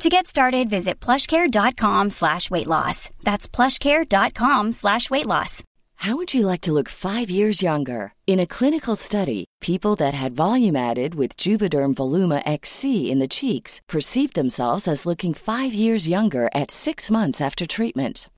To get started, visit plushcare.com slash weight loss. That's plushcare.com slash weight loss. How would you like to look five years younger? In a clinical study, people that had volume added with Juvederm Voluma XC in the cheeks perceived themselves as looking five years younger at six months after treatment.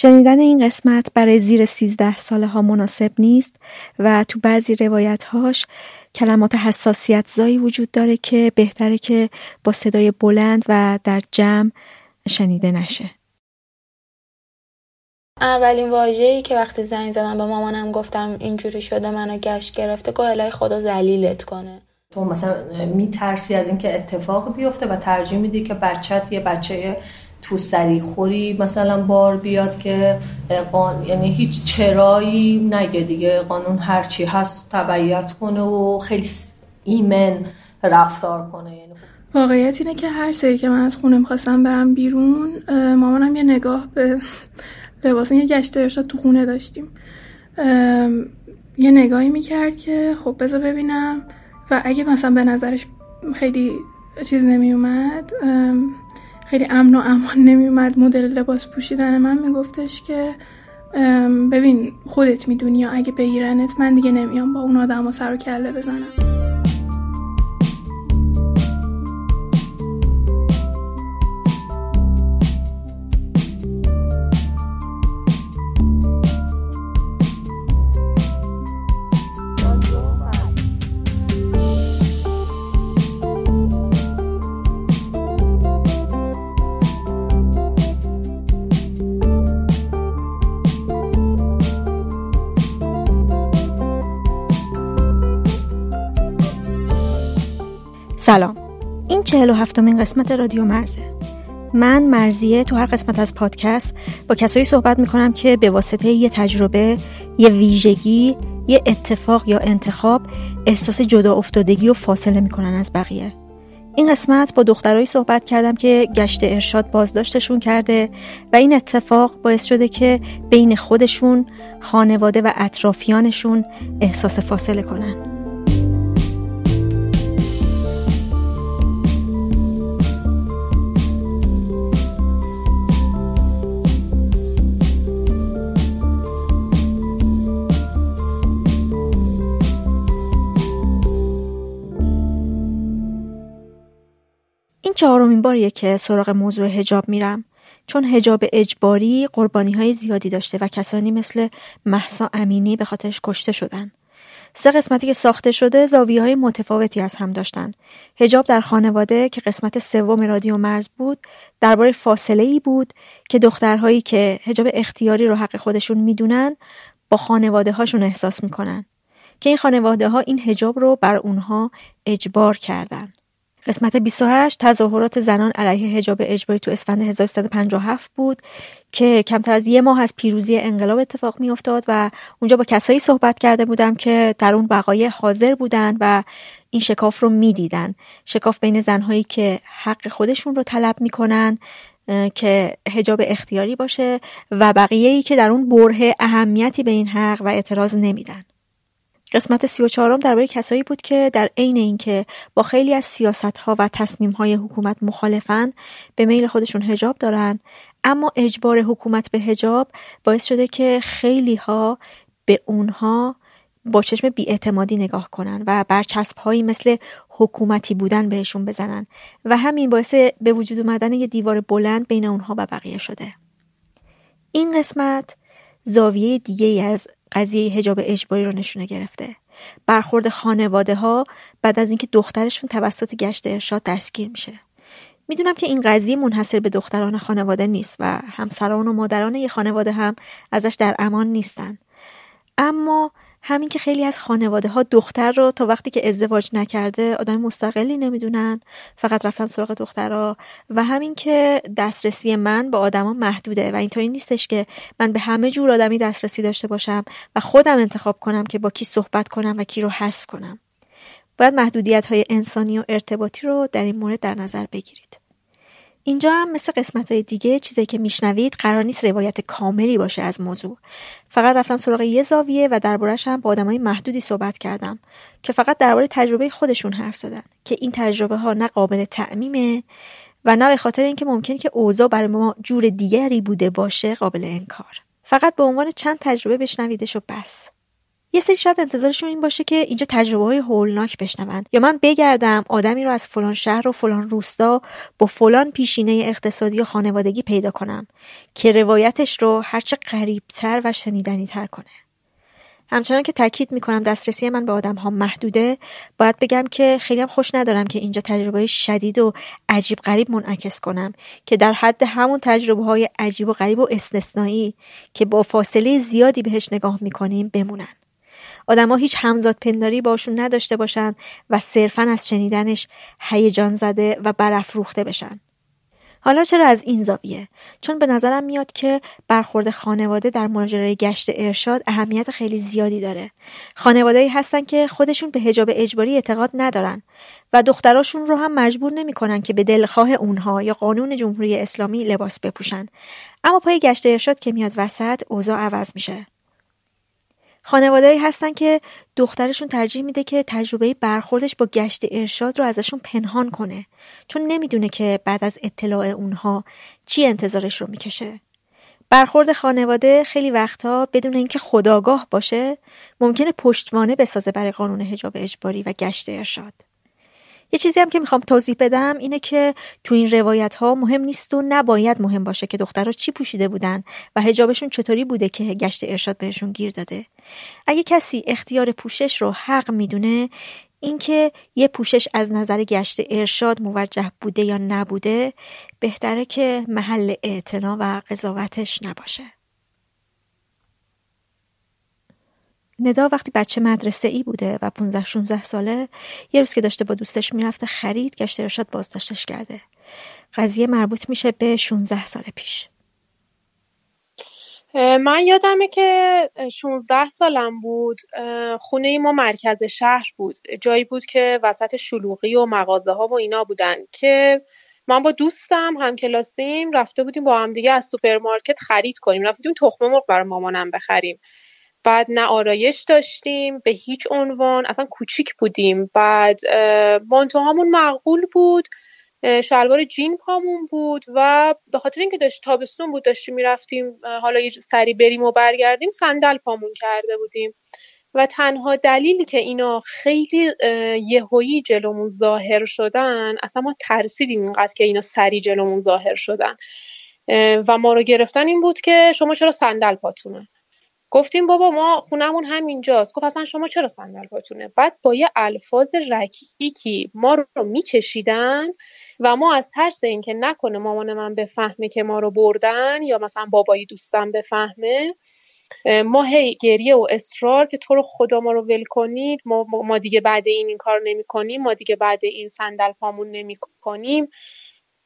شنیدن این قسمت برای زیر 13 ساله ها مناسب نیست و تو بعضی روایت هاش کلمات حساسیت زایی وجود داره که بهتره که با صدای بلند و در جمع شنیده نشه. اولین واژه‌ای که وقتی زنگ زدم به مامانم گفتم اینجوری شده منو گشت گرفته الهی خدا ذلیلت کنه تو مثلا میترسی از اینکه اتفاق بیفته و ترجیح میدی که بچت یه بچه تو سری خوری مثلا بار بیاد که قان... یعنی هیچ چرایی نگه دیگه. قانون هرچی هست تبعیت کنه و خیلی ایمن رفتار کنه. یعنی واقعیت اینه که هر سری که من از خونه می‌خواستم برم بیرون مامانم یه نگاه به لباس یه گشت ارشاد تو خونه داشتیم. یه نگاهی می‌کرد که خب بذار ببینم. و اگه مثلا به نظرش خیلی چیز نمیومد خیلی امن و امان نمیومد مدل لباس پوشیدن من میگفتش که ببین خودت می‌دونی یا اگه بگیرنت من دیگه نمیام با اون آدم سر و کله بزنم. سلام. این چهل و هفتمین قسمت رادیو مرزه. من مرزیه تو هر قسمت از پادکست با کسایی صحبت می‌کنم که به واسطه یه تجربه یه ویژگی یه اتفاق یا انتخاب احساس جدا افتادگی و فاصله می‌کنن از بقیه. این قسمت با دخترایی صحبت کردم که گشت ارشاد بازداشتشون کرده و این اتفاق باعث شده که بین خودشون خانواده و اطرافیانشون احساس فاصله کنن. چهارمین باریه که سراغ موضوع هجاب میرم چون هجاب اجباری قربانی های زیادی داشته و کسانی مثل محسا امینی به خاطرش کشته شدن. سه قسمتی که ساخته شده زاویه های متفاوتی از هم داشتن. هجاب در خانواده که قسمت سوم رادیو مرز بود درباره فاصله ای بود که دخترهایی که هجاب اختیاری رو حق خودشون می‌دونن با خانواده هاشون احساس می‌کنن که این خانواده ها این هجاب رو بر اونها اجبار کردن. قسمت 28 تظاهرات زنان علیه حجاب اجباری تو اسفند 1357 بود که کمتر از یه ماه از پیروزی انقلاب اتفاق می افتاد و اونجا با کسایی صحبت کرده بودم که در اون وقایع حاضر بودن و این شکاف رو می‌دیدن. شکاف بین زنهایی که حق خودشون رو طلب می‌کنن که هجاب اختیاری باشه و بقیه ای که در اون بره اهمیتی به این حق و اعتراض نمیدن. قسمت سی و چهارم درباره کسایی بود که در عین اینکه با خیلی از سیاست ها و تصمیم های حکومت مخالفن به میل خودشون هجاب دارن. اما اجبار حکومت به هجاب باعث شده که خیلی ها به اونها با چشم بیاعتمادی نگاه کنن و برچسب هایی مثل حکومتی بودن بهشون بزنن. و همین باعث به وجود اومدن یه دیوار بلند بین اونها و بقیه شده. این قسمت زاویه دیگه از قضیه هجاب اجباری رو نشونه گرفته. برخورد خانواده ها بعد از اینکه دخترشون توسط گشت ارشاد دستگیر میشه. می‌دونم که این قضیه منحصر به دختران خانواده نیست و همسران و مادران یه خانواده هم ازش در امان نیستن. اما همین که خیلی از خانواده ها دختر رو تا وقتی که ازدواج نکرده آدم مستقلی نمی‌دونن. فقط رفتم سراغ دخترها. و همین که دسترسی من به آدما محدوده و اینطوری نیستش که من به همه جور آدمی دسترسی داشته باشم و خودم انتخاب کنم که با کی صحبت کنم و کی رو حذف کنم. باید محدودیت های انسانی و ارتباطی رو در این مورد در نظر بگیرید. اینجا هم مثل قسمت های دیگه چیزی که میشنوید قرار نیست روایت کاملی باشه از موضوع. فقط رفتم سراغ یه زاویه و دربارهش هم با آدمای محدودی صحبت کردم که فقط درباره تجربه خودشون حرف زدن که این تجربه ها نه قابل تعمیمه و نه به خاطر اینکه ممکنه که اوضاع برای ما جور دیگری بوده باشه قابل انکار. فقط به عنوان چند تجربه بشنویدش و بس. یه سری شاید انتظارشون این باشه که اینجا تجربه های هولناک بشنون. یا من بگردم آدمی رو از فلان شهر و فلان روستا با فلان پیشینه اقتصادی و خانوادگی پیدا کنم که روایتش رو هرچه قریبتر و شنیدنی تر کنه. همچنان که تاکید می‌کنم دسترسی من به آدم ها محدوده باید بگم که خیلی هم خوش ندارم که اینجا تجربه شدید و عجیب غریب منعکس کنم که در حد همون تجربه های عجیب و غریب و استثنایی که با فاصله زیادی بهش نگاه می‌کنیم بمونن. آدما هیچ همزاد پنداری باشون نداشته باشن و صرفا از شنیدنش هیجان زده و برافروخته بشن. حالا چرا از این زاویه؟ چون به نظرم میاد که برخورد خانواده در ماجرای گشت ارشاد اهمیت خیلی زیادی داره. خانواده‌ای هستن که خودشون به حجاب اجباری اعتقاد ندارن و دختراشون رو هم مجبور نمی‌کنن که به دلخواه اونها یا قانون جمهوری اسلامی لباس بپوشن. اما پای گشت ارشاد که میاد وسط اوضاع عوض میشه. خانوادهایی هستن که دخترشون ترجیح میده که تجربه برخوردش با گشت ارشاد رو ازشون پنهان کنه. چون نمی‌دونه که بعد از اطلاع اونها چی انتظارش رو می‌کشه. برخورد خانواده خیلی وقتها بدون اینکه خداگاه باشه ممکنه پشتوانه بسازه برای قانون حجاب اجباری و گشت ارشاد. یه چیزی هم که می‌خوام توضیح بدم اینه که تو این روایت ها مهم نیست و نباید مهم باشه که دخترها چی پوشیده بودن و هجابشون چطوری بوده که گشت ارشاد بهشون گیر داده. اگه کسی اختیار پوشش رو حق می‌دونه اینکه یه پوشش از نظر گشت ارشاد موجه بوده یا نبوده بهتره که محل اعتنا و قضاوتش نباشه. ندا وقتی بچه مدرسه ای بوده و 15 16 ساله یه روز که داشته با دوستش می‌رفته خرید گشت ارشاد بازداشتش کرده. قضیه مربوط میشه به 16 سال پیش. من یادمه که 16 سالم بود. خونه ما مرکز شهر بود. جایی بود که وسط شلوغی و مغازه ها و اینا بودن که من با دوستم هم کلاسیم رفته بودیم با هم دیگه از سوپرمارکت خرید کنیم. رفتیم تخم مرغ برای مامانم بخریم. بعد نه آرایش داشتیم به هیچ عنوان. اصلا کوچیک بودیم. بعد مانتوهامون معقول بود. شلوار جین پامون بود و به خاطر اینکه داشت تابستون بود داشتیم می‌رفتیم حالا یه سری بریم و برگردیم صندل پامون کرده بودیم. و تنها دلیلی که اینا خیلی یهویی جلومون ظاهر شدن اصلا ما ترسیدیم اینقدر که اینا سری جلومون ظاهر شدن. و ما رو گرفتن این بود که شما چرا صندل پاتونه؟ گفتیم بابا ما خونمون همینجاست. گفت اصلا شما چرا صندل پاتونه بعد با یه الفاظ رکیکی ما رو میکشیدن و ما از ترس اینکه نکنه مامان من بفهمه که ما رو بردن یا مثلا بابایی دوستم بفهمه ما هی گریه و اصرار که تو رو خدا ما رو ول کنید ما, ما دیگه بعد این این کار نمی کنیم ما دیگه بعد این صندل پامون نمی کنیم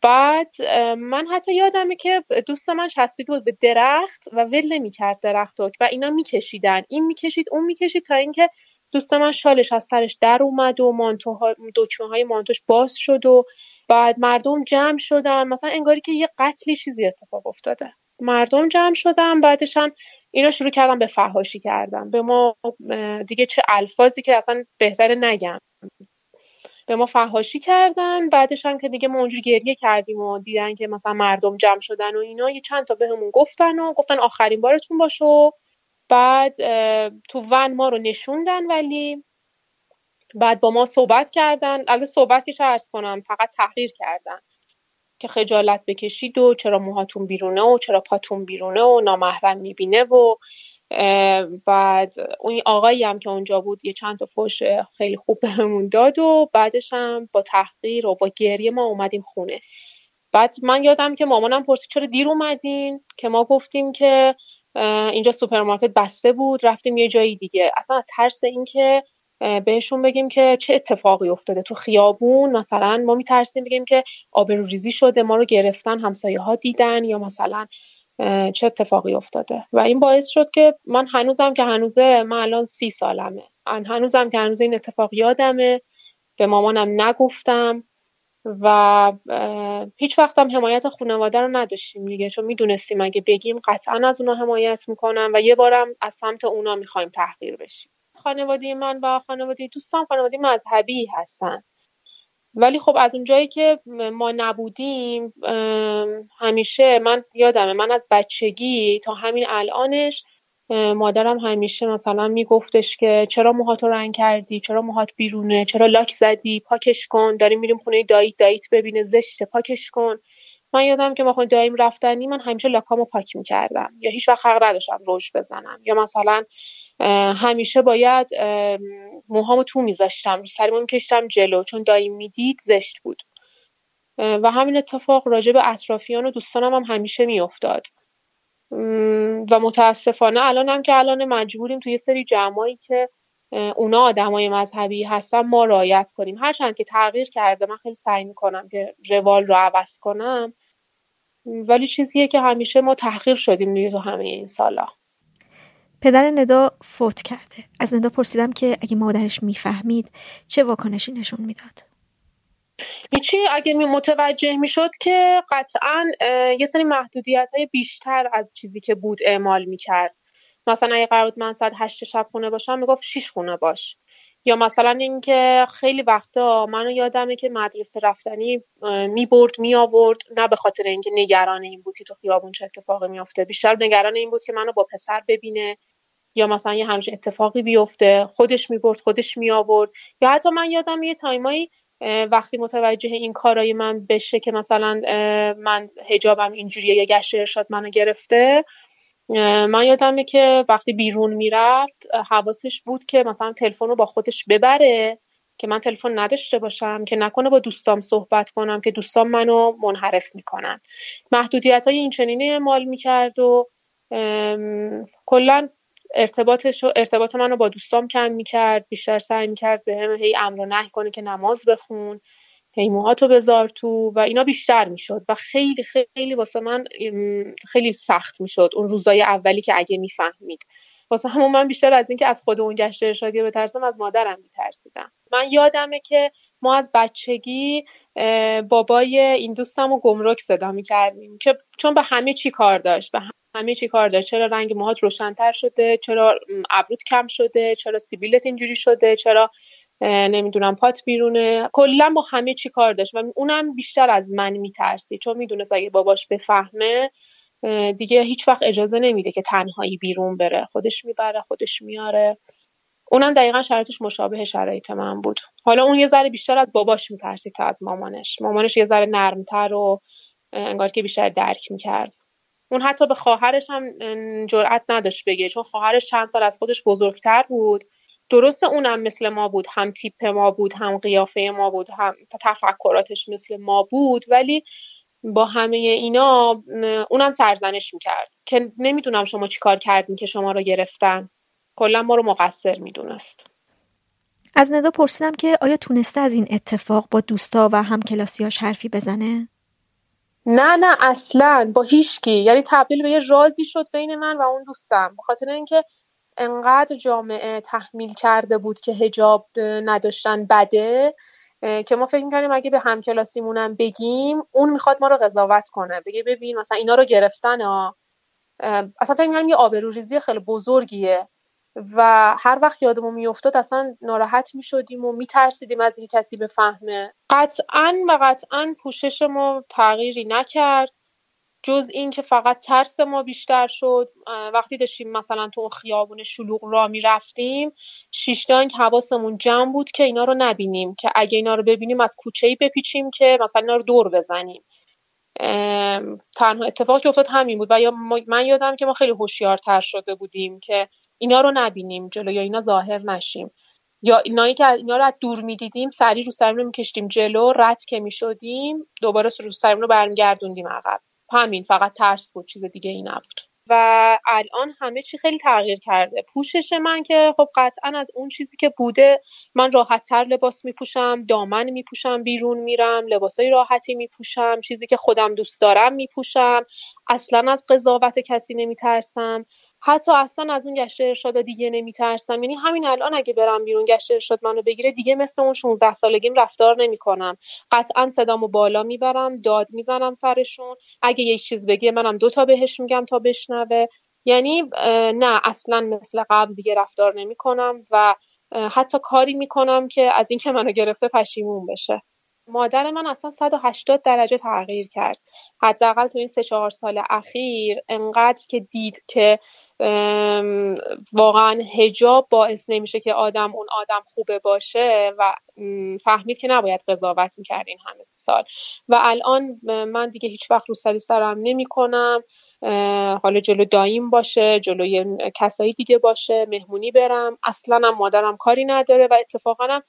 بعد من حتی یادمه که دوست من چسبیده بود به درخت و ول نمی‌کرد درخت و اینا میکشیدن. این می‌کشید اون می‌کشید تا اینکه دوست من شالش از سرش در اومد و مانتوها دکمه های مانتوش باز شد و بعد مردم جمع شدن. مثلا انگاری که یه قتلی چیزی اتفاق افتاده. مردم جمع شدن بعدش هم اینا شروع کردن به فهاشی کردن. به ما دیگه چه الفاظی که اصلا بهتره نگم. به ما فهاشی کردن. بعدش هم که دیگه ما اونجوری گریه کردیم و دیدن که مثلا مردم جمع شدن و اینا یه چند تا بهمون گفتن و گفتن آخرین بارتون باشه. بعد تو ون ما رو نشوندن ولی بعد با ما صحبت کردن. البته صحبت که ارز کنم فقط تحقیر کردن که خجالت بکشید و چرا موهاتون بیرونه و چرا پاتون بیرونه و نامحرم می‌بینه و بعد اون آقایی هم که اونجا بود یه چند تا فوش خیلی خوب بهمون داد و بعدش هم با تحقیر و با گریه ما اومدیم خونه. بعد من یادم که مامانم پرسید چرا دیر اومدین؟ که ما گفتیم که اینجا سوپرمارکت بسته بود رفتیم یه جایی دیگه. اصلا ترس این که بهشون بگیم که چه اتفاقی افتاده. تو خیابون مثلا ما میترسیم بگیم که آبروریزی شده ما رو گرفتن همسایه ها دیدن یا مثلا چه اتفاقی افتاده. و این باعث شد که من هنوزم که هنوزه من الان سی سالمه. هنوزم که هنوز این اتفاق یادمه. به مامانم نگفتم. و هیچ وقتم حمایت خانواده رو نداشتیم دیگه. چون می‌دونستیم اگه بگیم قطعا از اونا حمایت می‌کنن و یه بارم از سمت اونا می‌خوایم تحقیر بشیم. خانواده من و خانواده دوستم خانواده مذهبی هستن. ولی خب از اونجایی که ما نبودیم همیشه من یادمه من از بچگی تا همین الانش مادرم همیشه مثلا میگفتش که چرا موهاتو رنگ کردی؟ چرا موهات بیرونه؟ چرا لاک زدی؟ پاکش کن داریم میریم خونه داییت داییت ببینه زشته پاکش کن. من یادم که ما خونه داییم رفتنی من همیشه لاکامو پاک می‌کردم. یا هیچ وقت حق نداشتم روش بزنم. یا مثلا همیشه باید موهامو تو میذاشتم سریمو میکشتم جلو چون داییم می‌دید زشت بود. و همین اتفاق راجع به اطرافیان و دوستانم هم همیشه میافتاد. و متاسفانه الان هم که الان مجبوریم توی سری جمعایی که اونا آدمای مذهبی هستن ما رایت کنیم. هرچند که تغییر کرده من خیلی سعی می‌کنم که روال رو عوض کنم. ولی چیزیه که همیشه ما تحقیر شدیم دیگه تو همه این سالا. پدر ندا فوت کرده. از ندا پرسیدم که اگه مادرش می‌فهمید چه واکنشی نشون می‌داد. هیچی اگه می متوجه می‌شد که قطعا یه سری محدودیت های بیشتر از چیزی که بود اعمال می‌کرد. مثلا اگه قرار بود من ساعت هشت شب خونه باشم می‌گفت شیش خونه باش. یا مثلا اینکه خیلی وقتا منو یادمه که مدرسه رفتنی می‌برد می آورد نه به خاطر اینکه نگران این بود که تو خیابون چه اتفاقی میافته بیشتر نگران این بود که منو با پسر ببینه. یا مثلا یه همچین اتفاقی بیفته خودش می‌برد خودش می آورد یا حتی من یادم یه تایمایی وقتی متوجه این کارای من بشه که مثلا من هجابم اینجوریه یا گشت ارشاد منو گرفته من یادمه که وقتی بیرون می‌رفت حواسش بود که مثلا تلفن رو با خودش ببره که من تلفن نداشته باشم که نکنه با دوستام صحبت کنم که دوستام منو منحرف می‌کنن. محدودیت های این چنینه مال می‌کرد و کلا ارتباطش ارتباط منو با دوستام کم می‌کرد بیشتر سعی می‌کرد به هم هی امر و نهی کنه که نماز بخون هی موهاتو بذار تو و اینا بیشتر می‌شد و خیلی خیلی واسه من خیلی سخت می‌شد اون روزای اولی که اگه می‌فهمید. واسه همون من بیشتر از اینکه از خود اون گشت ارشادی بترسم از مادرم میترسیدم. من یادمه که ما از بچگی بابای این دوستم رو گمرک صدا می‌کردیم که چون به همه چی کار داشت به همه چی کار داشت چرا رنگ موهات روشنتر شده؟ چرا ابرود کم شده؟ چرا سیبیلت اینجوری شده؟ چرا نمی‌دونم پات بیرونه؟ کلا با همه چی کار داشت و اونم بیشتر از من میترسی. چون می‌دونست اگه باباش بفهمه دیگه هیچ وقت اجازه نمیده که تنهایی بیرون بره. خودش می‌بره خودش میاره اونم دقیقا شرایطش مشابه شرایط من بود. حالا اون یه ذره بیشتر از باباش میترسید تا از مامانش. مامانش یه ذره نرمتر و انگار که بیشتر درک می‌کرد. اون حتی به خواهرش هم جرئت نداشت بگه چون خواهرش چند سال از خودش بزرگتر بود. درسته اونم مثل ما بود هم تیپ ما بود هم قیافه ما بود هم تفکراتش مثل ما بود ولی با همه اینا اونم سرزنش می‌کرد. که نمی‌دونم شما چیکار کردین که شما رو گرفتن. کلا ما رو مقصر می‌دونست. از ندا پرسیدم که آیا تونسته از این اتفاق با دوستا و همکلاسیاش حرفی بزنه؟ نه نه اصلا با هیچکی. یعنی تبدیل به یه رازی شد بین من و اون دوستم. به خاطر اینکه انقدر جامعه تحمیل کرده بود که هجاب نداشتن بده که ما فکر می‌کنیم اگه به همکلاسیمونم بگیم اون می‌خواد ما رو قضاوت کنه. بگه ببین مثلا اینا رو گرفتن ها اصلا فکر می‌کنم یه آبروریزی خیلی بزرگیه. و هر وقت یادمون میافتاد اصلا ناراحت می‌شدیم و میترسیدیم از این کسی بفهمه. قطعا و قطعا پوشش ما تغییری نکرد. جز این که فقط ترس ما بیشتر شد. وقتی داشتیم مثلا تو خیابون شلوغ را می‌رفتیم شیشتانک حواسمون جمع بود که اینا رو نبینیم که اگه اینا رو ببینیم از کوچه ای بپیچیم که مثلا اینا رو دور بزنیم. تنها اتفاقی افتاد همین بود و یا من یادم که ما خیلی هوشیارتر شده بودیم که اینا رو نبینیم جلو یا اینا ظاهر نشیم. یا اینایی که اینا رو از دور می‌دیدیم سری رو سرمون میکشتیم جلو رد که می‌شدیم دوباره رو سرمون رو برمیگردوندیم عقب. همین فقط ترس بود چیز دیگه ای نبود. و الان همه چی خیلی تغییر کرده. پوشش من که خب قطعا از اون چیزی که بوده من راحت تر لباس میپوشم دامن میپوشم بیرون میرم لباسای راحتی میپوشم چیزی که خودم دوست دارم میپوشم. اصلا از قضاوت کسی نمیترسم. حتی اصلا از اون گشت ارشاد دیگه نمیترسم. یعنی همین الان اگه برم بیرون گشت ارشاد منو بگیره دیگه مثل اون 16 سالگیم رفتار نمی‌کنم. قطعا صدامو بالا می‌برم داد می‌زنم سرشون. اگه یک چیز بگه منم دوتا بهش میگم تا بشنوه. یعنی نه اصلا مثل قبل دیگه رفتار نمی‌کنم و حتی کاری می‌کنم که از اینکه منو گرفته پشیمون بشه. مادر من اصلا 180 درجه تغییر کرد. حداقل تو این سه چهار سال اخیر انقدر که دید که واقعا هجاب باعث نمیشه که آدم اون آدم خوبه باشه و فهمید که نباید قضاوت می‌کرد این همه سال. و الان من دیگه هیچ وقت رو سری سرم نمی کنم حالا جلو دایم باشه جلوی کسایی دیگه باشه مهمونی برم. اصلا هم مادرم کاری نداره و اتفاقا هم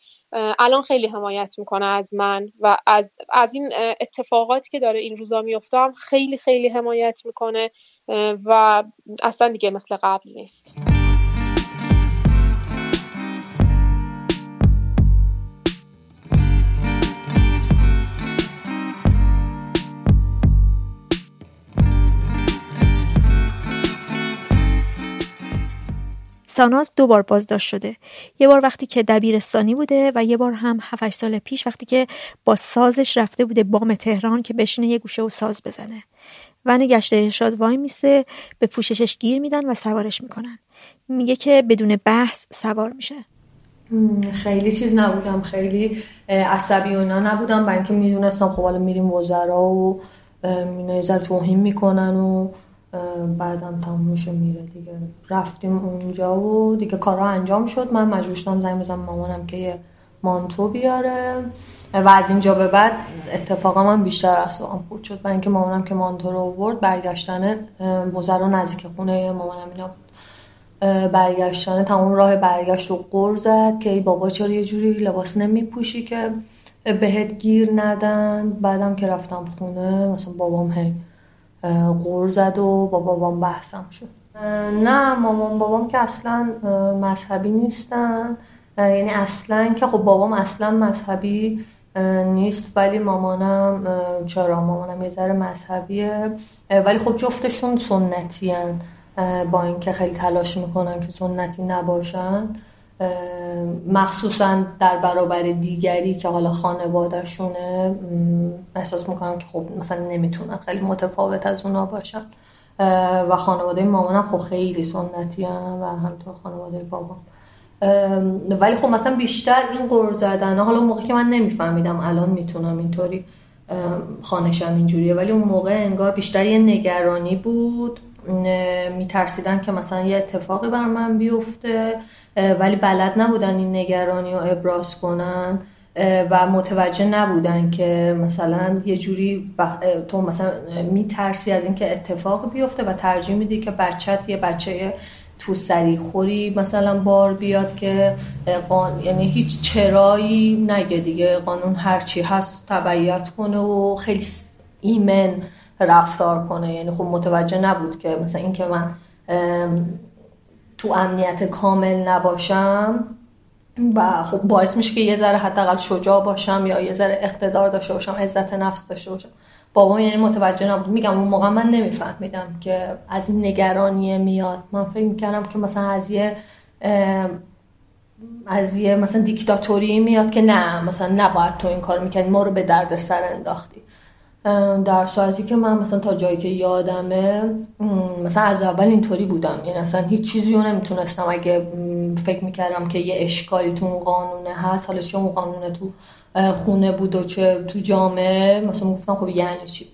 الان خیلی حمایت می‌کنه از من و از, از این اتفاقاتی که داره این روزا میفته خیلی خیلی حمایت می‌کنه. و اصلا دیگه مثل قبل نیست. ساناز دو بار بازداشت شده. یه بار وقتی که دبیرستانی بوده و یه بار هم 7 سال پیش وقتی که با سازش رفته بوده بام تهران که بشینه یه گوشه و ساز بزنه. ون گشت ارشاد وای میسه به پوششش گیر میدن و سوارش می‌کنن. میگه که بدون بحث سوار میشه. خیلی چیز نبودم خیلی عصبی اونا نبودم. برای اینکه می‌دونستم خب حالا میریم وزرا و اینا توهین می‌کنن و بعدم تموم میشه میره دیگه. رفتیم اونجا و دیگه کارها انجام شد. من مجبور شدم زنگ بزنم مامانم که مانتو بیاره. و از اینجا به بعد اتفاقا من بیشتر اصابم خورد شد. برای اینکه مامانم که مانتو رو آورد برگشتن بزرگ نزدیک خونه مامانم اینا بود. برگشتن تمام راه برگشت و قر زد که ای بابا چرا یه جوری لباس نمیپوشی که بهت گیر ندن؟ بعدم که رفتم خونه مثلا بابام هی قر زد و با بابام بحثم شد. نه مامان بابام که اصلا مذهبی نیستن. یعنی اصلا که خب بابام اصلا مذهبی نیست ولی مامانم چرا؟ مامانم یه ذره مذهبیه. ولی خب جفتشون سنتی با اینکه خیلی تلاش می‌کنن که سنتی نباشن. مخصوصا در برابر دیگری که حالا خانوادهشونه. احساس می‌کنم که خب مثلا نمی‌تونن خیلی متفاوت از اونا باشن. و خانواده مامانم خب خیلی سنتی و همطور خانواده بابام. ولی خب مثلا بیشتر این قرض زدن حالا موقع که من نمیفهمیدم الان می‌تونم اینطوری خانشم اینجوریه ولی اون موقع انگار بیشتر یه نگرانی بود میترسیدن که مثلا یه اتفاقی بر من بیفته ولی بلد نبودن این نگرانی رو ابراز کنن و متوجه نبودن که مثلا یه جوری تو مثلا میترسی از اینکه اتفاق بیفته و ترجیح میدی که بچت یه بچه تو سری خوری مثلا بار بیاد که قان... یعنی هیچ چرایی نگه دیگه. قانون هرچی هست تبعیت کنه و خیلی ایمن رفتار کنه. یعنی خب متوجه نبود که مثلا اینکه من تو امنیت کامل نباشم و خب باعث میشه که یه ذره حداقل شجاع باشم یا یه ذره اقتدار داشته باشم عزت نفس داشته باشم. بابا یعنی متوجه نبود. میگم اون موقع من نمیفهمیدم که از این نگرانی میاد. من فکر می‌کردم که مثلا از یه از یه مثلا دیکتاتوری میاد که نه مثلا نباید تو این کار می‌کنی ما رو به درد سر انداختی در صورتی که من مثلا تا جایی که یادمه مثلا از اول اینطوری بودم. یعنی اصلا هیچ چیزی رو نمی‌تونستم. اگه فکر می‌کردم که یه اشکالی تو اون قانونه هست حالا چه اون قانونه تو خونه بود و چه تو جامعه مثلا گفتم خب یعنی چی؟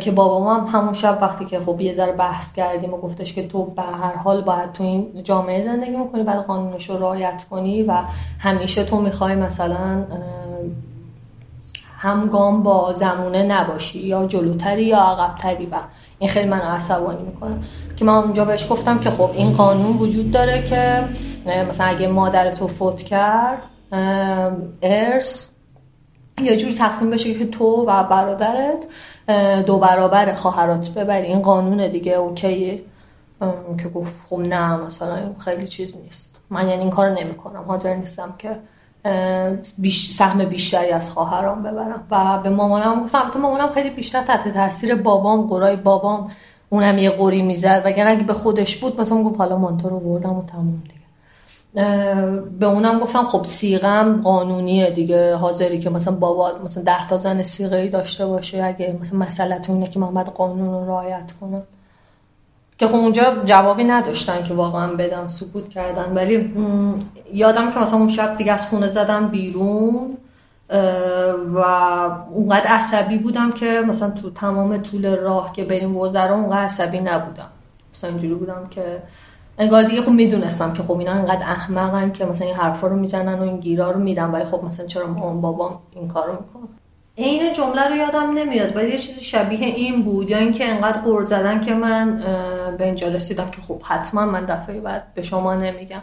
که بابام هم همون شب وقتی که خب یه ذره بحث کردیم و گفتش که تو به هر حال باید تو این جامعه زندگی می‌کنی بعد قانونش رو رعایت کنی و همیشه تو می‌خوای مثلا همگام با زمونه نباشی یا جلوتری یا عقبتری و این خیلی من عصبانی می‌کنه. که من اونجا بهش گفتم که خب این قانون وجود داره که مثلا اگه مادر تو فوت کرد ارث یه جوری تقسیم بشه که تو و برادرت دو برابر خواهرات ببری. این قانون دیگه اوکیه که گفت خب نه مثلا خیلی چیز نیست. من یعنی این کار نمی کنم حاضر نیستم که بیش سهم بیشتری از خواهرام ببرم. و به مامانم گفتم البته مامانم خیلی بیشتر تحت تاثیر بابام قرای بابام. اونم یه قوری می‌زد. وگرنه اگه به خودش بود مثلا گفت حالا مانتو رو بردم و تموم به اونم گفتم خب سیغم قانونیه دیگه حاضری که مثلا بابا مثلا ده تا زن سیغه ای داشته باشه اگه مثلا مسئله اینه که باید قانون رو رعایت کنم. که خب اونجا جوابی نداشتن که واقعا بدم سکوت کردن. ولی یادم که مثلا اون شب دیگه از خونه زدم بیرون و اونقدر عصبی بودم که مثلا تو تمام طول راه که بریم وزرا اونقدر عصبی نبودم. مثلا اینجوری بودم که انگار دیگه خب می‌دونستم که خب اینا اینقدر احمقن که مثلا این حرفا رو می‌زنن و این گیرا رو میدن ولی خب مثلا چرا مامان بابام این کارو می‌کنن عین جمله رو یادم نمیاد ولی یه چیزی شبیه این بود. یا اینکه انقدر قرض زدن که من به اینجا رسیدم که خب حتما من دفعه بعد به شما نمیگم.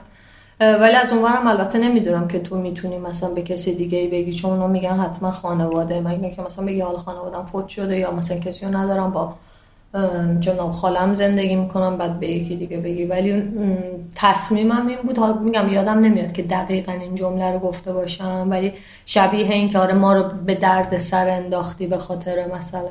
ولی از اونورم البته نمی‌دونم که تو می‌تونی مثلا به کسی دیگه ای بگی چون اونا میگن حتما خانواده. من که مثلا بگی حالا خانوادم فوت شده یا مثلا کسی رو ندارم با جناب خالم زندگی می‌کنم بعد به یکی دیگه بگی. ولی تصمیمم این بود حالا میگم یادم نمیاد که دقیقا این جمله رو گفته باشم ولی شبیه این که آره ما رو به درد سر انداختی به خاطر مثلا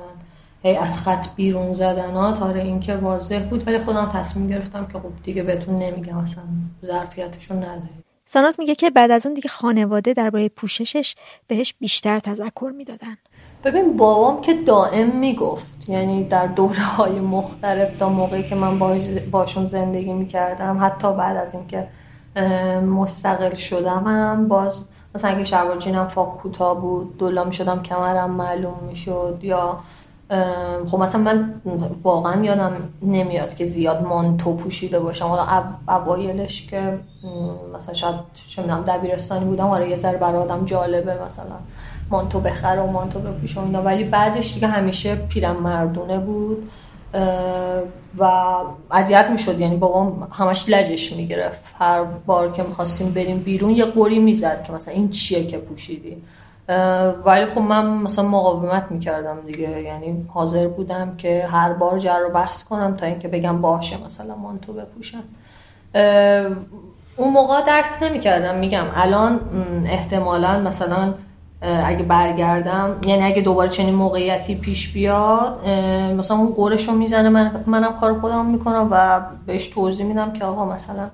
هی از خط بیرون زدنات. آره این که واضح بود ولی خودم تصمیم گرفتم که خب دیگه بهتون نمیگم اصلا ظرفیتشون نداری ساناز میگه که بعد از اون دیگه خانواده درباره پوششش بهش بیشتر تذکر می‌دادن. ببین بابام که دائم می‌گفت یعنی در دوره های مختلف تا موقعی که من باشون زندگی می‌کردم حتی بعد از اینکه مستقل شدم هم باز مثلا اگه شلوار جینم فاق کوتاه بود دولا می‌شدم کمرم معلوم می‌شد یا خب مثلا من واقعا یادم نمیاد که زیاد مانتو پوشیده باشم. حالا اوایلش که مثلا شاید چه دبیرستانی بودم آره یه ذره برای آدم جالبه مثلا. مانتو بخره و مانتو بپوشه اینا. ولی بعدش دیگه همیشه پیرم مردونه بود و اذیت می‌شد. یعنی بابام همش لجش می‌گرفت. هر بار که می‌خواستیم بریم بیرون یه قوری می‌زد که مثلا این چیه که پوشیدی. ولی خب من مثلا مقاومت می‌کردم دیگه. یعنی حاضر بودم که هر بار جر رو بحث کنم تا اینکه بگم باشه مثلا مانتو بپوشم. اون موقع درک نمی‌کردم. میگم الان احتمالا مثلا اگه برگردم یعنی اگه دوباره چنین موقعیتی پیش بیاد مثلا اون قورش رو می‌زنه من منم کار خودم می‌کنم و بهش توضیح میدم که آقا مثلا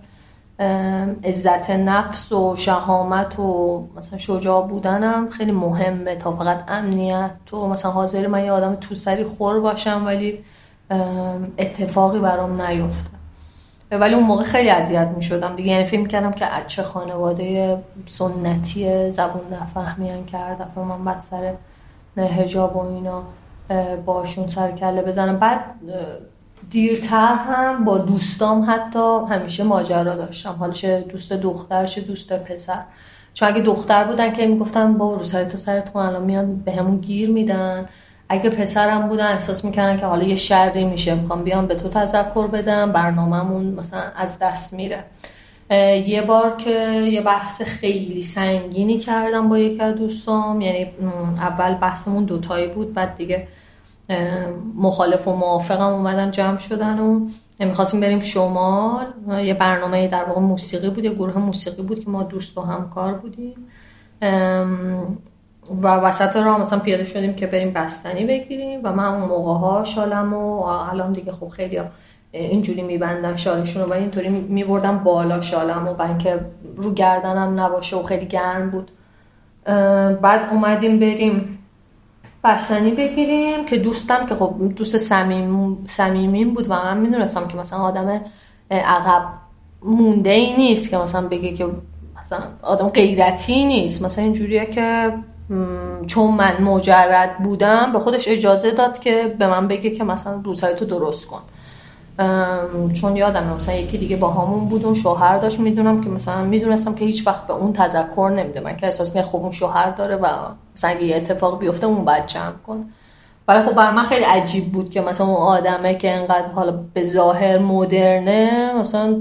عزت نفس و شهامت و مثلا شجاع بودنم خیلی مهمه تا فقط امنیت تو. مثلا حاضر من یه آدم تو سری خور باشم ولی اتفاقی برام نیفته ولی اون موقع خیلی اذیت می شدم دیگه. یعنی فکر کردم که چه خانواده سنتی زبون نفهمیان کرد و من بعد سر هجاب و اینا باشون سر کله بزنم بعد دیرتر هم با دوستام حتی همیشه ماجرا داشتم. حالا چه دوست دختر چه دوست پسر. چون اگه دختر بودن که می‌گفتن با رو سر تو سرت الان میاد به همون گیر میدن. اگه پسرم بودن احساس می‌کردن که حالا یه شری میشه می‌خوام بیام به تو تذکر بدم برنامهمون مثلا از دست میره. یه بار که یه بحث خیلی سنگینی کردم با یکی از دوستام یعنی اول بحثمون دوتایی بود بعد دیگه مخالف و موافقم اومدن جمع شدن و می‌خواستیم بریم شمال. یه برنامه در واقع موسیقی بود یه گروه موسیقی بود که ما دوست و همکار بودیم. و وسط راه مثلا پیاده شدیم که بریم بستنی بگیریم و من اون موقع ها شالم و الان دیگه خب خیلی اینجوری میبندم شالشون ولی اینطوری میبردم بالا شالم و اینکه رو گردنم نباشه و خیلی گرم بود. بعد اومدیم بریم بستنی بگیریم که دوستم که خب دوست سمیم سمیمیم بود و من می‌دونستم که مثلا آدم عقب مونده ای نیست که مثلا بگه که مثلا آدم غیرتی نیست. مثلا اینجوریه که چون من مجرد بودم به خودش اجازه داد که به من بگه که مثلا روزهای تو درست کن. چون یادم مثلا یکی دیگه با همون بود اون شوهر داشت می‌دونم که مثلا می‌دونستم که هیچ وقت به اون تذکر نمیده. من که احساس خب اون شوهر داره و مثلا اگه یه اتفاق بیفته اون باید جمع کن ولی خب برای من خیلی عجیب بود که مثلا اون آدمه که انقدر حالا به ظاهر مدرنه مثلا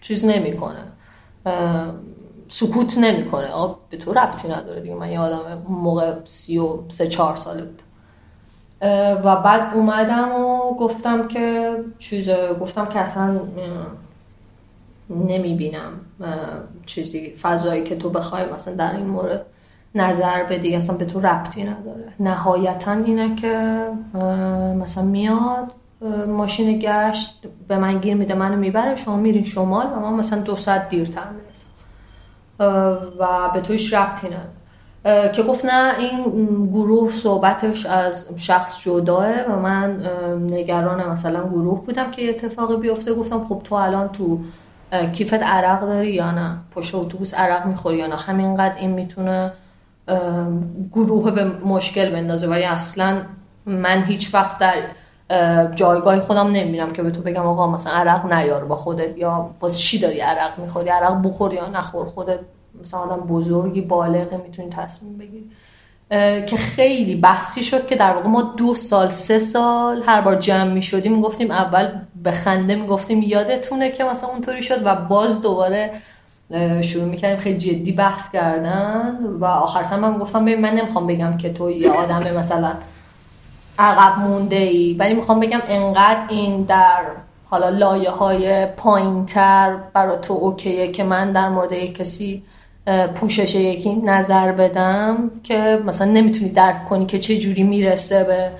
چیز نمی‌کنه. سکوت نمی‌کنه. به تو ربطی نداره دیگه. من یه آدم موقع سی و سه چهار ساله بود. و بعد اومدم و گفتم که چیز گفتم که اصلا نمی‌بینم چیزی فضایی که تو بخوای مثلا در این مورد نظر بدی. اصلا به تو ربطی نداره. نهایتا اینه که مثلا میاد ماشین گشت به من گیر میده منو می‌بره شما میرین شمال و من مثلا دو ساعت دیرتر می‌رسم و به تویش ربطی نداره که گفت نه این گروه صحبتش از شخص جداه و من نگران مثلا گروه بودم که اتفاقی بیفته. گفتم خب تو الان تو کیفت عرق داری یا نه؟ پشت اتوبوس عرق می‌خوری یا نه؟ همینقدر این می‌تونه گروه به مشکل بندازه. ولی اصلا من هیچ وقت در جایگاه خودم نمیرم که به تو بگم آقا مثلا عرق نیار با خودت یا واسه چی داری عرق می‌خوری؟ عرق بخور یا نخور؟ خودت مثلا آدم بزرگی بالغه می‌تونی تصمیم بگیری. که خیلی بحثی شد که در واقع ما دو سال سه سال هر بار جمع می شدیم گفتیم اول به خنده می گفتیم یادتونه که مثلا اونطوری شد و باز دوباره شروع می‌کردیم. خیلی جدی بحث کردن و آخر سر من گفتم ببین من نمی‌خوام بگم که تو یه آدم مثلا عقب مونده ای ولی می‌خوام بگم انقدر این در حالا لایه های پایین تر برای تو اوکیه که من در مورد یک کسی پوشش یکی نظر بدم که مثلا نمی‌تونی درک کنی که چه جوری می‌رسه به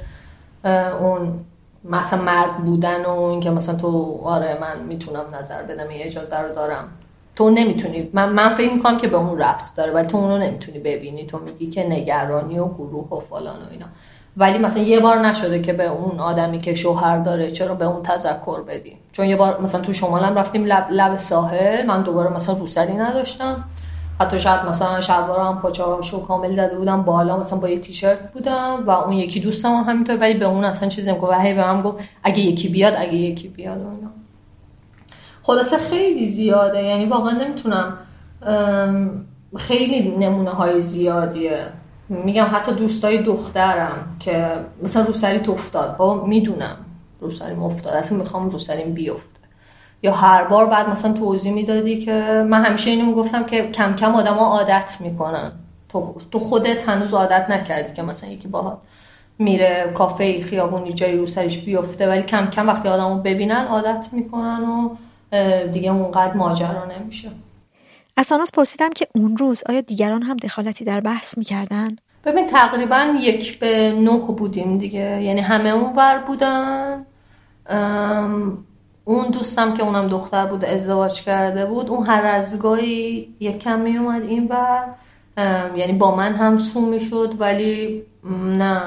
اون مثلا مرد بودن و اینکه مثلا تو آره من می‌تونم نظر بدم این اجازه رو دارم. تو نمی‌تونی. من, من فکر می‌کنم که به اون ربط داره ولی تو اونو نمی‌تونی ببینی. تو میگی که نگرانی و گروه و فلان و اینا. ولی مثلا یه بار نشده که به اون آدمی که شوهر داره چرا به اون تذکر بدیم. چون یه بار مثلا تو شمالم رفتیم لب, لب ساحل من دوباره مثلا روسری نداشتم. حتی شاید مثلا شلوارم شو کامل زده بودم بالا مثلا با یه تیشرت بودم و اون یکی دوستم هم همینطور ولی به اون اصلا چیزی نمی‌گفت. و هی به من گفت اگه یکی بیاد اگه یکی بیاد و اینا. خلاصه خیلی زیاده. یعنی واقعا نمی‌تونم خیلی نمونه های زیادیه. میگم حتی دوستای دخترم که مثلا روسری افتاد. بابا می‌دونم روسریم افتاد. اصلا می‌خوام روسریم بیفت یا هر بار بعد مثلا توضیح می‌دادی که من همیشه اینو گفتم که کم کم آدما عادت می‌کنن. تو تو خودت هنوز عادت نکردی که مثلا یکی باهات میره کافه خیابونی جایی رو سرش بیفته ولی کم کم وقتی آدمو ببینن عادت می‌کنن و دیگه اونقدر ماجرا نمیشه. از پرسیدم که اون روز آیا دیگران هم دخالتی در بحث می‌کردن؟ ببین تقریبا یک به نه بودیم دیگه. یعنی همه اون بر بودن اون دوستم که اونم دختر بود ازدواج کرده بود اون هر از گاهی یک کم می اومد این و یعنی با من هم سو می شد ولی نه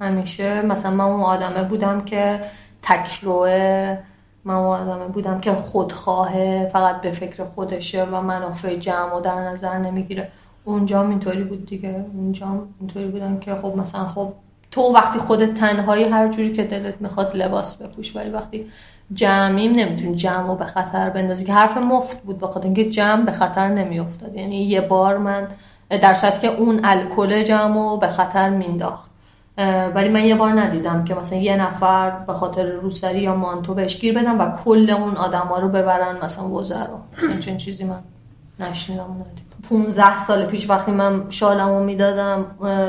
همیشه. مثلا من اون آدمه بودم که تکروه من آدمه بودم که خودخواهه فقط به فکر خودشه و منافع جمع و در نظر نمی‌گیره. اونجا اینطوری بود دیگه. اونجا اینطوری بودم که خب مثلا خب تو وقتی خودت تنهایی هر جوری که دلت می‌خواد لباس بپوش ولی وقتی جمعیم نمی‌تونی جمع رو به خطر بندازی که حرف مفت بود بخاطر اینکه جمع به خطر نمیافتاد. یعنی یه بار من در صورتی که اون الکل جمع رو به خطر مینداخت ولی من یه بار ندیدم که مثلا یه نفر به خاطر روسری یا مانتو بهش گیر بدم و کل اون آدما رو ببرن مثلا وزرا. مثلا چنین چیزی من نشنیدم. 15 سال پیش وقتی من شالمو می‌دادم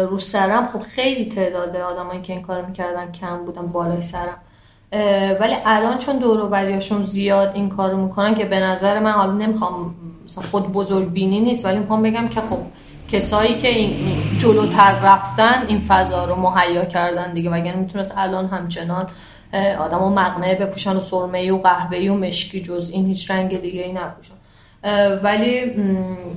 رو سرم خب خیلی تعداد آدمایی که این کار می‌کردن کم بودن بالای سرم. ولی الان چون دور زیاد این کارو می‌کنن که به نظر من حالا نمی‌خوام مثلا خود بزرگ بینی نیست ولی می‌خوام بگم که خب کسایی که این, جلوتر رفتن این فضا رو مهیا کردن دیگه. وگرنه می‌تونست الان همچنان آدم و مقنعه بپوشن و سرمه و قهوه و مشکی جز این هیچ رنگ دیگه ای نپوشن. ولی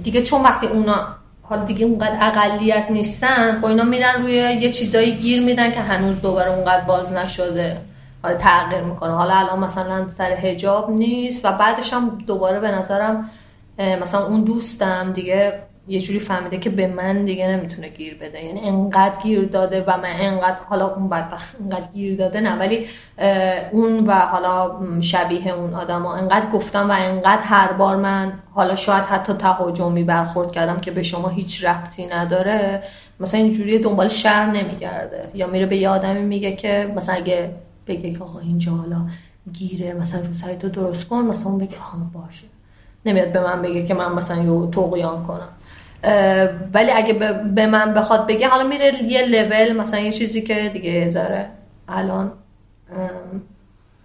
دیگه چون وقتی اونا حالا دیگه اونقدر اقلیت نیستن خب اینا میرن روی یه چیزایی گیر میدن که هنوز دوباره اونقدر باز نشده. حالا تغییر می‌کنه. حالا الان مثلا سر هجاب نیست و بعدش هم دوباره به نظرم مثلا اون دوستم دیگه یه جوری فهمیده که به من دیگه نمی‌تونه گیر بده. یعنی انقدر گیر داده و من انقدر حالا اون بدبخت انقدر گیر داده نه ولی اون و حالا شبیه اون آدم ها انقدر گفتم و انقدر هر بار من حالا شاید حتی تهاجمی برخورد کردم که به شما هیچ ربطی نداره مثلا اینجوری دنبال شهر نمیگرده. یا میره به یه آدمی میگه که مثلا اگه بگه که آقا اینجا حالا گیره مثلا روزهای تو درست کن مثلا اون بگه آها باشه. نمیاد به من بگه که من مثلا یه توقیان کنم. ولی اگه به من بخواد بگه حالا میره یه لول مثلا یه چیزی که دیگه ذره الان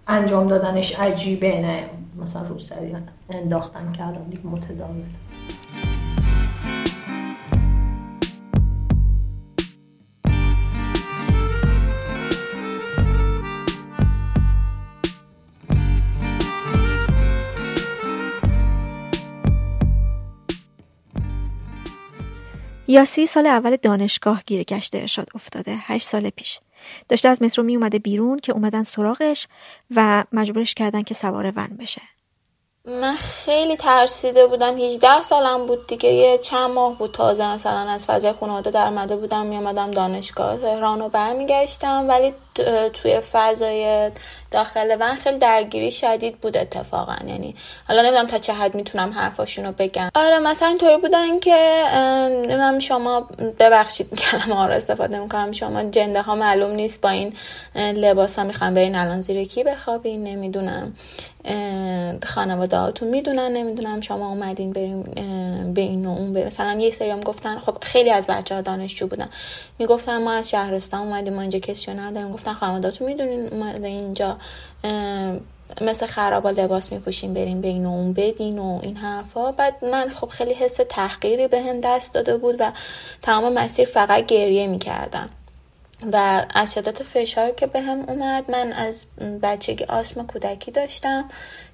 انجام دادنش عجیبه نه مثلا روسری انداختن که الان دیگه متداول یاسی سال اول دانشگاه گیر گشت ارشاد افتاده. هشت سال پیش. داشته از مترو می اومده بیرون که اومدن سراغش و مجبورش کردن که سوار ون بشه. من خیلی ترسیده بودم. 18 سالم بود دیگه. یه چند ماه بود تازه مثلا از فضای خانواده در بودم میامدم دانشگاه تهران رو برمیگشتم. ولی توی فضای داخل ون خیلی درگیری شدید بود اتفاقا. یعنی حالا نمی‌دونم تا چه حد می‌تونم حرفاشون رو بگم. آره مثلا اینطوری بودن که نمی‌دونم شما ببخشید کلمه ها استفاده می‌کنم. شما جنده ها معلوم نیست با این لباس ها می‌خوام برین الان زیر کی بخوابین نمی‌دونم. خانواده هاتون می‌دونن نمی‌دونم شما اومدین بریم به این و اون به مثلا یه سری هم گفتن خب خیلی از بچه ها دانشجو بودن. می‌گفتن ما از شهرستان اومدیم ما اینجا کسی نداریم. گفتن خانوادهاتون می‌دونین اومده اینجا مثل خرابا لباس میپوشیم بریم بین و اون بدین و این حرفا. بعد من خب خیلی حس تحقیری به هم دست داده بود و تمام مسیر فقط گریه می‌کردم. و از شدت فشار که به هم اومد من از بچگی آسم کودکی داشتم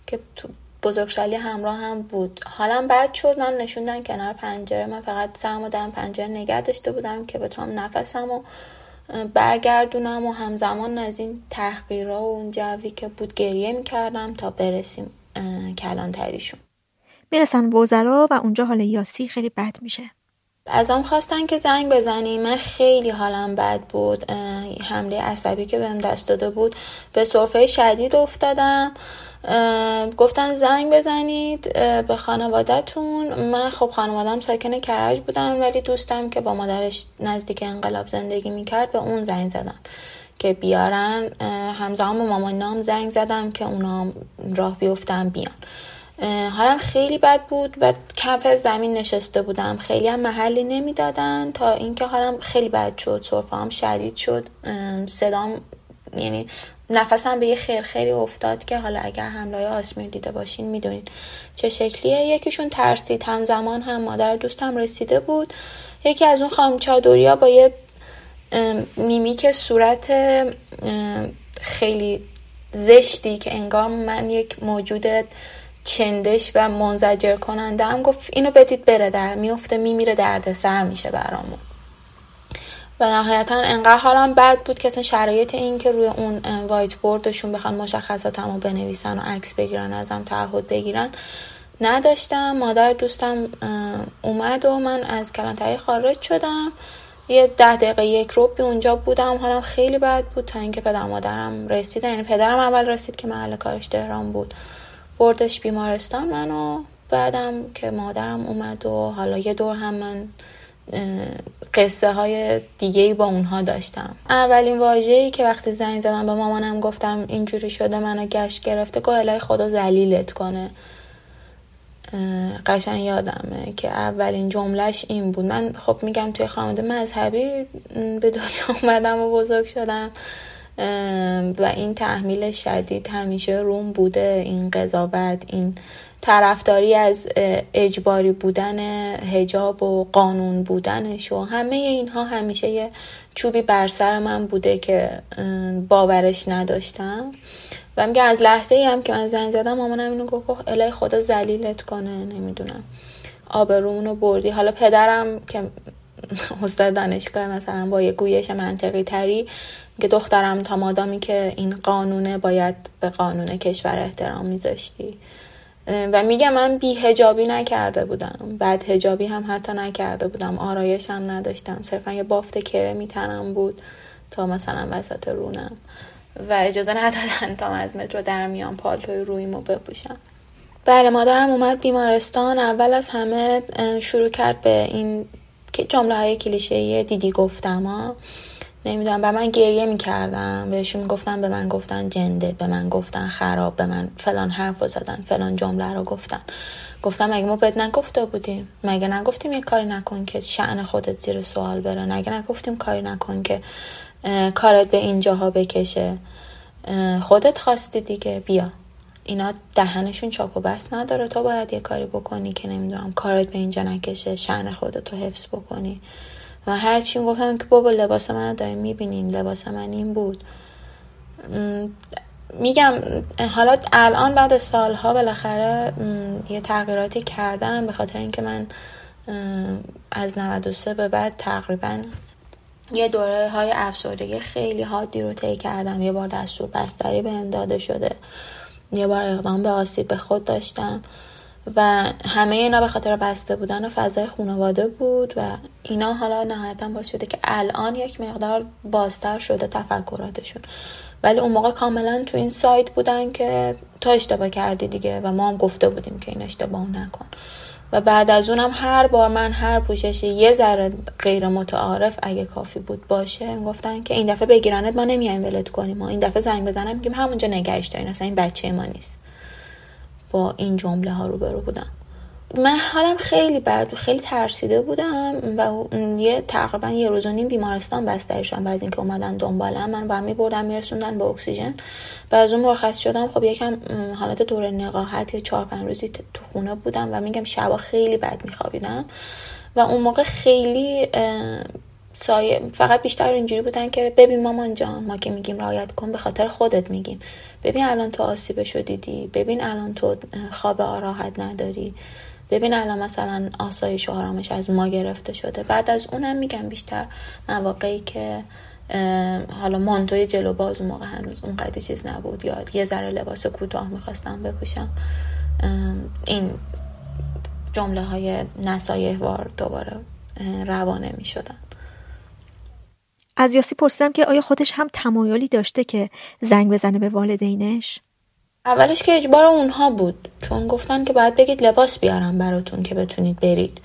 که تو بزرگسالی همراه هم بود. حالا بعد شد من نشوندن کنار پنجره من فقط سرمو در پنجره نگه داشته بودم که بتونم نفسم و برگردونم و همزمان از این تحقیرها و اون جوی که بود گریه می‌کردم تا برسیم کلانتریشون. می‌رسن وزرا و اونجا حال یاسی خیلی بد میشه. ازم خواستن که زنگ بزنیم من خیلی حالم بد بود. حمله عصبی که بهم دست داده بود به صرفه شدید افتادم. گفتن زنگ بزنید به خانوادهتون. من خب خانوادم ساکن کرج بودم ولی دوستم که با مادرش نزدیک انقلاب زندگی می‌کرد به اون زنگ زدم که بیارن. همزمان به مامانام زنگ زدم که اونا راه بیفتن بیان. حالم خیلی بد بود. و کف زمین نشسته بودم. خیلی هم محلی نمی‌دادن تا اینکه حالم خیلی بد شد. سرفه شدید شد. صدام یعنی نفسم به یه خیر خیلی افتاد که حالا اگر حمله آسمی دیده باشین می‌دونین چه شکلیه. یکیشون ترسید همزمان هم مادر دوستم رسیده بود. یکی از اون خانم چادوریا با یه میمیک صورت خیلی زشتی که انگار من یک موجود چندش و منزجر کننده هم گفت اینو بدید بره در میفته میمیره درد سر میشه برامون. و نهایتا انقدر حالم بد بود که اصلا شرایط این که روی اون وایت بوردشون بخوان مشخصاتمو بنویسن و عکس بگیرن ازم تعهد بگیرن نداشتم. مادر دوستم اومد و من از کلانتری خارج شدم. یه ده دقیقه یک روبی اونجا بودم. حالم خیلی بد بود تا اینکه پدر مادرم رسید. یعنی پدرم اول رسید که محل کارش تهران بود. بردش بیمارستان منو. بعدم که مادرم اومد و حالا یه دور هم من قصه های دیگه با اونها داشتم. اولین واژه‌ای که وقتی زنگ زدم به مامانم گفتم اینجوری شده منو گشت گرفته الهی خدا زلیلت کنه. قشن یادمه که اولین جملهش این بود. من خب میگم توی خانواده مذهبی به دنیا اومدم و بزرگ شدم و این تحمیل شدید همیشه روم بوده این قضاوت این طرفداری از اجباری بودن هجاب و قانون بودنش و همه اینها همیشه یه چوبی بر سر من بوده که باورش نداشتم. و میگه از لحظه ای هم که من زنگ زدم مامانم اینو گفت الهی خدا زلیلت کنه نمی‌دونم. آبرومونو بردی. حالا پدرم که استاد دانشگاه مثلا با یه گویش منطقی تری که دخترم تا مادامی که این قانونه باید به قانون کشور احترام میذاشتی. و میگم من بی هجابی نکرده بودم. بعد هجابی هم حتی نکرده بودم. آرایش هم نداشتم. صرفا یه بافت کره میتنم بود تا مثلا وسط رونم. و اجازه ندادن تا از مترو در میان پالتوی رویمو بپوشم. بله مادرم اومد بیمارستان. اول از همه شروع کرد به این جمله های کلیشه دیدی گفتم ها. نمی‌دونم به من گریه می‌کردم بهشون می‌گفتم به من گفتن جنده به من گفتن خراب به من فلان حرف زدن فلان جمله رو گفتن. گفتم مگه ما بهت نگفته بودیم؟ مگه نگفتیم یه کاری نکن که شعن خودت زیر سوال بره؟ مگه نگفتیم کاری نکن که کارت به اینجاها بکشه؟ خودت خواستی دیگه بیا. اینا دهنشون چاک و بست نداره تو باید یه کاری بکنی که نمی‌دونم کارت به اینجا نکشه شعن خودت رو حفظ بکنی. و هرچی گفتم که بابا لباس من رو داریم می‌بینین لباس من این بود. میگم حالا الان بعد سالها بالاخره یه تغییراتی کردم به خاطر اینکه من از 93 به بعد تقریبا یه دوره های افسردگی خیلی حادی رو طی کردم. یه بار دستور بستری بهم داده شده. یه بار اقدام به آسیب به خود داشتم. و همه اینا به خاطر بسته بودن و فضای خانواده بود و اینا حالا نهایتا باعث شده که الان یک مقدار بازتر شده تفکراتشون. ولی اون موقع کاملا تو این سایت بودن که تو اشتباه کردی دیگه و ما هم گفته بودیم که این اشتباه نکن. و بعد از اونم هر بار من هر پوششی یه ذره غیر متعارف اگه کافی بود باشه گفتن که این دفعه بگیرنت ما نمیایم ولت کنیم. ما این دفعه زنگ بزنم میگیم همونجا نگهش دارین اصلا این بچه ما نیست. با این جمله ها روبرو بودم. من حالم خیلی بد خیلی ترسیده بودم و یه تقریبا یه روز و نیم بیمارستان بستری شدم. بعد اینکه اومدن دنبالم من با می بردم میرسوندن به اکسیژن. و از اون مرخص شدم. خب یکم حالت دور نقاهت یه چهار پنج روزی تو خونه بودم و میگم شبا خیلی بد میخوابیدم. و اون موقع خیلی سایه فقط بیشتر اینجوری بودن که ببین مامان جان ما که میگیم رعایت کن به خاطر خودت میگیم. ببین الان تو آسیبشو دیدی ببین الان تو خواب آراحت نداری. ببین الان مثلا آسایش و از ما گرفته شده. بعد از اونم میگم بیشتر مواقعی که حالا مانتوی جلو باز اون موقع هنوز اون قدی چیز نبود. یا یه ذره لباس کوتاه می‌خواستم بپوشم. این جمله های نصایح وار دوباره روانه می‌شدن. از یاسی پرسیدم که آیا خودش هم تمایلی داشته که زنگ بزنه به والدینش؟ اولش که اجبار اونها بود چون گفتن که باید بگید لباس بیارم براتون که بتونید برید.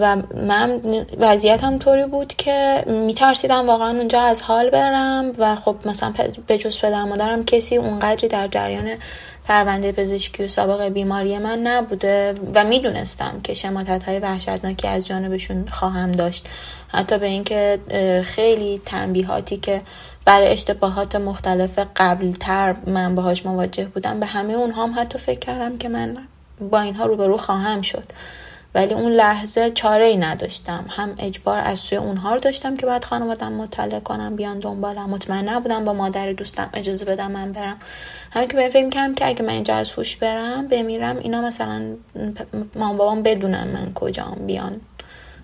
و من وضعیتم طوری بود که میترسیدم واقعا اونجا از حال برم و خب مثلا به جز پدر مادرم کسی اونقدری در جریان پرونده پزشکی و سابق بیماری من نبوده و می‌دونستم که شماتت های وحشتناکی از جانبشون خواهم داشت. حتی به اینکه خیلی تنبیهاتی که برای اشتباهات مختلف قبلتر من باهاش مواجه بودم به همه اونها هم حتی فکر کردم که من با اینها روبرو خواهم شد. ولی اون لحظه چاره ای نداشتم. هم اجبار از سوی اونها رو داشتم که بعد خانوادم مطلع کنم بیان دنبالم. مطمئن نبودم با مادر دوستم اجازه بدم من برم. همین که به فکر کردم که اگه من اینجا از هوش برم بمیرم اینا مثلا مام بابام بدونم من کجام بیان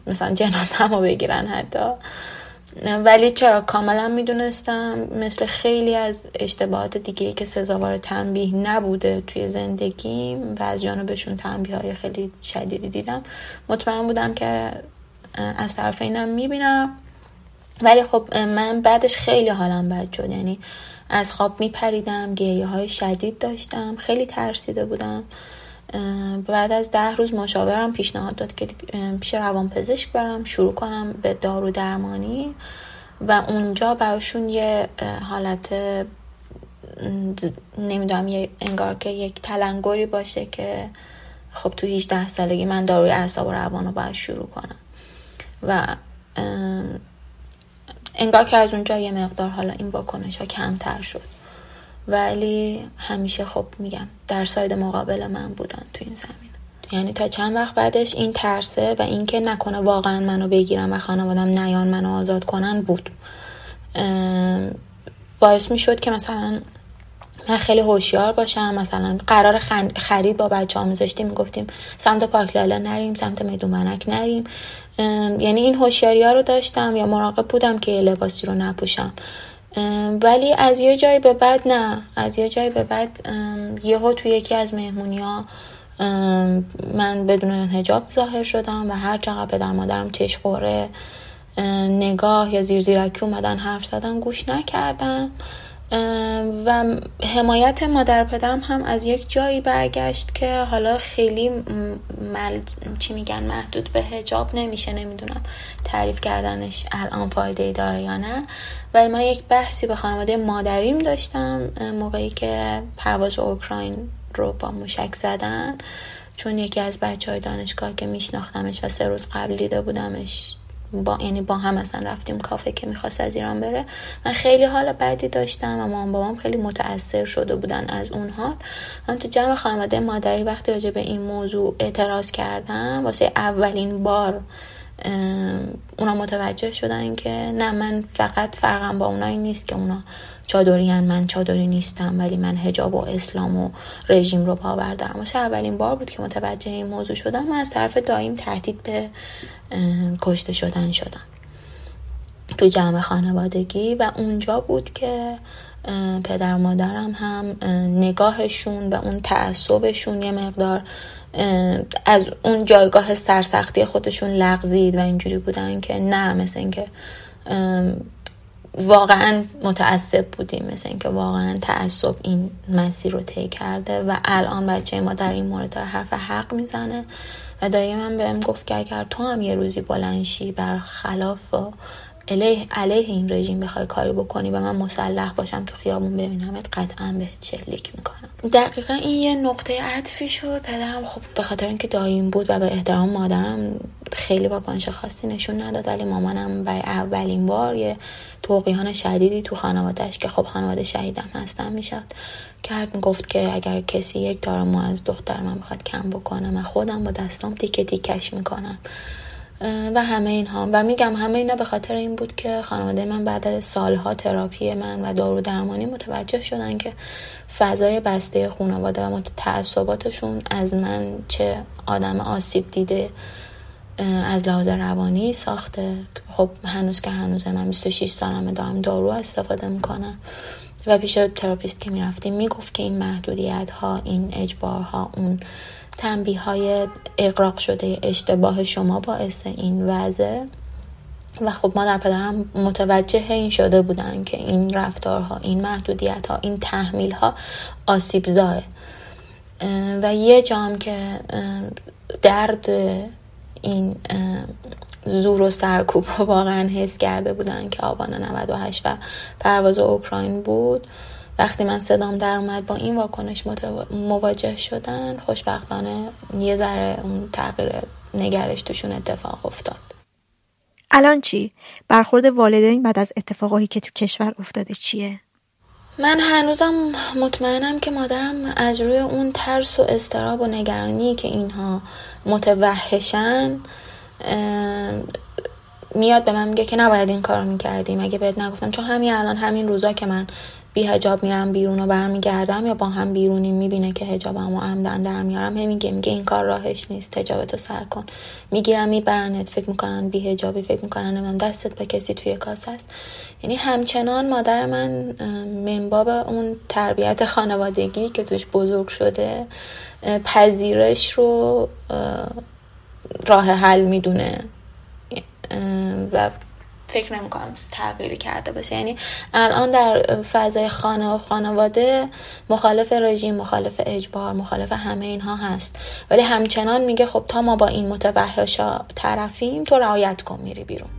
مثلا جنازم رو بگیرن حتی. ولی چرا؟ کاملا می‌دونستم مثل خیلی از اشتباهات دیگه که سزاوار تنبیه نبوده توی زندگیم و از جانبشون تنبیه های خیلی شدیدی دیدم. مطمئن بودم که از طرف اینم می‌بینم. ولی خب من بعدش خیلی حالم بد شد. یعنی از خواب میپریدم گریه های شدید داشتم خیلی ترسیده بودم. بعد از ده روز مشاورم پیشنهاد داد که پیش روان پزشک برم شروع کنم به دارو درمانی و اونجا براشون یه حالت نمی‌دونم یه انگار که یک تلنگری باشه که خب تو 18 سالگی من داروی اعصاب و روان رو باید شروع کنم. و انگار که از اونجا یه مقدار حالا این واکنش ها کمتر شد. ولی همیشه خب میگم در ساید مقابل من بودن تو این زمین. یعنی تا چند وقت بعدش این ترسه و اینکه نکنه واقعا منو بگیرم و خانوادم نیان منو آزاد کنن بود. باعث می شد که مثلا من خیلی هوشیار باشم. مثلا قرار خرید با بچه ها میذاشتیم می‌گفتیم. سمت پارک لالا نریم سمت میدون نریم. یعنی این هوشیاری ها رو داشتم یا مراقب بودم که لباسی رو نپوشم. ولی از یه جایی به بعد نه. از یه جایی به بعد یهو توی یکی از مهمونی ها من بدون هجاب ظاهر شدم و هر چقدر پدر مادرم چشخوره نگاه یا زیر زیرکی اومدن حرف زدن گوش نکردم. و حمایت مادر پدرم هم از یک جایی برگشت که حالا خیلی مل... چی میگن محدود به هجاب نمیشه نمی‌دونم تعریف کردنش الان فایده ای داره یا نه. ولی من یک بحثی به خانواده مادریم داشتم موقعی که پرواز اوکراین رو با موشک زدن چون یکی از بچه های دانشگاه که میشناختمش و سه روز قبل دیده بودمش با یعنی با هم اصلا رفتیم کافه که می‌خواست از ایران بره. من خیلی حال بدی داشتم و مامان بابام خیلی متاثر شده بودن از اون حال. من تو جمع خانواده مادری وقتی راجع به این موضوع اعتراض کردم واسه اولین بار اونا متوجه شدن که نه من فقط فرقم با اونایی نیست که اونا چادریان من چادری نیستم ولی من هجاب و اسلام و رژیم رو باور دارم واسه اولین بار بود که متوجه این موضوع شدم من از طرف دایم تهدید به کشته شدن شدم. تو جمع خانوادگی و اونجا بود که پدر و مادرم هم نگاهشون و اون تعصبشون یه مقدار از اون جایگاه سرسختی خودشون لغزید و اینجوری بودن که نه مثل اینکه واقعا متعصب بودیم. مثل اینکه واقعا تعصب این مسیر رو طی کرده و الان بچه ما در این مورد داره حرف حق می‌زنه. و دایی من بهم گفت که اگر تو هم یه روزی بلنشی بر خلاف علیه, علیه این رژیم بخوای کاری بکنی و من مسلح باشم تو خیابون ببینمت قطعا بهت شلیک می‌کنم. دقیقا این یه نقطه عطفی شد. پدرم خب به خاطر اینکه دایم بود و به احترام مادرم خیلی واکنش خاصی نشون نداد ولی مامانم برای اولین بار یه توقیهان شدیدی تو خانوادهش که خب خانواده شهیدم هستم می‌شد کرد. می‌گفت که اگر کسی یک دارمو از دختر من می‌خواد کم بکنه من خودم با دستام تیکه تیکش می‌کنم. و همه اینها. و میگم همه اینا به خاطر این بود که خانواده من بعد از سالها تراپی من و دارو درمانی متوجه شدن که فضای بسته خانواده و تعصباتشون از من چه آدم آسیب دیده از لحاظ روانی ساخته. خب هنوز که هنوز من 26 سالمه دارم دارو استفاده می‌کنم. و پیش تراپیست که می‌رفتیم می‌گفت که این محدودیت ها این اجبار ها اون تنبیه های اقراق شده اشتباه شما باعث این وضع و خب مادر پدرم متوجه این شده بودن که این رفتارها این محدودیت ها این تحمیل ها آسیب زاه و یه جام که درد این زور و سرکوب رو واقعا حس کرده بودن که آبان 98 و پرواز اوکراین بود. وقتی من صدام در اومد با این واکنش مواجه شدن خوشبختانه یه ذره اون تغییر نگرش توشون اتفاق افتاد الان چی؟ برخورد والدین بعد از اتفاقایی که تو کشور افتاده چیه؟ من هنوزم مطمئنم که مادرم از روی اون ترس و استراب و نگرانی که اینها متوحشن میاد به من میگه که نباید این کارو می‌کردیم اگه بهت نگفتم چون همین الان همین روزا که من بی هجاب میرم بیرون و برمیگردم یا با هم بیرونی می‌بینه که هجابم و عمدن در میارم. هی میگه این کار راهش نیست. هجابتو سر کن. می‌گیرم میبرنت. فکر می‌کنن بی هجابی فکر می‌کنن من دستت به کسی توی کاس هست. یعنی همچنان مادر من منباب اون تربیت خانوادگی که توش بزرگ شده پذیرش رو راه حل می‌دونه. و فکر نمی کنم تغییری کرده باشه. یعنی الان در فضای خانه و خانواده مخالف رژیم مخالف اجبار مخالف همه اینها هست. ولی همچنان میگه خب تا ما با این متوحشا طرفیم تو رعایت کن میری بیرون.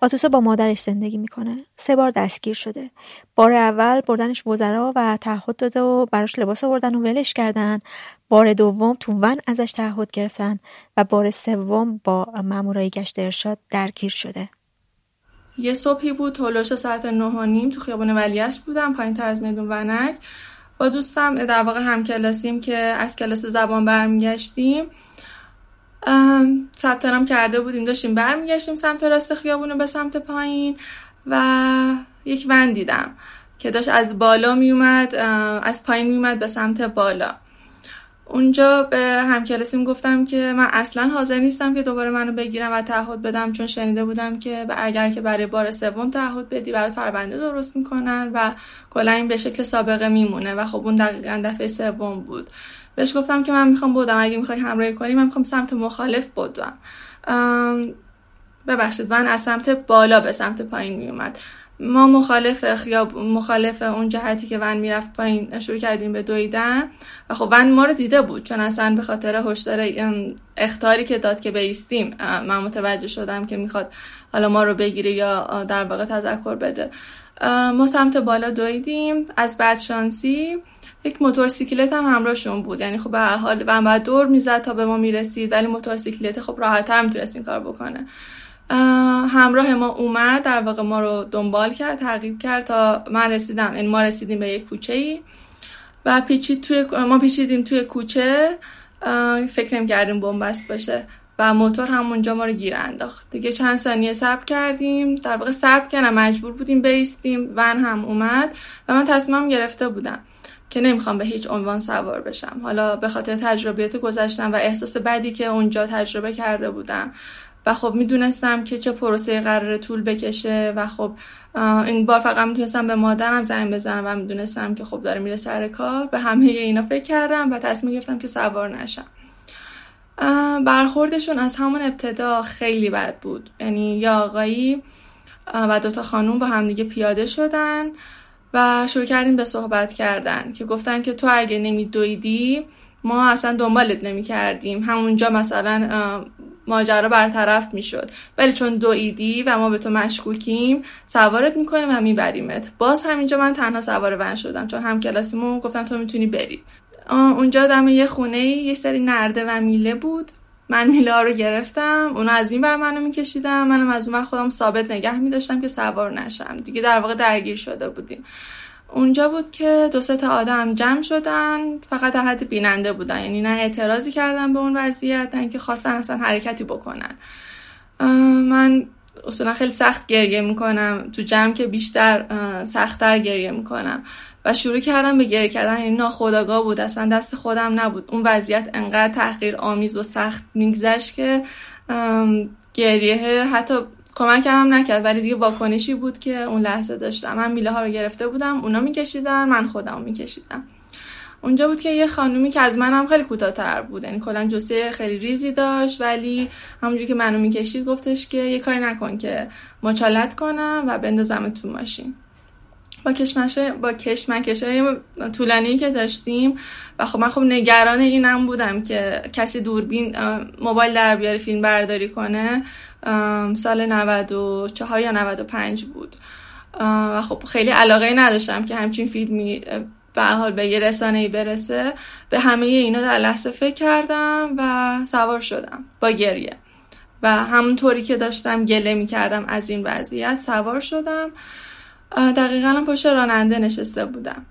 آتوسا با مادرش زندگی می‌کنه. سه بار دستگیر شده. بار اول بردنش وزرا و تعهد داده و براش لباس آوردن و ولش کردن. بار دوم تو ون ازش تعهد گرفتن و بار سوم با مامورای گشت ارشاد درگیر شده. یه صبحی بود تولوش ساعت نه نیم تو خیابان ولیعصر بودم پایین تر از میدون ونک. با دوستم در واقع هم کلاسیم که از کلاس زبان برمیگشتیم. ثبت نام کرده بودیم داشتیم برمیگشتیم سمت راست خیابون به سمت پایین و یک ون دیدم که داشت از بالا میومد از پایین میومد به سمت بالا. اونجا به همکلاسیم گفتم که من اصلا حاضر نیستم که دوباره منو بگیرم و تعهد بدم چون شنیده بودم که اگر که برای بار سوم تعهد بدی برای پرونده درست می‌کنن و کلا این به شکل سابقه میمونه و خب اون دقیقا دفعه سوم بود. بهش گفتم که من می‌خوام بودم اگه می‌خوای همراهی کنی من می‌خوام سمت مخالف بودم ببخشید من از سمت بالا به سمت پایین میومد. ما مخالف خیاب مخالف اون جهتی که ون می‌رفت پایین شروع کردیم به دویدن. و خب ون ما رو دیده بود چون اصلا به خاطر هشدار اختاری که داد که بیستیم من متوجه شدم که می‌خواد حالا ما رو بگیره یا در واقع تذکر بده. ما سمت بالا دویدیم. از بعد شانسی یک موتورسیکلت هم همراهشون بود. یعنی خب به هر حال بعد دور می‌زد تا به ما می‌رسید ولی موتورسیکلت خب راحتتر می‌تونست این کار بکنه. همراه ما اومد در واقع ما رو دنبال کرد تعقیب کرد تا من رسیدم. این یعنی ما رسیدیم به یک کوچه ای و پیچید توی ما پیچیدیم توی کوچه. فکر نمی کردیم بنبست باشه و موتور همونجا ما رو گیر انداخت. دیگه چند ثانیه صبر کردیم. در واقع صبر کردم مجبور بودیم بیستیم. ون هم اومد و من تصمیم گرفته بودم که نمی‌خوام به هیچ عنوان سوار بشم. حالا به خاطر تجربیات گذشتم و احساس بدی که اونجا تجربه کرده بودم. و خب می‌دونستم که چه پروسه قرار طول بکشه و خب این بار فقط می‌تونستم به مادرم زنگ بزنم و می‌دونستم که خب داره میره سر کار. به همه اینا فکر کردم و تصمیم گرفتم که سوار نشم. برخوردشون از همون ابتدا خیلی بد بود. یعنی یا آقایی و دوتا خانوم با همدیگه پیاده شدن. و شروع کردیم به صحبت کردن که گفتن که تو اگه نمیدویدی ما اصلا دنبالت نمی کردیم همونجا مثلا ماجرا برطرف می‌شد. ولی چون دویدی و ما به تو مشکوکیم سوارت می‌کنیم و میبریمت. باز همینجا من تنها سوار ون شدم چون هم کلاسیمو گفتن تو می‌تونی بری. اونجا دم یه خونه یه سری نرده و میله بود. من میله ها رو گرفتم اونا از این بر منو میکشیدم منم از اون بر خودم ثابت نگه میداشتم که سوار نشم. دیگه در واقع درگیر شده بودیم. اونجا بود که دو تا آدم جمع شدن فقط در حد بیننده بودن. یعنی نه اعتراضی کردن به اون وضعیت نه که خواستن اصلا حرکتی بکنن. من اصولا خیلی سخت گریه می‌کنم. تو جمع که بیشتر سختتر گریه می‌کنم. و شروع کردم به گریه کردن. یعنی ناخداگاه بود. اصلا دست خودم نبود. اون وضعیت انقدر تحقیر آمیز و سخت میگذشت که گریه حتی کمک هم نکرد. ولی دیگه واکنشی بود که اون لحظه داشتم. من میله ها رو گرفته بودم اونا میکشیدن من خودم میکشیدم. اونجا بود که یه خانومی که از منم خیلی کوتاه‌تر بود. یعنی کلا جسه خیلی ریزی داشت ولی همونجوری که منو می‌کشید گفتش که یه کاری نکن که مچالت کنم و بندازم تو ماشین. با با کشمکشه طولانی که داشتیم و خب من خب نگران اینم بودم که کسی دوربین موبایل در بیاره فیلم برداری کنه سال 94 یا 95 بود. و خب خیلی علاقه نداشتم که همچین فیلمی به حال به یه رسانه ای برسه. به همه اینا در لحظه فکر کردم و سوار شدم با گریه. و همونطوری که داشتم گله می کردم از این وضعیت سوار شدم. دقیقا هم پشت راننده نشسته بودم.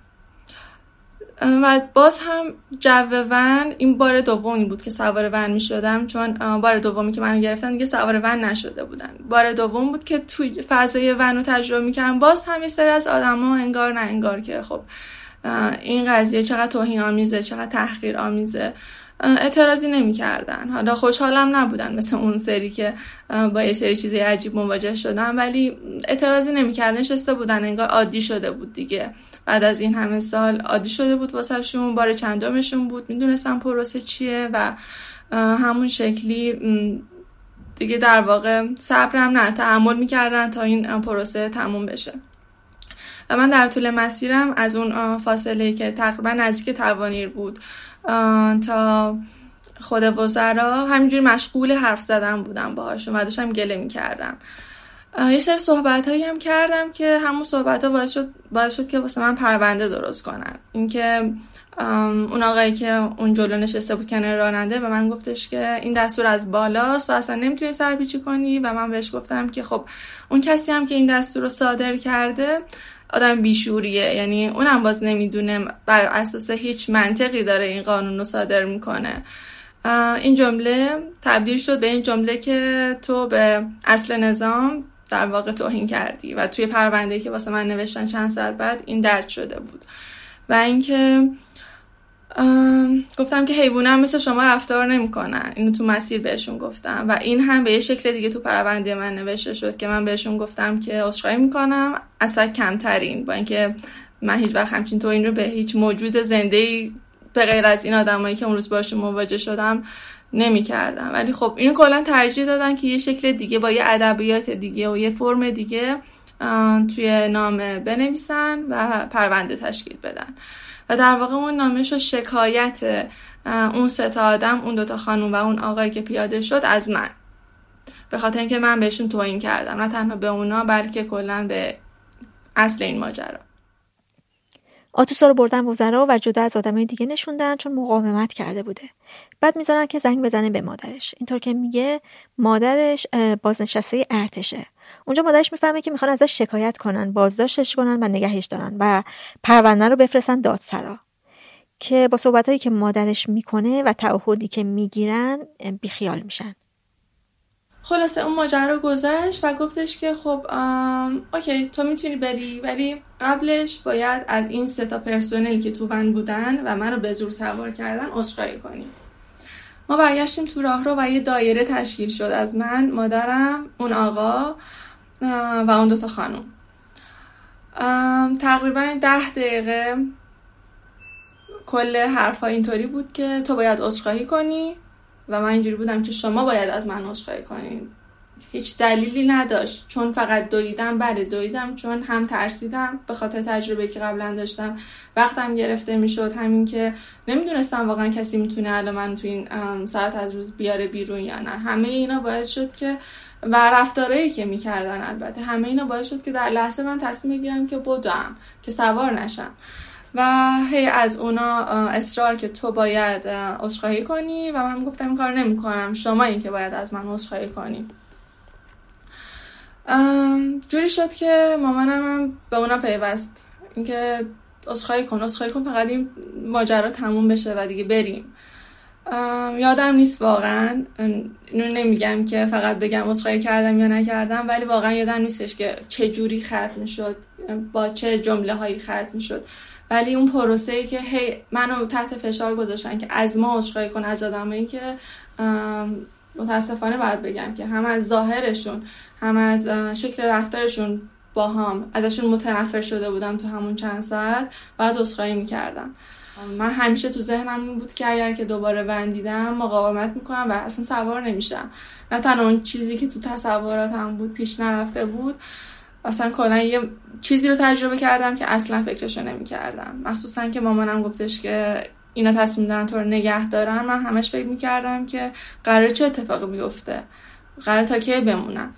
و باز هم جو ون این بار دومی بود که سوار ون می شدم چون بار دومی که منو گرفتن دیگه سوار ون نشده بودن. بار دوم بود که توی فضای ون رو تجربه می کردم باز هم یه سری از آدما انگار نه انگار که خب این قضیه چقدر توهین آمیزه چقدر تحقیر آمیزه اعتراضی نمی‌کردن. حالا خوشحالم نبودن مثل اون سری که با یه سری چیزی عجیب مواجه شدن ولی اعتراضی نمی‌کردن. نشسته بودن انگار عادی شده بود دیگه. بعد از این همه سال عادی شده بود واسه شون بار چندمشون بود. می‌دونستم پروسه چیه و همون شکلی دیگه در واقع صبرم نه تحمل می‌کردن تا این پروسه تموم بشه. و من در طول مسیرم از اون فاصله که تقریبا نزدیک توانیر بود تا خود وزرا همینجوری مشغول حرف زدن بودم باهاشون و داشتم گله می‌کردم. یه سری صحبت هایی هم کردم که همون صحبت ها باعث شد, باعث شد که واسه من پرونده درست کنن. اینکه اون آقایی که اون جلو نشسته بود کنار راننده و من گفتش که این دستور از بالاست و اصلا نمی‌تونی سرپیچی کنی. و من بهش گفتم که خب اون کسی هم که این دستور رو صادر کرده آدم بیشوریه. یعنی اونم باز نمی‌دونه بر اساس هیچ منطقی داره این قانون رو صادر می‌کنه. این جمله تبدیل شد به این جمله که تو به اصل نظام در واقع توهین کردی و توی پرونده که واسه من نوشتن چند ساعت بعد این درد شده بود. و اینکه گفتم که حیوانم مثل شما رفتار نمی‌کنن. اینو تو مسیر بهشون گفتم. و این هم به یه شکل دیگه تو پرونده من نوشته شد که من بهشون گفتم که عذرخواهی می‌کنم. اصلا کمترین با اینکه من هیچ وقت همچین تو این رو به هیچ موجود زنده ای به غیر از این آدمایی که اون روز باشون مواجه شدم نمی‌کردم. ولی خب اینو کلا ترجیح دادن که یه شکل دیگه با یه ادبیات دیگه و یه فرم دیگه توی نامه بنویسن و پرونده تشکیل بدن. و در واقع اون نامه شد شکایت اون سه آدم اون دوتا خانوم و اون آقایی که پیاده شد از من. به خاطر اینکه من بهشون توهین کردم. نه تنها به اونا بلکه کلا به اصل این ماجرا. آتوسا رو بردن وزرا و جدا از آدمای دیگه نشوندن چون مقاومت کرده بوده. بعد می‌ذارن که زنگ بزنه به مادرش. اینطور که میگه مادرش بازنشسته ارتشه. اونجا مادرش می‌فهمه که می‌خوان ازش شکایت کنن بازداشتش کنن و نگهش دارن و پرونده رو بفرستن دادسرا. که با صحبتهایی که مادرش می‌کنه و تعهدی که می‌گیرن بیخیال میشن. خلاصه اون ماجرا گذشت و گفتش که خب اوکی تو می‌تونی بری ولی قبلش باید از این سه تا پرسنلی که تو ون بودن و منو به زور سوار کردن عذرخواهی کنی. ما برگشتیم تو راه رو و یه دایره تشکیل شد. از من مادرم اون آقا و اون دوتا خانم تقریبا ده دقیقه کل حرفا اینطوری بود که تو باید عذرخواهی کنی و من اینجوری بودم که شما باید از من عذرخواهی کنین هیچ دلیلی نداشت. چون فقط دویدم بله دویدم چون هم ترسیدم به خاطر تجربه که قبلا داشتم. وقتم گرفته می‌شد. همین که نمی‌دونستم واقعا کسی می‌تونه الان من تو این ساعت از روز بیاره بیرون یا نه. همه اینا باعث شد که و رفتارهایی که می‌کردن البته. همه اینا باعث شد که در لحظه من تصمیم بگیرم که بدوم که سوار نشم. و هی از اونا اصرار که تو باید عذرخواهی کنی و من گفتم این کار نمی‌کنم. شما این که باید از من عذرخواهی کنی. جوری شد که مامانم هم به اونا پیوست. اینکه عذرخواهی کن عذرخواهی کن فقط این ماجرا تموم بشه و دیگه بریم. یادم نیست واقعا. اینو نمیگم که فقط بگم عذرخواهی کردم یا نکردم ولی واقعا یادم نیستش که چه جوری ختم شد با چه جمله هایی ختم شد ولی اون پروسه ای که هی منو تحت فشار گذاشتن که از ما عذرخواهی کن از آدمایی که متاسفانه باید بگم که هم از ظاهرشون هم از شکل رفتارشون با هم ازشون متنفر شده بودم تو همون چند ساعت بعد عذرخواهی می‌کردم. من همیشه تو ذهنم این بود که اگر که دوباره بندیدم مقاومت می‌کنم و اصلا سوار نمیشم. نه تنها اون چیزی که تو تصوراتم بود پیش نرفته بود اصلا کلا یه چیزی رو تجربه کردم که اصلا فکرشو نمی‌کردم. مخصوصا که مامانم گفتش که اینا تصمیم دارن تو رو نگه دارن. من همش فکر می‌کردم که قرار چه اتفاقی بیفته. قرار تا که بمونم.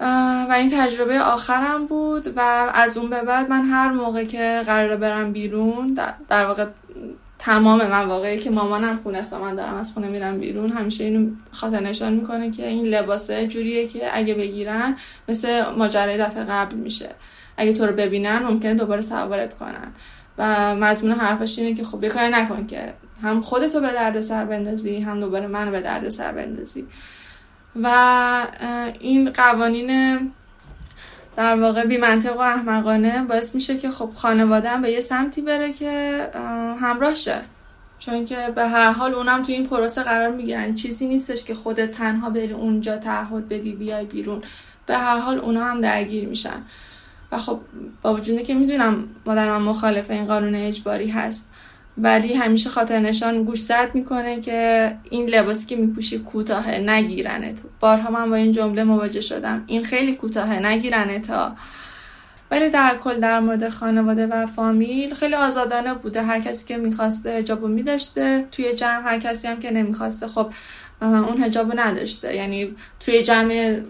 و این تجربه آخرم بود و از اون به بعد من هر موقع که قرار برم بیرون در, در واقع تمام من واقعی که مامانم خونه است من دارم از خونه میرم بیرون همیشه اینو خاطر نشان می‌کنه که این لباسه جوریه که اگه بگیرن مثل ماجرای دفعه قبل میشه. اگه تو رو ببینن ممکنه دوباره سوارت کنن. و مضمون حرفش اینه که خب کاری نکن که هم خودتو به درد سر بندازی هم دوباره منو به درد سر بندازی. و این قوانین در واقع بی منطق و احمقانه باعث میشه که خب خانواده به یه سمتی بره که همراه شه. چون که به هر حال اونم تو این پروسه قرار می‌گیرن. چیزی نیستش که خودت تنها بری اونجا تعهد بدی بیای بیرون. به هر حال اونا هم درگیر میشن. و خب با وجودی که می‌دونم مادر من مخالف این قانون اجباری هست. ولی همیشه خاطر نشان گوش می‌کنه که این لباسی که میپوشی کوتاه نگیرنت بارها من با این جمله مواجه شدم. این خیلی کوتاه نگیرنه تا. ولی در کل در مورد خانواده و فامیل خیلی آزادانه بوده. هر کسی که می‌خواسته هجابو میداشته توی جمع. هر کسی هم که نمی‌خواسته خب اون هجابو نداشته. یعنی توی جمع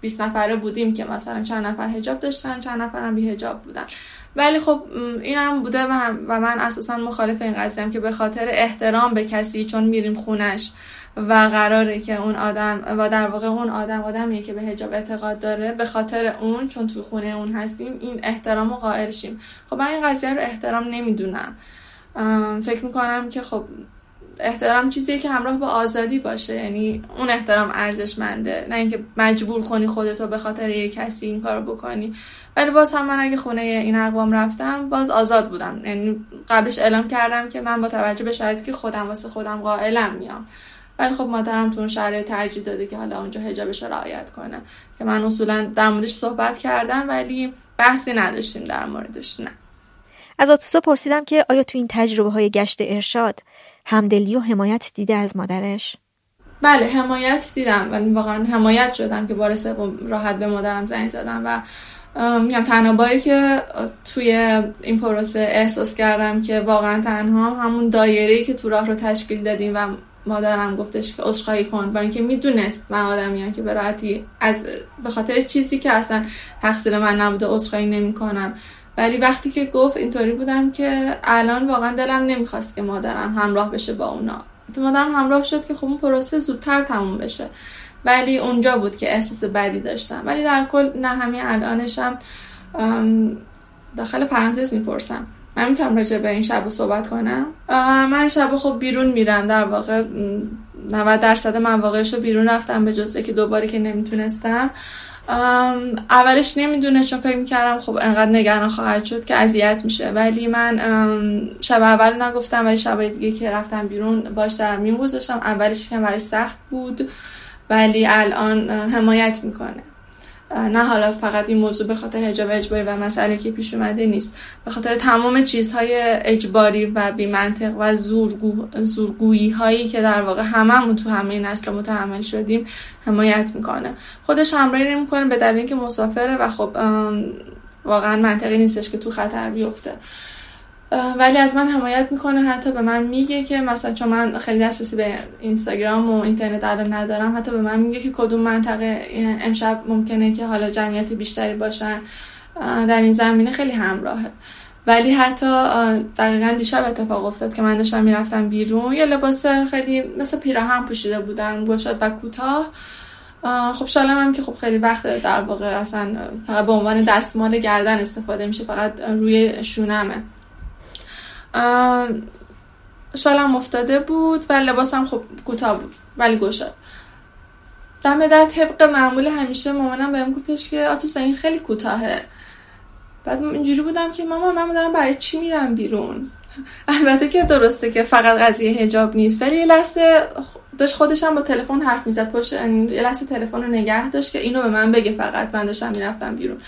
20 نفره بودیم که مثلا چند نفر هجاب داشتن چند نفر هم بی هجاب بودن. ولی خب این هم بوده و من اساسا مخالف این قضیه که به خاطر احترام به کسی چون میریم خونش و قراره که اون آدم و در واقع اون آدم آدمیه که به هجاب اعتقاد داره به خاطر اون چون تو خونه اون هستیم این احترام رو قائل شیم. خب من این قضیه رو احترام نمی‌دونم. فکر می‌کنم که خب احترام چیزیه که همراه با آزادی باشه. یعنی اون احترام ارزشمنده. نه اینکه مجبور کنی خودتو به خاطر یه کسی این کارو بکنی. ولی باز هم من اگه خونه این اقوام رفتم باز آزاد بودم. یعنی قبلش اعلام کردم که من با توجه به شرایطی که خودم واسه خودم قائلم میام. ولی خب مادرم تو اون شرایط ترجیح داده که حالا اونجا حجابش رعایت کنه. که من اصولا در موردش صحبت کردم ولی بحثی نداشتیم در موردش نه. از آتوسا پرسیدم که آیا تو این تجربه های گشت ارشاد همدلی و حمایت دیده از مادرش. بله حمایت دیدم ولی واقعا حمایت شدم که بار سوم راحت به مادرم زنگ زدم و میگم تنها باری که توی این پروسه احساس کردم که واقعا تنها همون دایره که تو راه رو تشکیل دادیم و مادرم گفتش که عذرخواهی کن با اینکه می‌دونست من آدمیم که به راحتی از به خاطر چیزی که اصلا تقصیر من نبوده عذرخواهی نمی‌کنم. ولی وقتی که گفت اینطوری بودم که الان واقعا دلم نمی‌خواست که مادرم همراه بشه با اونا. مادرم همراه شد که خب اون پروسه زودتر تموم بشه. ولی اونجا بود که احساس بدی داشتم. ولی در کل نه همین الانشم داخل پرانتز می‌پرسم. من می‌تونم راجع به این شب صحبت کنم؟ من شب خب بیرون میرم. در واقع 90 درصد مواقعش رو بیرون رفتم به جز که دوباره که نمی‌تونستم. اولش نمی‌دونه چون فکر می‌کردم خب انقدر نگران خواهد شد که اذیت میشه. ولی من شب اول نگفتم ولی شب دیگه که رفتم بیرون باش در میون گذاشتم اولش که برای سخت بود ولی الان حمایت می‌کنه. نه حالا فقط این موضوع به خاطر حجاب اجباری و مسئله که پیش اومده نیست. به خاطر تمام چیزهای اجباری و بیمنطق و زورگو، زورگویی هایی که در واقع هممون تو همه نسل متحمل شدیم حمایت می‌کنه. خودش همراهی نمی‌کنه به دلیل اینکه مسافره و خب واقعا منطقی نیستش که تو خطر بیفته. ولی از من حمایت می‌کنه حتی به من میگه که مثلا چون من خیلی دسترسی به اینستاگرام و اینترنت الان ندارم حتی به من میگه که کدوم منطقه امشب ممکنه که حالا جمعیت بیشتری باشن در این زمینه خیلی همراهه. ولی حتی دقیقا دیشب اتفاق افتاد که من داشتم می‌رفتم بیرون یه لباس خیلی مثل پیراهن پوشیده بودم گشاد و کوتاه. خب شالم هم که خب خیلی وقت در واقع اصلا فقط به عنوان دستمال گردن استفاده میشه فقط روی شونمه. شالم افتاده بود و لباسم خب کوتاه بود ولی گشاد. دم در طبق معمول همیشه مامانم بهم گفتش که آتوسا این خیلی کوتاهه. بعد اینجوری بودم که مامان من دارم برای چی میرم بیرون؟ البته که درسته که فقط قضیه هجاب نیست ولی یه لحظه داشت خودشم با تلفن حرف می‌زد پشت یه لحظه تلفن رو نگه داشت که اینو به من بگه فقط. من داشتم می‌رفتم بیرون.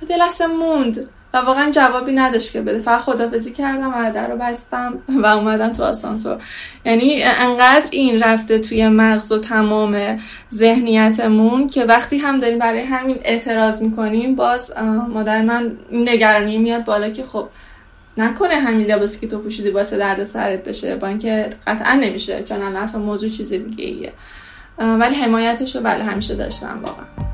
بعد یه لحظه موند. و واقعا جوابی نداشت که بده. فقط خدافزی کردم و در رو بستم و اومدن تو آسانسور. یعنی انقدر این رفته توی مغز و تمام ذهنیتمون که وقتی هم داریم برای همین اعتراض می‌کنیم باز مادر من نگرانی میاد بالا که خب نکنه همین لباسی که تو پوشیدی باعث درد سرت بشه با اینکه قطعا نمیشه چون الان اصلا موضوع چیز دیگه ایه ولی حمایتش رو بله همیشه داشتم واقعا.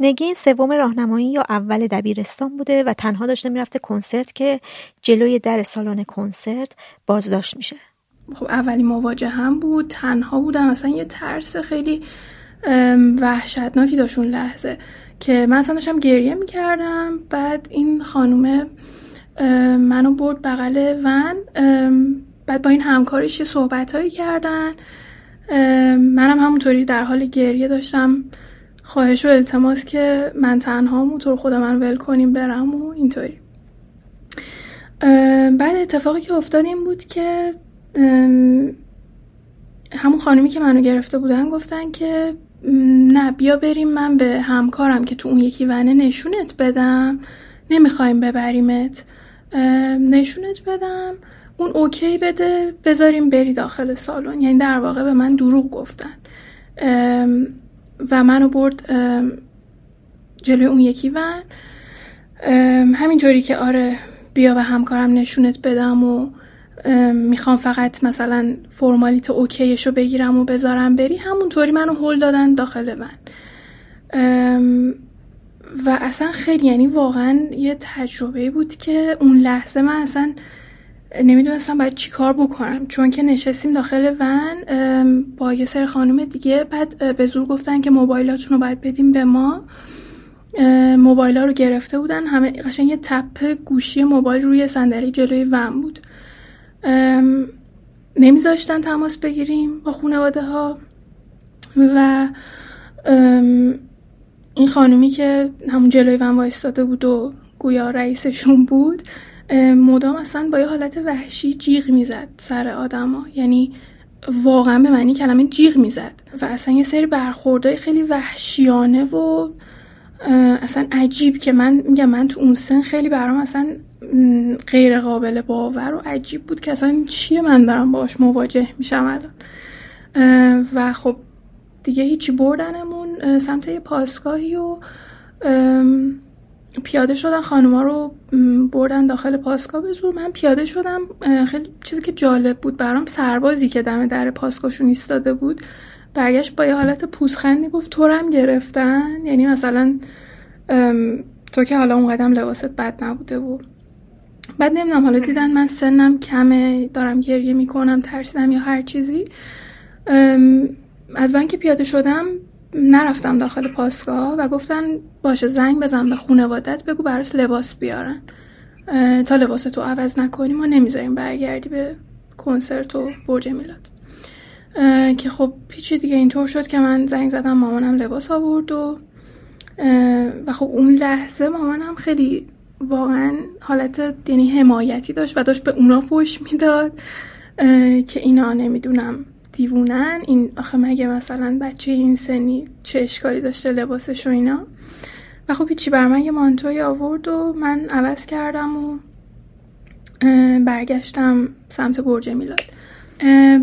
نگین سوم راهنمایی یا اول دبیرستان بوده و تنها داشته می‌رفته کنسرت که جلوی در سالن کنسرت بازداشت میشه. خب اولی مواجه هم بود تنها بودم. مثلا یه ترس خیلی وحشتناکی داشت اون لحظه که من اصلا داشتم گریه می‌کردم. بعد این خانومه منو برد بغل ون. بعد با این همکارش یه صحبت هایی کردن. منم همونطوری در حال گریه داشتم. خواهش و التماس که من تنها موتور خودم من ول کنیم برم و اینطوری. بعد اتفاقی که افتاد این بود که همون خانمی که منو گرفته بودن گفتن که نه بیا بریم من به همکارم که تو اون یکی ونه نشونت بدم. نمی‌خوایم ببریمت. نشونت بدم. اون اوکی بده بذاریم بری داخل سالن. یعنی در واقع به من دروغ گفتن. و منو برد جلوی اون یکی ون. همینطوری که آره بیا به همکارم نشونت بدم و می‌خوام فقط مثلا فرمالیت اوکیشو بگیرم و بذارم بری. همونطوری منو هل دادن داخل من و اصلا خیلی یعنی واقعا یه تجربه بود که اون لحظه من اصلا نمی‌دونستم باید چی کار بکنم. چون که نشستیم داخل ون با یه سر خانم دیگه بعد به زور گفتن که موبایلاتون رو باید بدیم به ما. موبایل ها رو گرفته بودن. همه قشنگ یه تپ گوشی موبایل روی صندلی جلوی ون بود. نمیذاشتن تماس بگیریم با خانواده ها و این خانومی که همون جلوی ون وایستاده بود و گویا رئیسشون بود مدام اصلا با یه حالت وحشی جیغ می‌زد سر آدما یعنی واقعا به معنی کلمه جیغ می‌زد. و اصلا یه سری برخوردهای خیلی وحشیانه و اصلا عجیب که من میگم من تو اون سن خیلی برام اصلا غیر قابل باور و عجیب بود که اصلا چیه من دارم باش مواجه میشم الان. و خب دیگه هیچی بردنمون سمت یه پاسگاهی و پیاده شدن خانوما رو بردن داخل پاسگاه. به زور من پیاده شدم. خیلی چیزی که جالب بود برام سربازی که دم در پاسگاهشون ایستاده بود برگشت با یه حالت پوزخندی گفت تو هم گرفتن؟ یعنی مثلا تو که حالا اون قدم لباست بد نبوده و بعد نمی‌دونم حالا دیدن من سنم کمه دارم گریه می‌کنم ترسیدم یا هر چیزی. از من که پیاده شدم نرفتم داخل پاسگاه و گفتن باشه زنگ بزن به خونوادت بگو براش لباس بیارن. تا لباس تو عوض نکنیم ما نمی‌ذاریم برگردی به کنسرت و برج میلاد. که خب پیچی دیگه اینطور شد که من زنگ زدم مامانم لباس آورد و و خب اون لحظه مامانم خیلی واقعا حالت یعنی حمایتی داشت و داشت به اونا فوش می‌داد که اینا نمی‌دونم دیوونن. این آخه مگه مثلا بچه این سنی چه اشکالی داشته لباسش و اینا؟ و خب هیچی بر من یه مانتوی آورد و من عوض کردم و برگشتم سمت برج میلاد.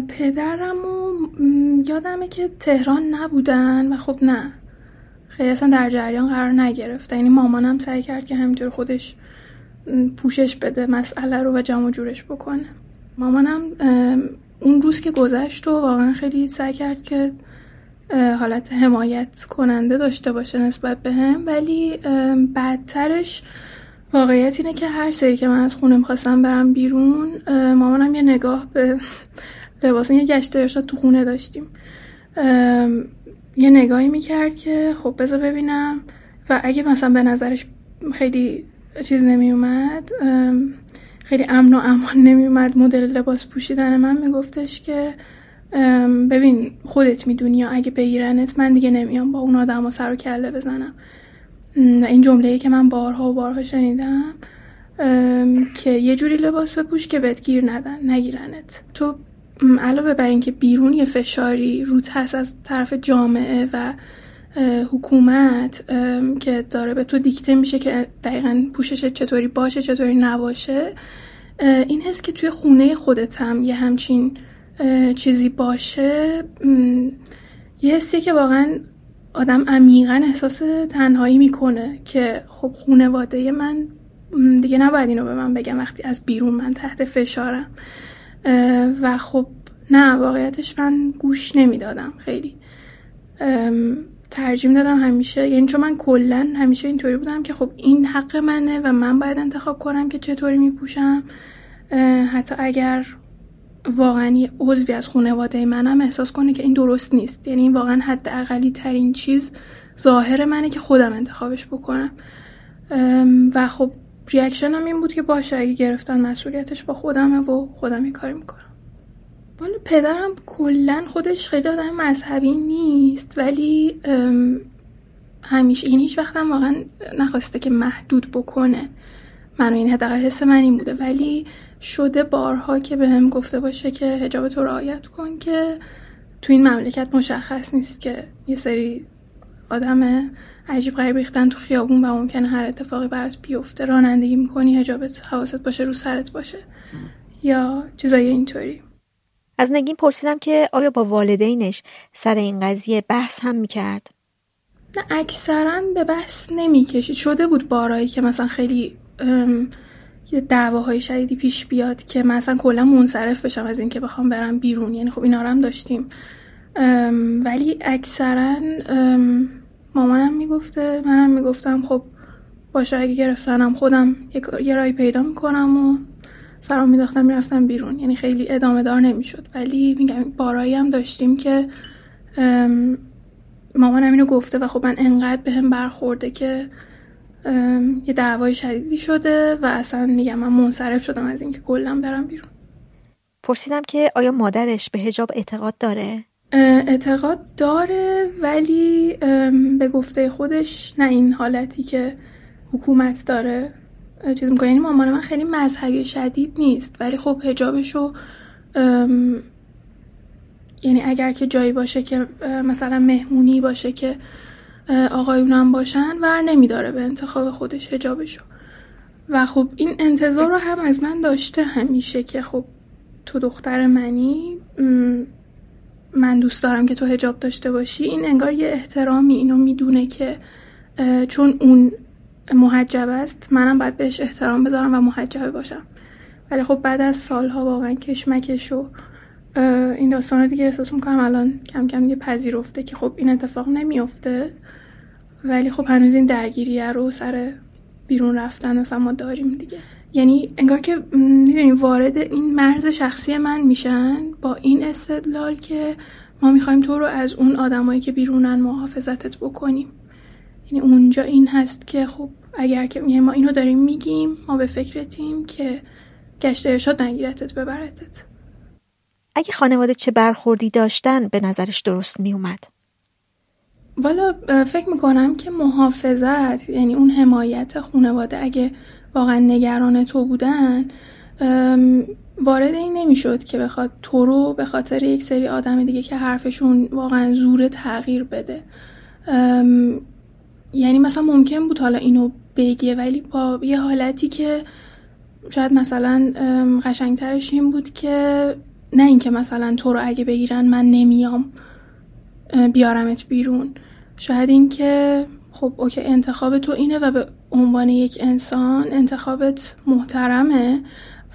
پدرم و یادمه که تهران نبودن و خب نه. خیلی اصلا در جریان قرار نگرفت. یعنی مامانم سعی کرد که همینطور خودش پوشش بده مسئله رو و جمع جورش بکنه. مامانم اون روز که گذشت و واقعا خیلی سعی کرد که حالت حمایت کننده داشته باشه نسبت به هم ولی بعدترش واقعیت اینه که هر سری که من از خونه می‌خواستم برم بیرون مامانم یه نگاه به لباس یه گشت ارشاد تو خونه داشتیم. یه نگاهی می‌کرد که خب بذار ببینم و اگه مثلا به نظرش خیلی چیز نمیومد خیلی امن و امان نمیومد مدل لباس پوشیدن من میگفتش که ببین خودت می‌دونی یا اگه بگیرنت من دیگه نمیام با اون آدم و سر و کله بزنم. این جمله که من بارها و بارها شنیدم که یه جوری لباس بپوش که بهت گیر ندن نگیرنت. تو علاوه بر اینکه بیرون یه فشاری روت هست از طرف جامعه و حکومت که داره به تو دیکته میشه که دقیقا پوشش چطوری باشه چطوری نباشه. این هست که توی خونه خودت هم یه همچین چیزی باشه یه حسی که واقعا آدم عمیقا احساس تنهایی می‌کنه که خب خونواده من دیگه نباید اینو به من بگم وقتی از بیرون من تحت فشارم. و خب نه واقعیتش من گوش نمی‌دادم خیلی. ترجیم دادم همیشه. یعنی چون من کلا همیشه اینطوری بودم که خب این حق منه و من باید انتخاب کنم که چطوری میپوشم. حتی اگر واقعا یه عضوی از خانواده منم احساس کنه که این درست نیست. یعنی این واقعا حد اقلی ترین چیز ظاهر منه که خودم انتخابش بکنم. و خب ریاکشنم این بود که باشه اگه گرفتن مسئولیتش با خودمه و خودم این کاری می‌کنم. والا پدرم کلا خودش خیلی آدم مذهبی نیست ولی همیشه این هیچ وقتم واقعا نخواسته که محدود بکنه. منو این حداقل حس من این بوده. ولی شده بارها که به هم گفته باشه که هجاب تو رعایت کن که تو این مملکت مشخص نیست که یه سری آدم عجیب غریب ریختن تو خیابون و ممکنه هر اتفاقی برات بیفته. رانندگی می‌کنی هجابت حواست باشه رو سرت باشه. یا چیزای اینطوری. از نگین پرسیدم که آیا با والدینش سر این قضیه بحث هم می‌کرد؟ نه اکثرا به بحث نمی‌کشید. شده بود بارایی که مثلا خیلی یه دعواهای شدیدی پیش بیاد که مثلا کلا منصرف بشم از اینکه بخوام برم بیرون. یعنی خب اینا رو هم داشتیم. ولی اکثرا مامانم می‌گفته منم می‌گفتم خب باشه اگه گرفتنم خودم یه رای پیدا می‌کنم و سرام میداختم می‌رفتم بیرون. یعنی خیلی ادامه دار نمی‌شد. ولی میگم بارایی هم داشتیم که مامانم اینو گفته و خب من انقدر به هم برخورده که یه دعوای شدیدی شده و اصلا میگم من منصرف شدم از اینکه کلا برم بیرون. پرسیدم که آیا مادرش به هجاب اعتقاد داره؟ اعتقاد داره ولی به گفته خودش نه این حالتی که حکومت داره. چیز می‌کنه یعنی مامان من خیلی مذهبی شدید نیست ولی خب هجابشو یعنی اگر که جایی باشه که مثلا مهمونی باشه که آقایونم باشن ور نمیداره به انتخاب خودش هجابشو و خب این انتظار رو هم از من داشته همیشه که خب تو دختر منی من دوست دارم که تو هجاب داشته باشی. این انگار یه احترامی اینو می‌دونه که چون اون محجب است. منم باید بهش احترام بذارم و محجبه باشم. ولی خب بعد از سالها واقعا کشمکش و این داستان دیگه احساس می‌کنم الان کم کم دیگه پذیرفته که خب این اتفاق نمیافته. ولی خب هنوز این درگیریه رو سر بیرون رفتن مثلا ما داریم دیگه. یعنی انگار که می‌دونی وارد این مرز شخصی من میشن با این استدلال که ما می‌خوایم تو رو از اون آدمایی که بیرونن محافظتت بکنیم. یعنی اونجا این هست که خب اگر که یعنی ما اینو داریم میگیم ما به فکرتیم که گشت ارشاد نگیرتت ببرتت. اگه خانواده چه برخوردی داشتن به نظرش درست میومد؟ والا فکر می‌کنم که محافظت یعنی اون حمایت خانواده اگه واقعا نگران تو بودن وارد این نمی‌شد که بخواد تو رو به خاطر یک سری آدم دیگه که حرفشون واقعا زور تغییر بده. یعنی مثلا ممکن بود حالا اینو بگیه. ولی با یه حالتی که شاید مثلا قشنگترش این بود که نه اینکه مثلا تو رو اگه بگیرن من نمیام بیارمت بیرون. شاید اینکه خب اوکی انتخاب تو اینه و به عنوان یک انسان انتخابت محترمه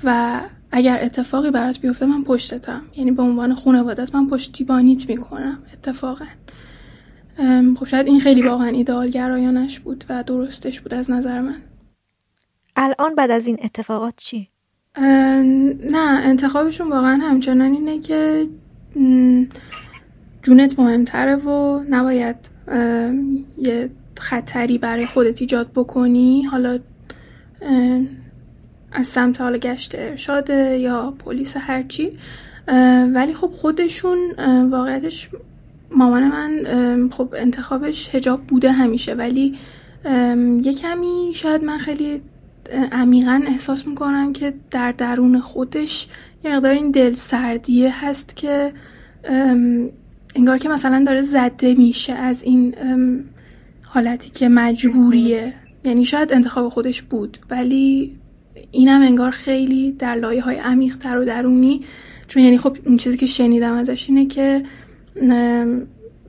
و اگر اتفاقی برات بیفته من پشتتم. یعنی به عنوان خانوادت من پشتیبانیت می‌کنم اتفاقا. خب شاید این خیلی واقعا ایدئال گرایانش بود و درستش بود از نظر من. الان بعد از این اتفاقات چی؟ نه انتخابشون واقعا همچنان اینه که جونت مهمتره و نباید یه خطری برای خودت ایجاد بکنی. حالا از سمت حالا گشت ارشاده یا پلیس هرچی. ولی خب خودشون واقعیتش مامان من خب انتخابش هجاب بوده همیشه ولی یه کمی شاید من خیلی عمیقا احساس می‌کنم که در درون خودش یه مقدار این دل سردیه هست که انگار که مثلا داره زده میشه از این حالتی که مجبوریه. یعنی شاید انتخاب خودش بود ولی اینم انگار خیلی در لایه های عمیق تر و درونی. چون یعنی خب این چیزی که شنیدم ازش اینه که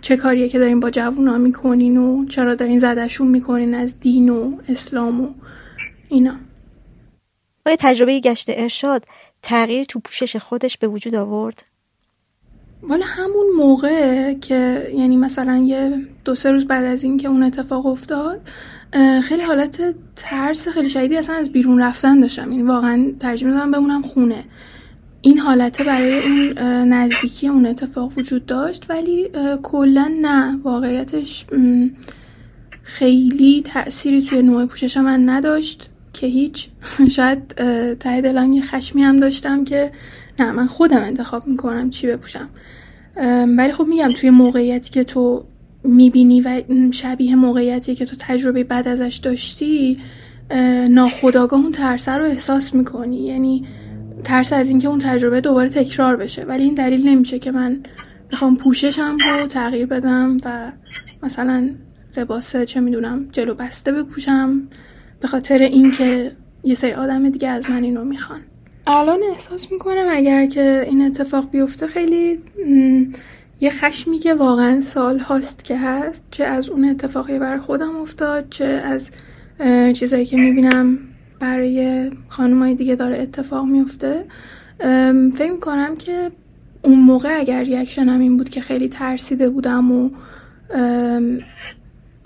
چه کاریه که دارین با جوونا می‌کنین و چرا دارین زدشون می‌کنین از دین و اسلام و اینا؟ آیا تجربه گشت ارشاد تغییر تو پوشش خودش به وجود آورد؟ والا همون موقع که یعنی مثلا یه دو سه روز بعد از این که اون اتفاق افتاد خیلی حالت ترس خیلی شدیدی اصلا از بیرون رفتن داشتم. یعنی واقعا ترجیح می‌دادم بمونم خونه. این حالته برای اون نزدیکی اون اتفاق وجود داشت ولی کلا نه. واقعیتش خیلی تأثیری توی نوع پوشش من نداشت که هیچ. شاید ته دلم یه خشمی هم داشتم که نه من خودم انتخاب می‌کنم چی بپوشم. ولی خب میگم توی موقعیتی که تو می‌بینی و شبیه موقعیتی که تو تجربه بعد ازش داشتی ناخداگاه اون ترس رو احساس می‌کنی. یعنی ترس از اینکه اون تجربه دوباره تکرار بشه. ولی این دلیل نمیشه که من بخوام پوششم رو تغییر بدم و مثلا لباس چه می‌دونم جلو بسته بپوشم به خاطر اینکه یه سری آدم دیگه از من اینو می‌خوان. الان احساس می‌کنم اگر که این اتفاق بیفته خیلی یه خشمی که واقعا سال هاست که هست چه از اون اتفاقی بر خودم افتاد چه از چیزایی که می‌بینم برای خانمای دیگه داره اتفاق میفته. فکر می‌کنم که اون موقع اگر ریاکشنم این بود که خیلی ترسیده بودم و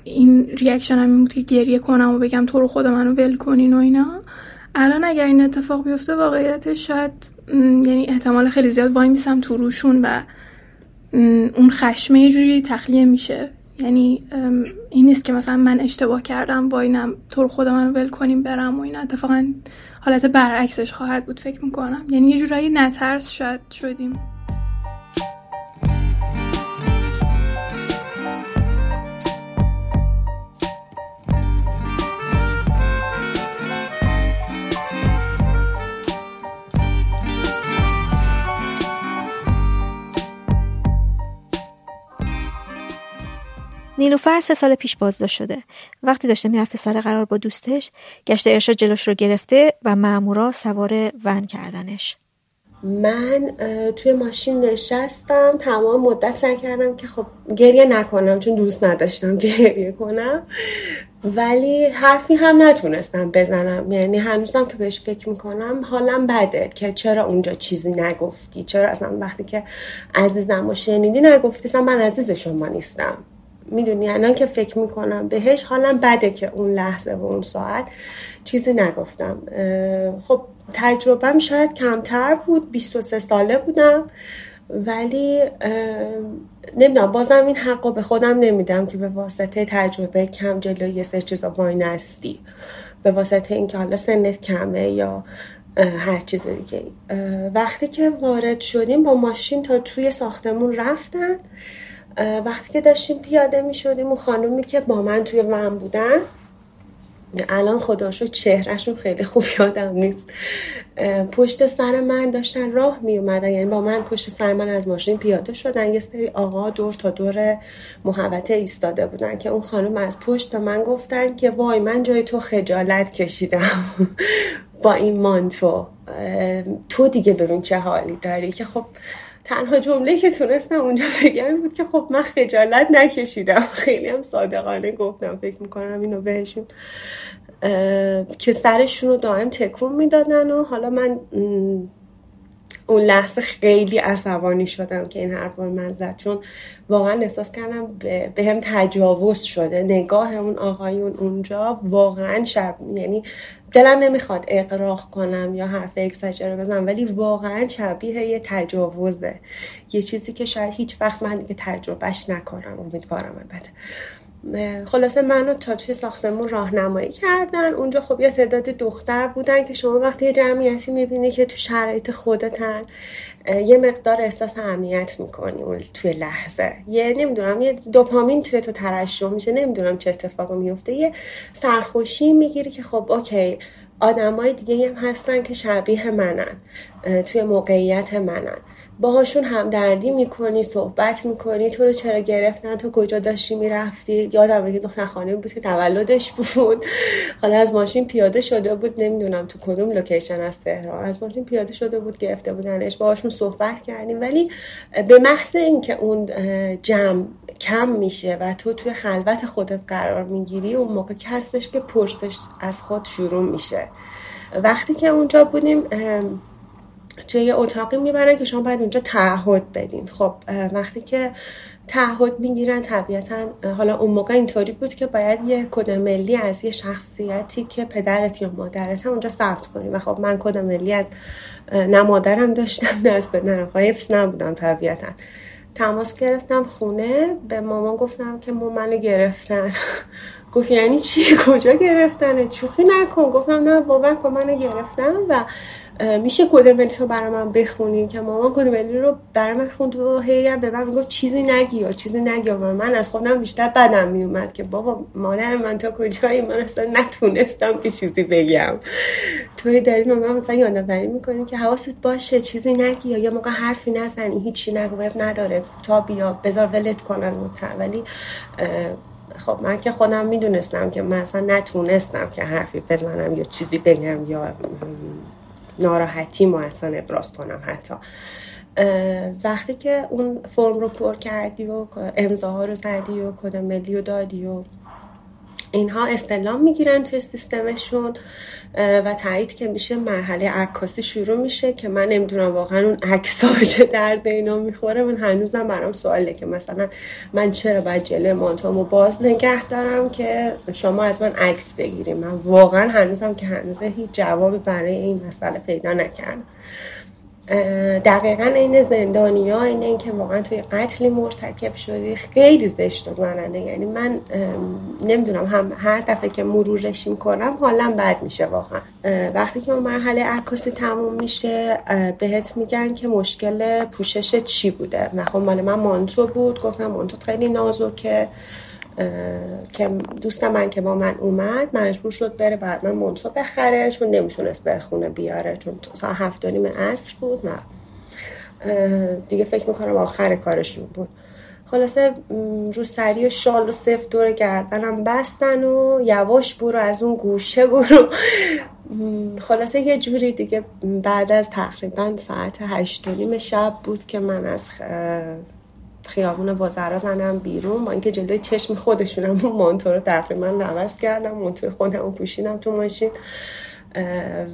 این ریاکشنم این بود که گریه کنم و بگم تو رو خود منو ول کنین و اینا الان اگر این اتفاق بیفته واقعیتش شاید یعنی احتمال خیلی زیاد وای میسم تو روشون و اون خشمه یه جوری تخلیه میشه. یعنی این نیست که مثلا من اشتباه کردم واینم تو خودم من ول کنیم برم و این اتفاقا حالت برعکسش خواهد بود فکر می‌کنم. یعنی یه جورایی نترس شاید شدیم. نیلوفر سه سال پیش بازداشت شده. وقتی داشته می‌رفته سر قرار با دوستش گشت ارشاد جلوش رو گرفته و مامورا سوار ون کردنش. من توی ماشین نشستم تمام مدت سعی کردم که خب گریه نکنم چون دوست نداشتم گریه کنم. ولی حرفی هم نتونستم بزنم. یعنی هنوزم که بهش فکر می‌کنم حالم بده که چرا اونجا چیزی نگفتی؟ چرا اصلا وقتی که عزیزم و شنیدی نگفتی؟ من عزیز شما نیستم. می‌دونی الان که فکر می‌کنم بهش حالم بده که اون لحظه و اون ساعت. چیزی نگفتم. خب تجربهم شاید کمتر بود 23 ساله بودم. ولی نمی‌دونم بازم این حق رو به خودم نمیدم که به واسطه تجربه کم جلوی یه سه چیزا وای نستی به واسطه اینکه حالا سنت کمه یا هر چیز دیگه وقتی که وارد شدیم با ماشین تا توی ساختمون رفتن وقتی که داشتیم پیاده می شدیم و خانومی که با من توی من بودن الان خداشو چهرهشون خیلی خوب یادم نیست. پشت سر من داشتن راه می اومدن یعنی با من پشت سر من از ماشین پیاده شدن. یه سری آقا دور تا دور محوطه ایستاده بودن که اون خانم از پشت به من گفتن که وای من جای تو خجالت کشیدم. با این مانتو. تو دیگه ببین چه حالی داری. که خب تنها جمله که تونستم اونجا بگم بود که خب من خجالت نکشیدم. خیلی هم صادقانه گفتم فکر می‌کنم اینو بهشون که سرشون رو دائم تکون می‌دادن و حالا من اون لحظه خیلی عصبانی شدم که این حرف من زد. چون واقعا احساس کردم به هم تجاوز شده. نگاه اون آقایون اونجا واقعا شب یعنی دلم نمی‌خواد اقراق کنم یا حرف اکساجره بزنم ولی واقعا شبیه یه تجاوزه. یه چیزی که شاید هیچ وقت من دیگه تجربهش نکنم. امیدوارم البته. خلاصه منو تا توی ساختمون راهنمایی کردن. اونجا خب یه تعداد دختر بودن که شما وقتی یه جمعیتی می‌بینی که تو شرایط خودتن یه مقدار احساس امنیت می‌کنی توی لحظه. یه نمی‌دونم یه دوپامین توی تو ترشح میشه. نمی‌دونم چه اتفاقی میفته یه سرخوشی می‌گیری که خب okay آدمای دیگه هم هستن که شبیه منن توی موقعیت منن. باهاشون همدردی می‌کنی صحبت می‌کنی تو رو چرا گرفتن تو کجا داشتی می‌رفتی؟ یادم که دختر خانمه بود که تولدش بود. حالا از ماشین پیاده شده بود نمی‌دونم تو کدوم location از تهران. از ماشین پیاده شده بود گرفته بودنش. باهاشون صحبت کردیم. ولی به محض اینکه اون جمع کم میشه و تو توی خلوت خودت قرار می‌گیری اون موقع که هستش که پرسش از خود شروع میشه. وقتی که اونجا بودیم توی یه اتاقی می‌برن که شما باید اونجا تعهد بدین. خب وقتی که تعهد می‌گیرن طبیعتا حالا اون موقع اینطوری بود که باید یه کد ملی از یه شخصیتی که پدرت یا مادرت اونجا ثبت کنی. و خب من کد ملی از نه مادرم داشتم نه از پدرم. حفظ نبودم طبیعتا. تماس گرفتم خونه. به مامان گفتم که مامان منو گرفتن. گفت یعنی چی؟ کجا گرفتنه چوخی نکن. گفتم نه باور کن منو گرفتن. و میشه کد ملی تو برای من بخونی؟ که مامان کد ملی رو برای من خوند و هی به من می‌گفت چیزی نگی یا چیزی نگی و من از خودم بیشتر بدم میومد که بابا مادر من تا کجایی؟ من اصلا نتونستم که چیزی بگم. توی داری من مثلا یادآوری می‌کنی که حواست باشه چیزی نگی یا یه موقع حرفی نزنی هیچی نگو نداره کوتاه بیا بذار ولت کنن ولی خب من که خودم می‌دونستم که من اصلا نتونستم که حرفی بزنم یا چیزی بگم یا ناراحتی ما اصلا ابراز کنم حتی. وقتی که اون فرم رو پر کردی و امضاها رو زدی و کد ملی رو دادی و اینها استلام می‌گیرن توی سیستمشون و تایید که میشه مرحله عکاسی شروع میشه که من نمی‌دونم واقعا اون عکس چه درد اینا می‌خوره. من هنوزم برام سواله که مثلا من چرا باید جلوی مانتومو باز نگه دارم که شما از من عکس بگیریم من واقعا هنوزم که هنوزه هیچ جوابی برای این مسئله پیدا نکردم. دقیقا این زندانی ها اینه که واقعا توی قتلی مرتکب شدی خیلی زشت و زننده. یعنی من نمی‌دونم هم هر دفعه که مرورش می‌کنم حالا بد میشه واقعا. وقتی که اون مرحله عکاسی تموم میشه بهت میگن که مشکل پوشش چی بوده؟ خب مال من مانتو بود گفتم مانتو خیلی نازکه. که دوست من که با من اومد مجبور شد بره بر من منتو بخره چون نمی‌تونست بره خونه بیاره چون ساعت هفت نیم عصر بود و دیگه فکر می‌کنم آخر کارشون بود. خلاصه رو سری و شال و سفت دور گردنم بستن و یواش برو از اون گوشه برو. خلاصه یه جوری دیگه بعد از تقریبا ساعت هشت نیم شب بود که من از خیابون وزرا زنم بیرون با اینکه جلوی چشم خودشونم اون مانتو رو تقریبا عوض کردم مانتو خودم پوشیدم تو ماشین.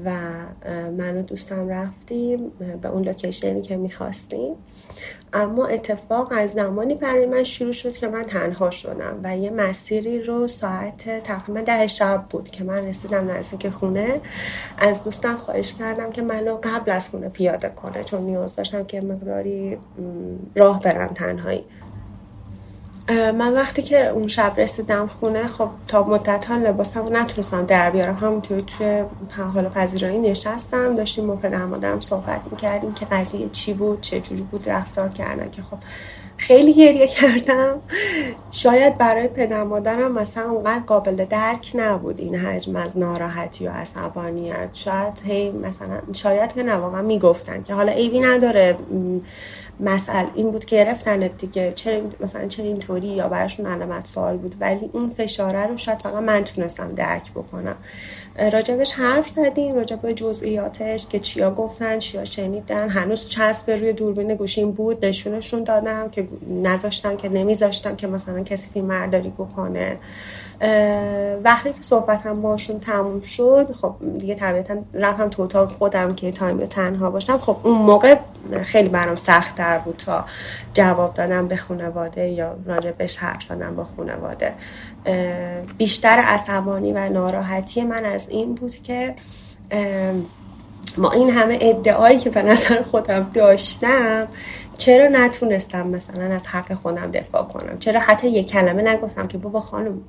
و من و دوستم رفتیم به اون لوکیشنی که می‌خواستیم. اما اتفاق از زمانی برای من شروع شد که من تنها شدم و یه مسیری رو ساعت تقریبا ده شب بود که من رسیدم نزدیک خونه. از دوستم خواهش کردم که منو قبل از خونه پیاده کنه چون نیاز داشتم که مقداری راه برم تنهایی. من وقتی که اون شب رسیدم خونه خب تا مدت ها لباسم رو نتونستم در بیارم. همونطور توی حال پذیرایی نشستم داشتیم با پدر مادرم صحبت می‌کردیم که قضیه چی بود چه جوری بود رفتار کردن که خب خیلی گریه کردم. شاید برای پدر مادرم مثلا اونقدر قابل درک نبود این حجم از ناراحتی و عصبانیت. شاید هی مثلا شاید که نه واقعا می‌گفتن که حالا ایبی نداره. مسئله این بود که گرفتن دیگه. چرا مثلا چرا اینطوری؟ یا براشون علامت سوال بود. ولی اون فشاره رو شاید فقط من تونستم درک بکنم. راجبش حرف زدیم. راجب جزئیاتش که چیا گفتن چیا شنیدن. هنوز چسب روی دوربین گوشیم بود. نشونشون دادم که نذاشتن که نمیذاشتن که مثلا کسی فیلم بکنه. وقتی که صحبت هم باشون تموم شد خب دیگه طبیعتا رفتم تو اتاق خودم که تایم تنها باشم. خب اون موقع خیلی برام سخت در بود تا جواب دادم به خانواده یا راجبش حرف زدم با خانواده. بیشتر عصبانی و ناراحتی من از این بود که ما این همه ادعایی که به نظر خودم داشتم چرا نتونستم مثلا از حق خودم دفاع کنم؟ چرا حتی یک کلمه نگفتم که بابا خانم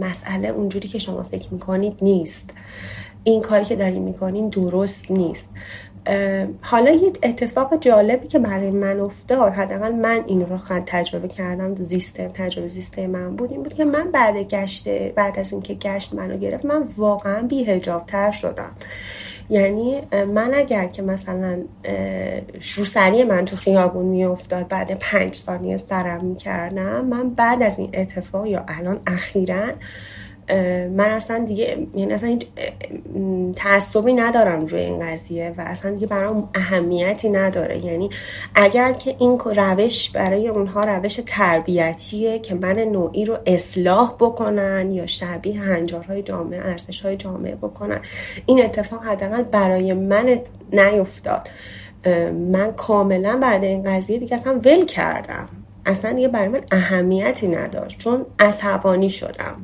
مسئله اونجوری که شما فکر می‌کنید نیست. این کاری که داری می‌کنین درست نیست. حالا یه اتفاق جالبی که برای من افتاد حداقل من این رو تجربه کردم زیسته تجربه زیسته من بود این بود که من بعد گشت بعد از اینکه گشت منو گرفت من واقعا بیهجاب تر شدم. یعنی من اگر که مثلا روسری من تو خیابون میافتاد بعد پنج ثانیه سرم می‌کردم من بعد از این اتفاق یا الان اخیرا من اصلا دیگه یعنی اصلا تعصبی ندارم روی این قضیه و اصلا دیگه برام اهمیتی نداره. یعنی اگر که این روش برای اونها روش تربیتیه که من نوعی رو اصلاح بکنن یا شبیه هنجارهای جامعه ارزشهای جامعه بکنن این اتفاق حداقل برای من نیفتاد. من کاملا بعد این قضیه دیگه اصلا ول کردم. اصلا دیگه برای من اهمیتی نداشت چون عصبانی شدم.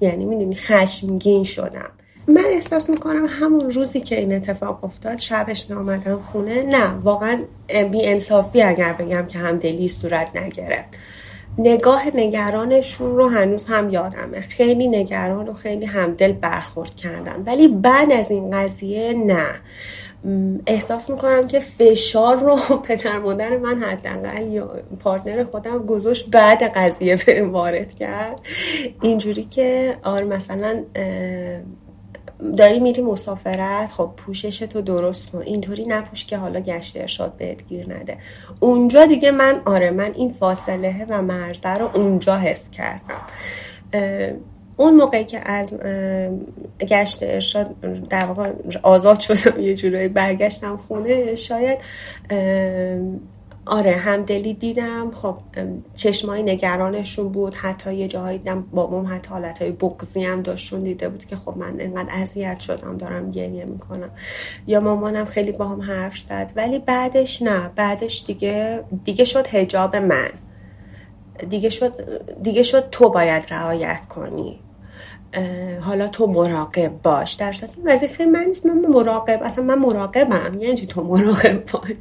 یعنی می‌دونی خشمگین شدم. من احساس می‌کنم همون روزی که این اتفاق افتاد شبش نامدم خونه. نه واقعا بی انصافی اگر بگم که همدلی صورت نگرفت. نگاه نگرانشون رو هنوز هم یادمه. خیلی نگران و خیلی همدل برخورد کردم ولی بعد از این قضیه نه. احساس می‌کنم که فشار رو پدر مادر من حداقل یا پارتنر خودم گذاشت بعد قضیه به وارد کرد. اینجوری که آره مثلا داری میری مسافرت خب پوشش تو درست کن. اینطوری نپوش که حالا گشت ارشاد بهت گیر نده. اونجا دیگه من آره من این فاصله و مرزه رو اونجا حس کردم. اون موقعی که از گشت ارشاد در واقع آزاد شدم یه جورایی برگشتم خونه شاید آره همدلی دیدم. خب چشمای نگرانشون بود. حتی یه جاهایی دیدم بابام حتی حالتهای بغزی هم داشتون دیده بود که خب من انقدر اذیت شدم دارم گریه می‌کنم. یا مامانم خیلی با هم حرف زد. ولی بعدش نه بعدش دیگه دیگه شد هجاب من. دیگه شد دیگه شد تو باید رعایت کنی. حالا تو مراقب باش. در صورتی وظیفه من نیست من مراقب اصلا من مراقبم. یعنی تو مراقب باش؟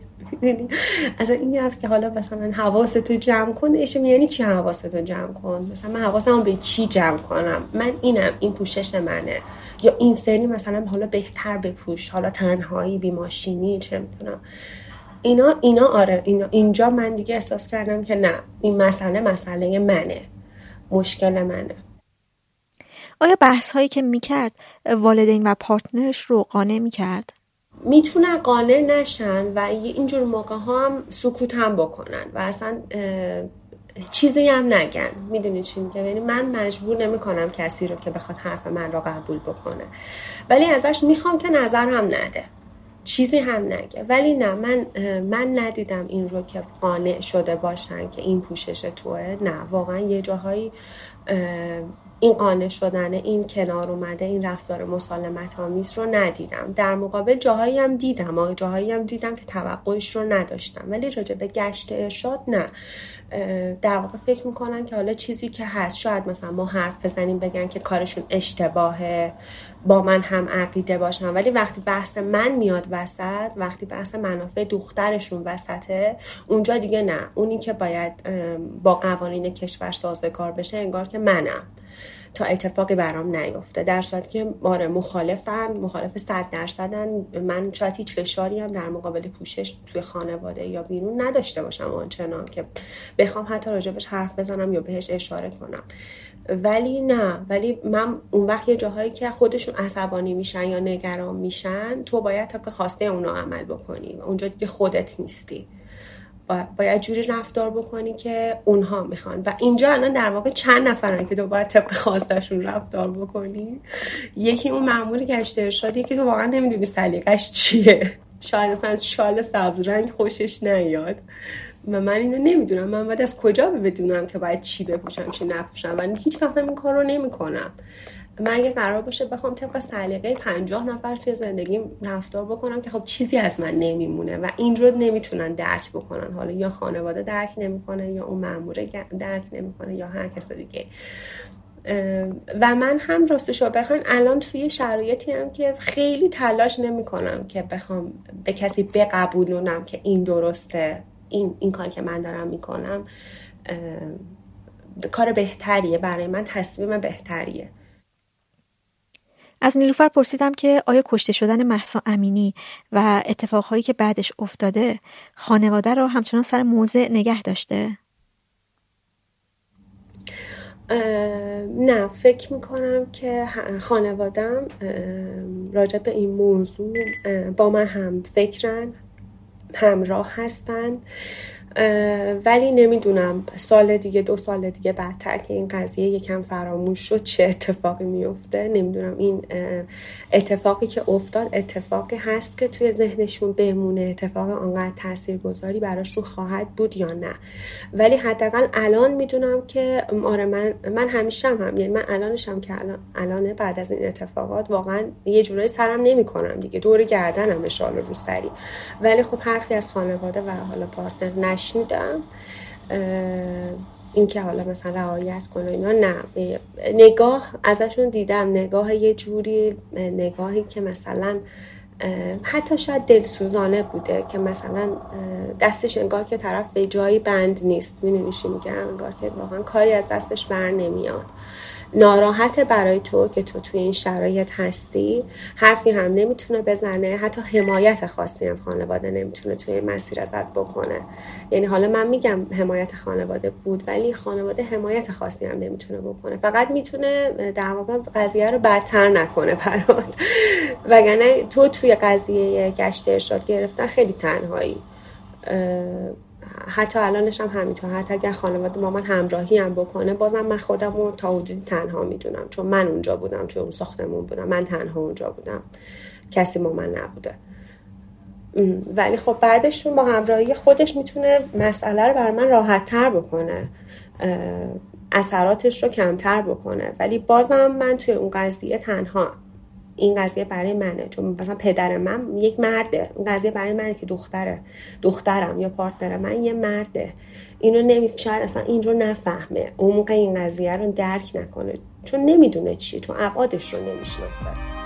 از این هست که حالا مثلا حواستو جمع کن یعنی چی حواستو جمع کن؟ مثلا من حواسمو به چی جمع کنم؟ من اینم این پوشش منه. یا این سری مثلا حالا بهتر بپوش. حالا تنهایی بی ماشینی چه می‌دونم. اینا اینا آره اینا اینجا من دیگه احساس کردم که نه. این مسئله مسئله منه. مشکل منه. آیا بحث هایی که می‌کرد والدین و پارتنرش رو قانع می‌کرد؟ می‌تونن قانع نشن و اینجور موقع ها هم سکوت هم بکنن و اصلا چیزی هم نگن. می‌دونی چی میگه یعنی من مجبور نمی‌کنم کسی رو که بخواد حرف من رو قبول بکنه. ولی ازش می‌خوام که نظر هم نده. چیزی هم نگه. ولی نه من من ندیدم این رو که قانع شده باشن که این پوشش توه. نه واقعا یه جاهایی این قانع شدن این کنار اومده این رفتار مسالمت آمیز رو ندیدم. در مقابل جاهایی هم دیدم جاهایی هم دیدم که توقعش رو نداشتم. ولی راجع به گشت ارشاد نه. در واقع فکر می‌کنن که حالا چیزی که هست شاید مثلا ما حرف بزنیم بگن که کارشون اشتباهه با من هم عقیده باشن. ولی وقتی بحث من میاد وسط وقتی بحث منافع دخترشون وسطه اونجا دیگه نه. اونی که باید با قوانین کشور سازگار بشه انگار که منم. تا اتفاقی برام نیفته در صورتی که آره مخالفم مخالف صد درصدن. من شاید هیچ فشاری هم در مقابل پوشش توی خانواده یا بیرون نداشته باشم آنچنان که بخوام حتی راجبش حرف بزنم یا بهش اشاره کنم. ولی نه ولی من اون وقت یه جاهایی که خودشون عصبانی میشن یا نگران میشن تو باید تا که خواسته اونا عمل بکنی اونجا دیگه خودت نیستی. باید جوری رفتار بکنی که اونها می‌خوان. و اینجا الان در واقع چند نفرن که تو باید طبق خواستشون رفتار بکنی. یکی اون معمول گشت ارشادی که تو واقعا نمی‌دونی سلیقش چیه. شاید اصلا شال سبز رنگ خوشش نیاد. و من اینو نمی‌دونم. من باید از کجا بدونم که باید چی بپوشم چی نپوشم؟ و هیچ وقت این کار رو نمی‌کنم. من اگه قرار باشه بخوام طبق سلیقه پنجاه نفر توی زندگی رفتار بکنم که خب چیزی از من نمیمونه و این رو نمی‌تونن درک بکنن. حالا یا خانواده درک نمی‌کنه یا اون ماموره درک نمی‌کنه یا هر کس دیگه. و من هم راستش رو بخوام الان توی شرایطی هم که خیلی تلاش نمی‌کنم که بخوام به کسی بقبولونم که این درسته این, این کار که من دارم می‌کنم. کار بهتریه. برای من تصمیم بهتریه. از نیلوفر پرسیدم که آیا کشته شدن محسا امینی و اتفاقهایی که بعدش افتاده خانواده رو همچنان سر موضع نگه داشته؟ نه فکر می‌کنم که خانوادم راجع به این موضوع با من هم فکرن همراه هستند ولی نمی‌دونم سال دیگه دو سال دیگه بعدتر که این قضیه یکم فراموش شد چه اتفاقی میفته نمی‌دونم. این اتفاقی که افتاد اتفاقی هست که توی ذهنشون بمونه اتفاق آنقدر تاثیرگذاری براشون خواهد بود یا نه. ولی حداقل الان می‌دونم که آره من من همیشه هم, یعنی من الانشم که الان الان بعد از این اتفاقات واقعا یه جورایی سرم نمی‌کنم دیگه دور گردنم شال رو سری. ولی خب حرفی از خانواده و حالا پارتنر نش نشنیدم اینکه حالا مثلا رعایت کنه اینا نه. نگاه ازشون دیدم. نگاه یه جوری نگاهی که مثلا حتی شاید دلسوزانه بوده که مثلا دستش انگار که طرف به جایی بند نیست. می‌دونی میگم؟ انگار که واقعا کاری از دستش بر نمیاد. ناراحت برای تو که تو توی این شرایط هستی. حرفی هم نمی‌تونه بزنه. حتی حمایت خاصی هم خانواده نمی‌تونه توی مسیر ازت بکنه. یعنی حالا من میگم حمایت خانواده بود ولی خانواده حمایت خاصی هم نمی‌تونه بکنه. فقط می‌تونه در واقع قضیه رو بدتر نکنه برات. وگرنه تو توی قضیه گشت ارشاد گرفتن خیلی تنهایی. حتی الانش هم همینطور. حتی اگر خانواده با من همراهی هم بکنه بازم من خودم رو تا حدودی تنها می‌دونم. چون من اونجا بودم توی اون ساختمون بودم. من تنها اونجا بودم. کسی با من نبوده. ولی خب بعدشون با همراهی خودش می‌تونه مسئله رو برای من راحت تر بکنه اثراتش رو کمتر بکنه. ولی بازم من توی اون قضیه تنها این قضیه برای منه. چون مثلا پدر من یک مرده. این قضیه برای منه که دختره. دخترم یا پارتنر من یه مرده. اینو نمی اصلا این رو نفهمه. عمق این قضیه رو درک نکنه. چون نمی‌دونه چی. تو ابعادش رو نمی‌شناسه.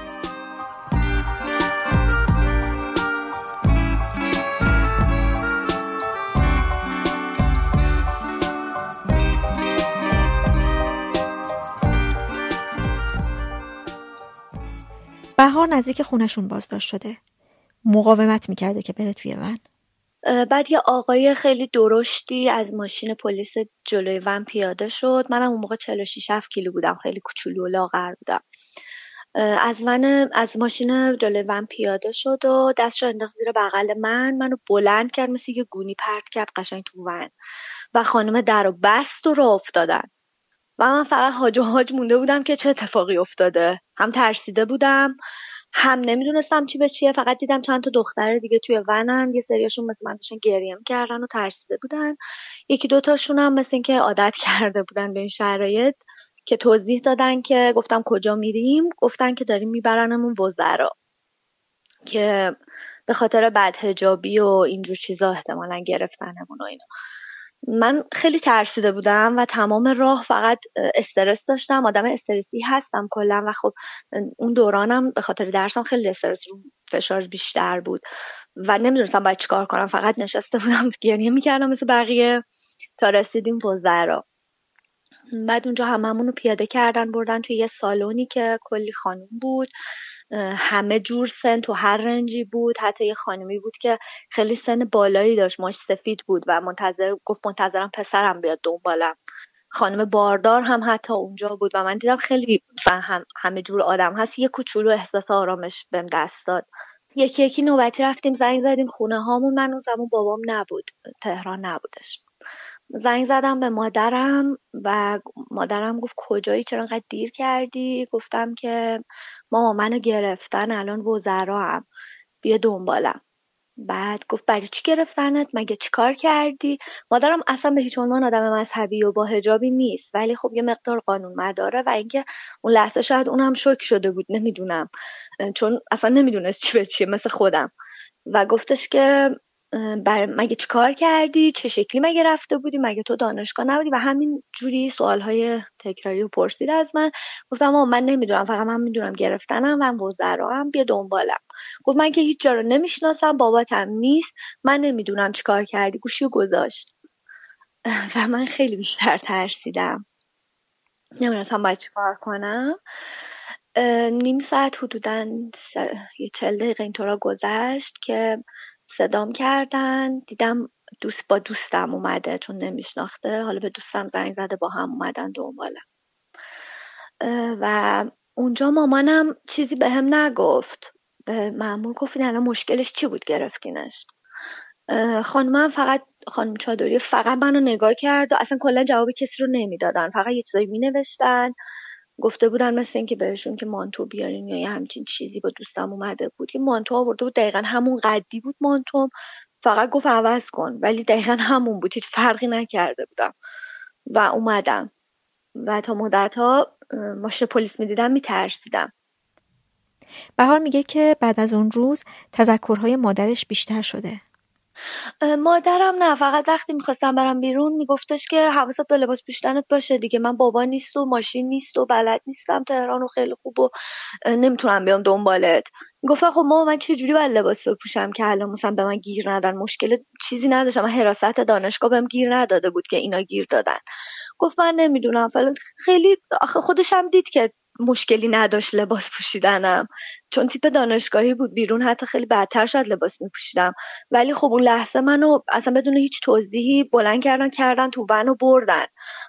بهار نزدیک خونشون بازداشت شده. مقاومت می‌کرده که بره توی ون. بعد یه آقای خیلی درشتی از ماشین پلیس جلوی ون پیاده شد. منم اون موقع 46 7 کیلو بودم خیلی کوچولو و لاغر بودم. از من از ماشین جلوی ون پیاده شد و دستش انداخت زیر بغل من. منو بلند کرد مثل یه گونی پرت کرد قشنگ تو ون. و خانم در رو بست و راه افتادن. و من فقط هاج و هاج مونده بودم که چه اتفاقی افتاده. هم ترسیده بودم هم نمی‌دونستم چی به چیه. فقط دیدم چند تا دختر دیگه توی ونن یه سریاشون مثل من داشتن گریه کردن و ترسیده بودن. یکی دوتاشون هم مثل اینکه عادت کرده بودن به این شرایط که توضیح دادن که گفتم کجا میریم. گفتن که داریم میبرنمون وزرا که به خاطر بدهجابی و اینجور چیزا احتمالا گرفتنمون و اینا. من خیلی ترسیده بودم و تمام راه فقط استرس داشتم. آدم استرسی هستم کلا و خب اون دورانم به خاطر درسم خیلی استرس رو فشار بیشتر بود. و نمی‌دونستم باید چیکار کنم. فقط نشسته بودم گریه می‌کردم مثل بقیه تا رسیدیم وزرا. بعد اونجا هممون رو پیاده کردن بردن توی یه سالونی که کلی خانوم بود. همه جور سن تو هر رنجی بود. حتی یه خانمی بود که خیلی سن بالایی داشت ماش سفید بود و منتظر گفت منتظرم پسرم بیاد دنبالم. خانم باردار هم حتی اونجا بود و من دیدم خیلی هم همه جور آدم هست. یه کوچولو احساس آرامش بهم دست داد. یکی یکی نوبتی رفتیم زنگ زدیم خونه هامون من اون زمان بابام نبود. تهران نبودش. زنگ زدم به مادرم و مادرم گفت کجایی؟ چرا انقدر دیر کردی؟ گفتم که ماما منو گرفتن الان وزرا هم بیا دنبالم. بعد گفت برای چی گرفتنت؟ مگه چیکار کردی؟ مادرم اصلا به هیچ عنوان آدم مذهبی و با هجابی نیست. ولی خب یه مقدار قانون مداره و اینکه اون لحظه شاید اونم شوک شده بود. نمی‌دونم. چون اصلا نمی‌دونست چی به چیه مثل خودم. و گفتش که بر مگه کار کردی؟ چه شکلی مگه رفته بودی؟ مگه تو دانشگاه نبودی؟ و همین جوری های تکراری و پرسید از من. گفتم من نمی‌دونم فقط من می‌دونم گرفتنم و وزرا هم بیا دنبالم. گفت من که هیچ جا رو نمی‌شناسم باباتم نیست. من نمی‌دونم کار کردی گوشی و گذاشت. و من خیلی بیشتر ترسیدم. نمی‌دونستم باید کار کنم. نیم ساعت حدودا یه چل دقیقه اینطورا گذشت که صدام کردن. دیدم دوست با دوستم اومده چون نمیشناخته. حالا به دوستم زنگ زده با هم اومدن دنبالم و اونجا مامانم چیزی به هم نگفت. به معمول گفت الان مشکلش چی بود؟ گرفتینش. خانمم فقط خانم چادری فقط منو نگاه کرد و اصلا کلا جواب کسی رو نمی‌دادن. فقط یه چیزایی مینوشتن. گفته بودن مثل اینکه بهشون که مانتو بیارین یا یه همچین چیزی با دوستم اومده بود. که مانتو آورده بود دقیقا همون قدی بود مانتوم. فقط گفت عوض کن ولی دقیقا همون بود هیچ فرقی نکرده بودم. و اومدم. و تا مدت ها ماشین پلیس می‌دیدم میترسیدم. بهار میگه که بعد از اون روز تذکرهای مادرش بیشتر شده. مادرم نه فقط وقتی می‌خواستم برم بیرون میگفتش که حواست به لباس پوشیدنت باشه دیگه. من بابا نیست و ماشین نیست و بلد نیستم تهران و خیلی خوب و نمی‌تونم بیام دنبالت. گفتم خب ما من چه جوری باید لباس بپوشم که الان مثلا به من گیر ندن؟ مشکل چیزی نداشتم. حراست دانشگاه بهم گیر نداده بود که اینا گیر دادن. گفت من نمی‌دونم خیلی خودش هم دید که مشکلی نداشت لباس پوشیدنم. چون تیپ دانشگاهی بود بیرون حتی خیلی بدتر شد لباس میپوشیدم. ولی خب اون لحظه منو اصلا بدون هیچ توضیحی بلند کردن کردن تو و بردن.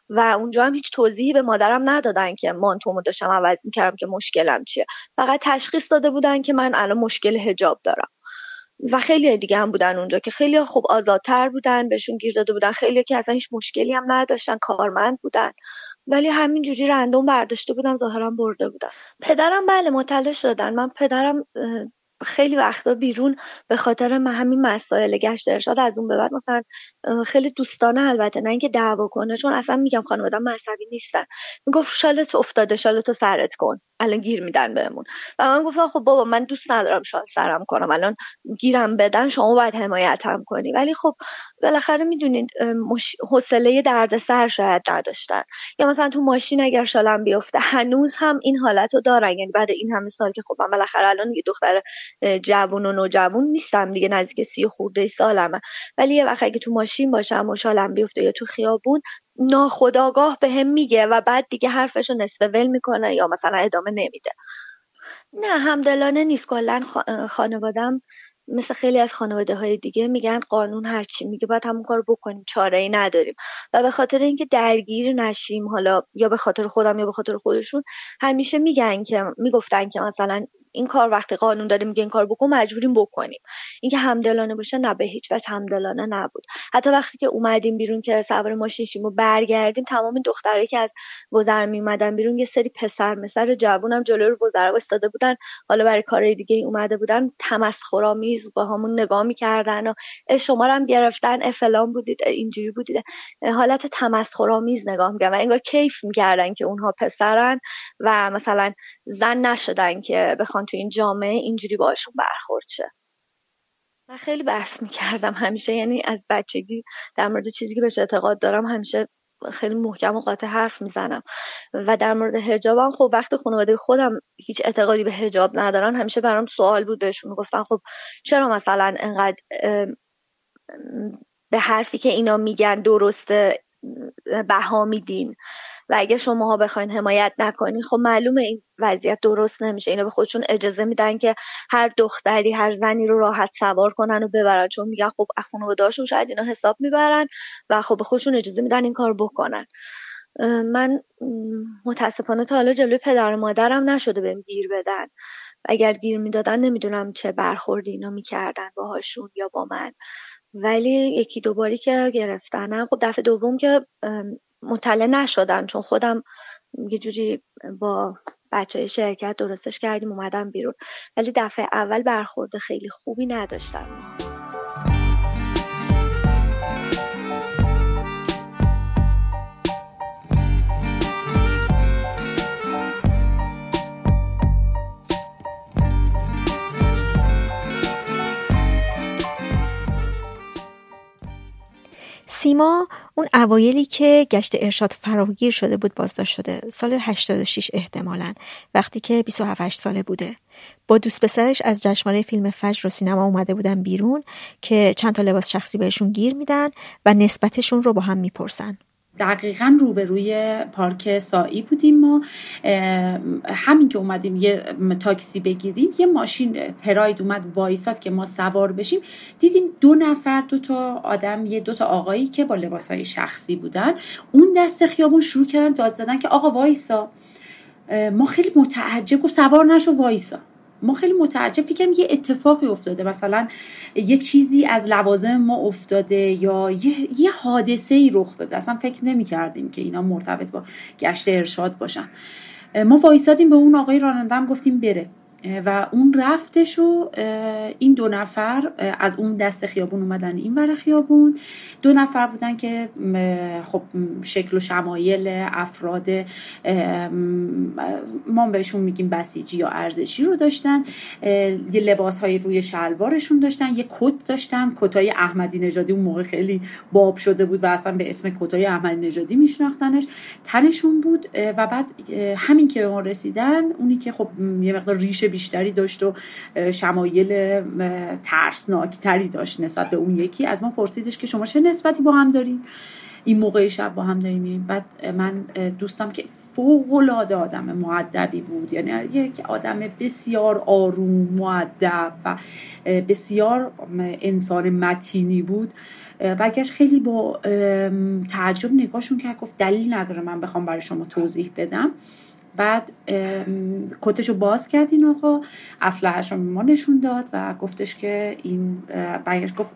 و اونجا هم هیچ توضیحی به مادرم ندادن که مانتومو داشتم عوض می‌کردم که مشکلم چیه. فقط تشخیص داده بودن که من الان مشکل هجاب دارم. و خیلی دیگه هم بودن اونجا که خیلی خوب آزادتر بودن بهشون گیر داده بودن. خیلی که اصلا هیچ مشکلی هم نداشتن کارمند بودن. ولی همینجوری رندوم برداشته بودن ظاهرا برده بودن پدرم بله مطلع شدن. من پدرم خیلی وقتا بیرون به خاطر همین مسائل گشت ارشاد از اون به بعد مثلا خیلی دوستانه البته نه اینکه دعوا کنه چون اصلا میگم خانوادم مذهبی نیستن. می‌گفت شالت افتاده شالتو سرت کن. الان گیر میدن بهمون. و من گفتم خب بابا من دوست ندارم شال سرم کنم. الان گیرم بدن شما باید حمایتم کنی. ولی خب بالاخره می‌دونید. حوصله سر شاید نداشتن. یا مثلا تو ماشین اگر شالم بیفته هنوز هم این حالت رو دارن. یعنی بعد این همه سال که خب من بالاخره الان یه دختر جوون و نوجوون نیستم. دیگه نزدیک سی خورده سالمه. ولی یه وقت اگه تو ماشین باشم و شالم بیفته یا تو خیابون ناخداگاه به هم میگه و بعد دیگه حرفشو نصف ول می‌کنه یا مثلا ادامه نمیده. نه همدلانه نیست. کلا خانوادم مثل خیلی از خانواده های دیگه میگن قانون هرچی میگه باید همون کار بکنیم چاره ای نداریم. و به خاطر اینکه درگیر نشیم حالا یا به خاطر خودم یا به خاطر خودشون همیشه میگن که می‌گفتن که مثلا این کار وقتی قانون داره میگه این کار بکن مجبوریم بکنیم. اینکه همدلانه باشه نه به هیچ وجه همدلانه نبود. حتی وقتی که اومدیم بیرون که سوار ماشین شیم و برگردیم تمام دخترایی که از گذر میومدن بیرون یه سری پسر مثل جوونم جلوی رو وزرا استاده بودن. حالا برای کارهای دیگه اومده بودن تمسخرآمیز با همون نگاه می‌کردن و شما هم گرفتن فلان بودید اینجوری بودید. حالت تمسخرآمیز نگاه می‌کردن. و انگار کیف می‌کردن که اونها پسرن و مثلا زن نشدن که بخوان تو این جامعه اینجوری باشون برخورد شه. من خیلی بحث می‌کردم همیشه یعنی از بچگی در مورد چیزی که بهش اعتقاد دارم همیشه خیلی محکم و قاطع حرف می‌زنم. و در مورد هجابم خب وقتی خانواده خودم هیچ اعتقادی به هجاب ندارن همیشه برام سوال بود بهشون گفتن خب چرا مثلا انقدر به حرفی که اینا میگن درسته بها میدین؟ و اگه شماها بخواین حمایت نکنین خب معلومه این وضعیت درست نمیشه. اینا به خودشون اجازه میدن که هر دختری هر زنی رو راحت سوار کنن و ببرن. چون میگن خب خانواده‌هاشون شاید اینا حساب می‌برن و خب به خودشون اجازه میدن این کار بکنن. من متاسفانه تا حالا جلوی پدر و مادرم نشده بهم گیر بدن. اگر گیر می‌دادن نمی‌دونم چه برخوردی اینا می‌کردن باهاشون یا با من. ولی یکی دوباری که گرفتنم خب دفعه دوم که مطلع نشدم چون خودم یه جوری با بچه شرکت درستش کردیم اومدم بیرون. ولی دفعه اول برخورد خیلی خوبی نداشتم. سیما اون اوایلی که گشت ارشاد فراگیر شده بود بازداشت شده. سال 86 احتمالا وقتی که 27 ساله بوده. با دوست پسرش از جشنواره فیلم فجر و سینما اومده بودن بیرون که چند تا لباس شخصی بهشون گیر میدن و نسبتشون رو با هم می‌پرسن. دقیقا روبروی پارک سایی بودیم ما. همین که اومدیم یه تاکسی بگیریم یه ماشین پراید اومد وایساد که ما سوار بشیم. دیدیم دو نفر دو تا آدم یه دو تا آقایی که با لباس های شخصی بودن. اون دست خیابون شروع کردن داد زدن که آقا وایسا. ما خیلی متعجب گفت سوار نشو وایسا. ما خیلی متعجب فکرم یه اتفاقی افتاده. مثلا یه چیزی از لوازم ما افتاده یا یه, یه حادثه ای رخ داده. اصلا فکر نمی کردیم که اینا مرتبط با گشت ارشاد باشن. ما وایسادیم به اون آقای رانندم گفتیم بره. و اون رفتش و این دو نفر از اون دست خیابون اومدن این ور خیابون. دو نفر بودن که خب شکل و شمایل افراد ما بهشون میگیم بسیجی یا ارزشی رو داشتن. یه لباس های روی شلوارشون داشتن یه کت داشتن. کتای احمدی نژادی اون موقع خیلی باب شده بود و اصلا به اسم کتای احمدی نژادی میشناختنش. تنشون بود و بعد همین که به ما رسیدن اونی که خب یه مقدار ریشه بیشتری داشت و شمایل ترسناکتری داشت نسبت به اون یکی. از ما پرسیدش که شما چه نسبتی با هم دارین؟ این موقع شب با هم داریم. بعد من دوستم که فوق العاده آدم معدبی بود. یعنی یک آدم بسیار آروم معدب و بسیار انسان متینی بود. برگشت خیلی با تعجب نگاهشون کرد. گفت دلیل نداره من بخوام برای شما توضیح بدم. بعد کتش رو باز کرد این آقا. اسلحهش رو ما نشون داد و گفتش که این برگشت گفت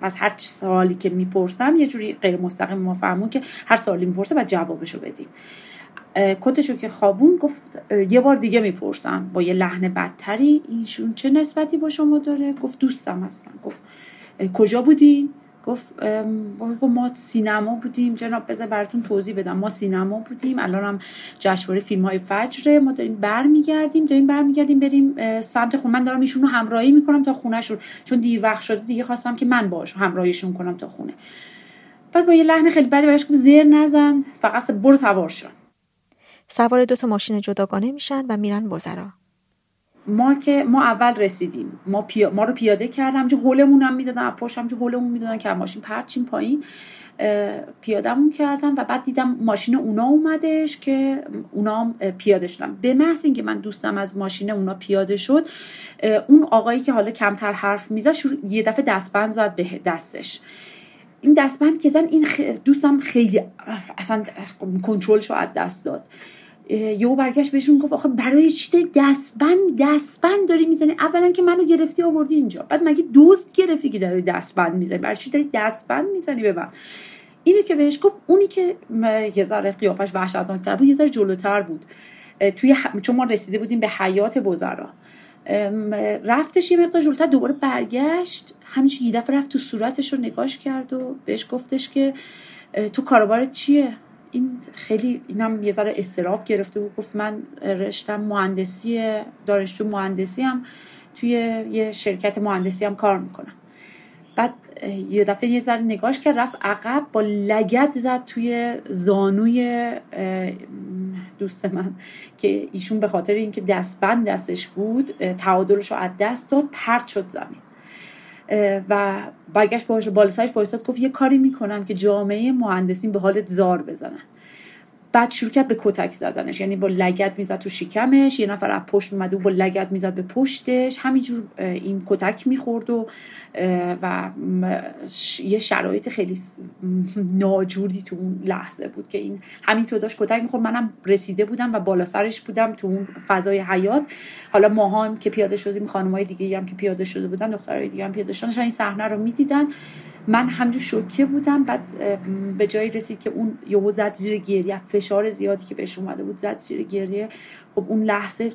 از هر سوالی که می‌پرسم یه جوری غیر مستقیم ما فهمون که هر سوالی می‌پرسه و جوابشو بدیم. کتشو که خوابون گفت یه بار دیگه می‌پرسم. با یه لحن بدتری اینشون چه نسبتی با شما داره؟ گفت دوستم هستم. گفت کجا بودی گفت ما سینما بودیم. جناب بذار براتون توضیح بدم. ما سینما بودیم. الان هم جشنواره فیلم های فجره ما داریم برمیگردیم داریم برمیگردیم بریم سمت خونه. من دارم ایشون رو همراهی می‌کنم تا خونهشون چون دیر وقت شده دیگه خواستم که من باش همراهیشون کنم تا خونه. بعد با یه لحن خیلی بدی بهش گفت زیر نزن. فقط برو سوار شو. سوار دو تا ماشین جداگانه میشن و میرن وزرا. ما که ما اول رسیدیم. ما, پیا... ما رو پیاده کردم چه هولمون هم می‌دادن پشت هم هولمون می‌دادن که ماشین پرچیم پایین. پیادهمون کردم و بعد دیدم ماشین اونا اومدش که اونا پیاده شدن. به محض اینکه من دوستم از ماشین اونا پیاده شد اون آقایی که حالا کمتر حرف می‌زد یه دفعه دستبند زد به دستش. این دستبند که زن این دوستم خیلی اصلا کنترلش رو از دست داد. یهو برگشت بهشون گفت آخه برای چی داری دستبند دستبند داری می‌زنی؟ اولا که منو گرفتی آوردی اینجا بعد مگه دوست گرفتی که داری دستبند می‌زنی؟ برای چی داری دستبند می‌زنی به من؟ اینو که بهش گفت اونی که یه ذره قیافش وحشتناکتر بود یه ذره جلوتر بود. توی چون ما رسیده بودیم به حیات وزرا. رفتش یه مقدار جلوتر دوباره برگشت همینجوری یه دفعه رفت تو صورتش رو نگاش کرد و بهش گفتش که تو کاروبارت چیه؟ این خیلی اینم یه ذره استراب گرفته و گفت من رشتم مهندسی دانشجو مهندسی هم توی یه شرکت مهندسی هم کار می‌کنم. بعد یه دفعه یه ذره نگاش کرد رفت عقب با لگت زد توی زانوی دوست من که ایشون به خاطر اینکه دستبند دستش بود تعادلش رو از دست داد پرت شد زمین. و برگشت باش بالا سرش وایساد گفت یه کاری می‌کنم که جامعه مهندسین به حالت زار بزنن. بعد شروع کرد به کتک زدنش. یعنی با لگت می‌زد تو شکمش یه نفر از پشت اومده و با لگت می‌زد به پشتش. همینجور این کتک می‌خورد و و یه شرایط خیلی ناجوری تو اون لحظه بود که این همینطور داشت کتک می‌خورد. منم رسیده بودم و بالا سرش بودم تو اون فضای حیات حالا ما هم که پیاده شدیم خانمای دیگه هم که پیاده شده بودن دخترای دیگه هم پیاده شدن این صحنه رو می‌دیدن. من همجور شوکه بودم بعد به جایی رسید که اون یهو زد زیر گریه. فشار زیادی که بهش اومده بود زد زیر گریه. خب اون لحظه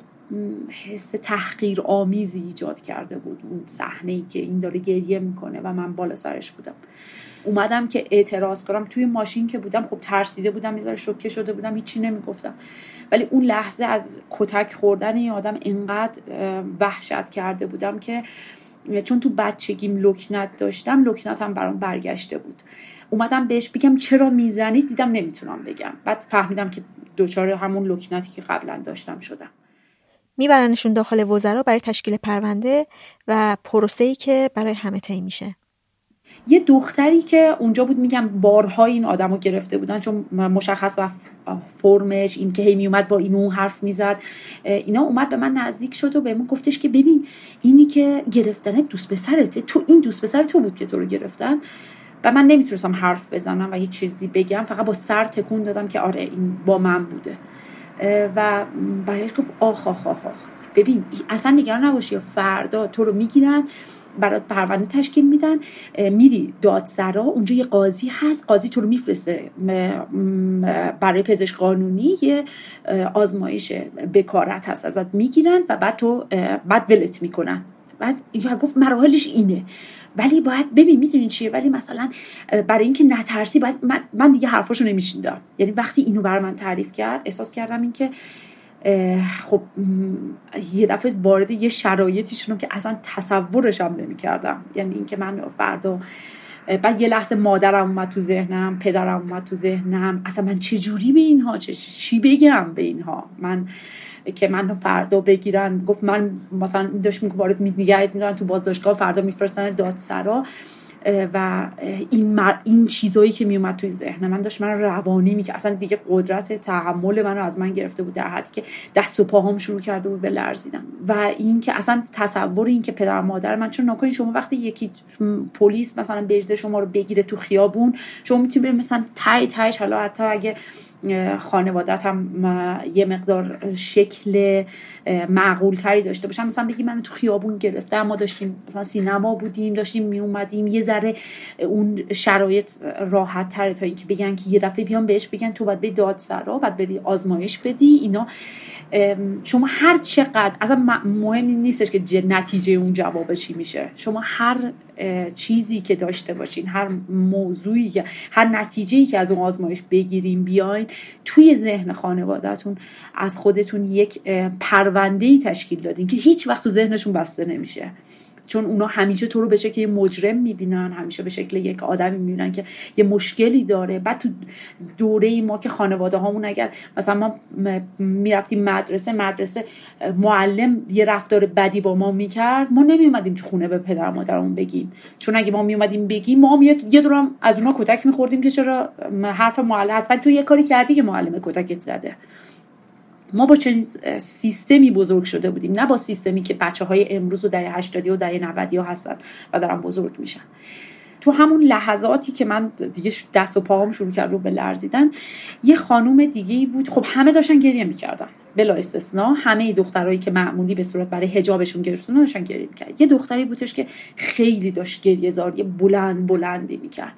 حس تحقیر آمیزی ایجاد کرده بود اون صحنه ای که این داره گریه می‌کنه و من بالا سرش بودم. اومدم که اعتراض کنم. توی ماشین که بودم خب ترسیده بودم یه شوکه شده بودم هیچی نمی‌گفتم. ولی اون لحظه از کتک خوردن این آدم اینقدر وحشت کرده بودم که چون تو بچگیم لکنت داشتم لکنتم برام برگشته بود. اومدم بهش بگم چرا می‌زنید دیدم نمی‌تونم بگم. بعد فهمیدم که دوچار همون لکنتی که قبلا داشتم شدم. میبرنشون داخل وزرا برای تشکیل پرونده و پروسه که برای همه طی میشه. یه دختری که اونجا بود میگم بارها این آدم گرفته بودن چون مشخص با فرمش این که هی میومد با این اون حرف می‌زد اینا اومد به من نزدیک شد و بهمون گفتش که ببین اینی که گرفتنه دوست پسرته تو این دوست پسر تو بود که تو رو گرفتن. و من نمی‌تونستم حرف بزنم و یه چیزی بگم فقط با سر تکون دادم که آره این با من بوده. و بهش گفت آخ آخ آخ آخ ببین اصلا نگران نباشی فردا تو رو می‌گیرن. برات پرونده تشکیل میدن. میری دادسرا اونجا یه قاضی هست. قاضی تو رو میفرسته. برای پزشک قانونی یه آزمایش بکارت هست. ازت می‌گیرن و بعد تو بعد ولت می‌کنن. بعد گفت مراحلش اینه. ولی باید ببین می‌دونین چیه؟ ولی مثلا برای اینکه نترسی باید من, دیگه حرفاشو نمیشیندم. یعنی وقتی اینو بر من تعریف کرد احساس کردم اینکه خب یه دفعه وارد یه شرایطی شدم که اصلا تصورش هم نمی کردم یعنی اینکه من فردا بعد یه لحظه مادرم اومد تو ذهنم پدرم اومد تو ذهنم. اصلا من چه جوری به اینها چی بگم به اینها؟ من که من فردا بگیرن گفت من مثلا داشت میگه وارد نگهت میدارن تو بازداشتگاه فردا میفرستن دادسرا. و این, این چیزایی که میومد توی ذهن من داشت من روانی می‌کرد. اصلا دیگه قدرت تحمل رو از من گرفته بود در حدی که دست و پاهام شروع کرده بود به لرزیدن. و این که اصلا تصور این که پدر مادر من چون نکنین شما وقتی یکی پلیس مثلا بریزه شما رو بگیره تو خیابون شما می‌تونید مثلا تای تایش حالا حتی اگه خانوادت هم یه مقدار شکل معقول تری داشته باشم. مثلا بگی من تو خیابون گرفته ما داشتیم مثلا سینما بودیم داشتیم می اومدیم یه ذره اون شرایط راحت تره تا اینکه بگن که یه دفعه بیان بهش بگن تو باید به دادسرا بعد بری آزمایش بدی اینا. شما هر چقدر اصلا مهم نیستش که نتیجه اون جواب چی میشه. شما هر چیزی که داشته باشین هر موضوعی هر نتیجه که از اون آزمایش بگیریم بیاین توی ذهن خانوادهتون از خودتون یک پرونده ای تشکیل دادین که هیچ وقت تو ذهنشون بسته نمیشه. چون اونا همیشه تو رو به شکل یه مجرم می‌بینن همیشه به شکل یک آدمی می‌بینن که یه مشکلی داره. بعد تو دوره ما که خانواده هامون اگر مثلا ما می‌رفتیم مدرسه مدرسه معلم یه رفتار بدی با ما می‌کرد ما نمیومدیم تو خونه به پدر مادرمون بگیم. چون اگه ما میومدیم بگیم ما یه یه دورم از اونا کتک میخوردیم که چرا حرف معلم حتما تو یه کاری کردی که معلم کتکت زده. ما با چنین سیستمی بزرگ شده بودیم نه با سیستمی که بچه های امروز و دهه 80 و دهه 90 ها هستن و دارن بزرگ میشن. تو همون لحظاتی که من دیگه دست و پاهام شروع کرد رو به لرزیدن یه خانوم دیگه بود. خب همه داشتن گریه می‌کردن. بلا استثنا همه دخترایی که معمولی به صورت برای حجابشون گرفتن داشتن گریه می‌کرد یه دختری بودش که خیلی داشت گریه زاری بلند بلندی می‌کرد.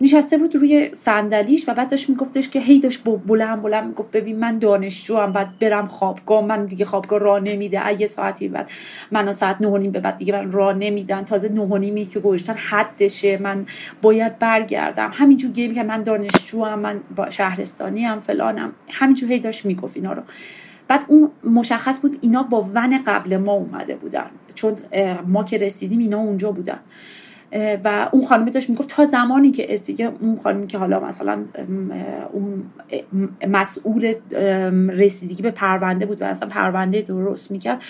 نشسته بود روی صندلیش و بعد داشت میگفتش که هی داشت بلند بلند می‌گفت ببین من دانشجو هم بعد برم خوابگاه من دیگه خوابگاه راه نمیده یه ساعتی بعد من ساعت نه به بعد دیگه من راه نمیدن تازه نه که گذاشتن حدشه من باید برگردم. همینجور گیم که من دانشجو هم من شهرستانی هم فلانم. همینجور هی داشت می‌گفت اینا رو. بعد اون مشخص بود اینا با ون قبل ما اومده بودن چون ما که رسیدیم اینا اونجا بودن. و اون خانم داشت می‌گفت تا زمانی که اون خانمی که حالا مثلا اون مسئول رسیدگی به پرونده بود و اصلا پرونده درست می‌کرد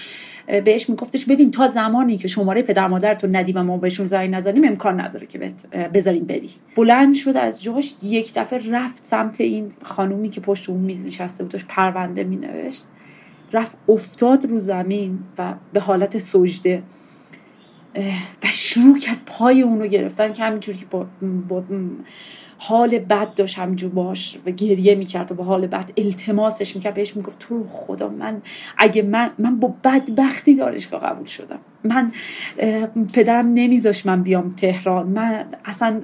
بهش میگفتش ببین تا زمانی که شماره پدر مادرتون ندی و ما بهشون زنگ نزنیم امکان نداره که بذاریم بری. بلند شد از جاش یک دفعه رفت سمت این خانومی که پشت اون میز نشسته بود داشت پرونده مینوشت. رفت افتاد رو زمین و به حالت سجده و شروع کرد پای اونو گرفتن که همینجوری با, با حال بد داشت همینجور باش و گریه می‌کرد و با حال بد التماسش می‌کرد. بهش می‌گفت تو خدا من اگه من من با بدبختی دانشگاه قبول شدم. من پدرم نمیذاش من بیام تهران. من اصلا,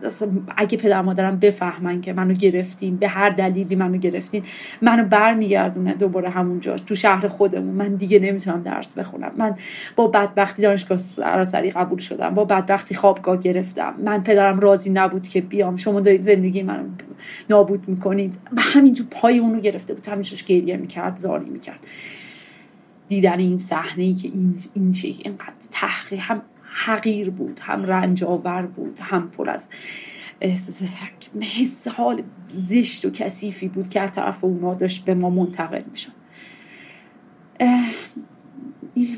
اگه پدر مادرم بفهمن که منو گرفتین به هر دلیلی منو گرفتین منو برمیگردونه دوباره همونجا تو شهر خودمون. من دیگه نمی‌تونم درس بخونم. من با بدبختی دانشگاه سراسری قبول شدم. با بدبختی خوابگاه گرفتم. من پدرم راضی نبود که بیام. شما دارید زندگی منو نابود می‌کنید. و همینجور پای اونو گرفته بود. همینجورش گریه می‌کرد زاری می‌کرد. دیدن این صحنه ای که این این چه اینقدر تحقیق هم حقیر بود هم رنج آور بود هم پر از حس حال زشت و کثیفی بود که از طرف اونا داشت به ما منتقل می‌شد.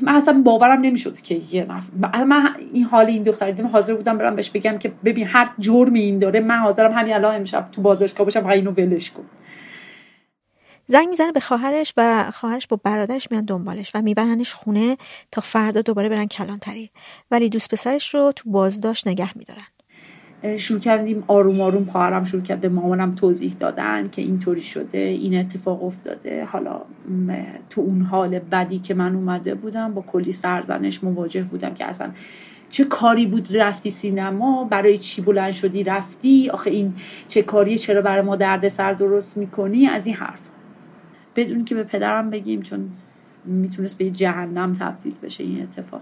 من اصلا باورم نمی‌شد که یه نفر من این حال این دختر دیدم حاضر بودم برم بهش بگم که ببین هر جرمی این داره من حاضرم همین الان امشب تو بازداشتگاه باشم و اینو ولش کن. زنگ می‌زنه به خواهرش و خواهرش با برادرش میان دنبالش و میبرنش خونه تا فردا دوباره برن کلانتری. ولی دوست پسرش رو تو بازداشت نگه میدارن. شروع کردیم آروم آروم خواهرم شروع کرد به مامانم توضیح دادن که اینطوری شده این اتفاق افتاده. حالا تو اون حال بدی که من اومده بودم با کلی سرزنش مواجه بودم که اصلا چه کاری بود رفتی سینما؟ برای چی بلند شدی رفتی؟ آخه این چه کاری؟ چرا برای ما درد سر درست می‌کنی؟ از این حرف بدون که به پدرم بگیم چون می‌تونست به جهنم تبدیل بشه این اتفاق.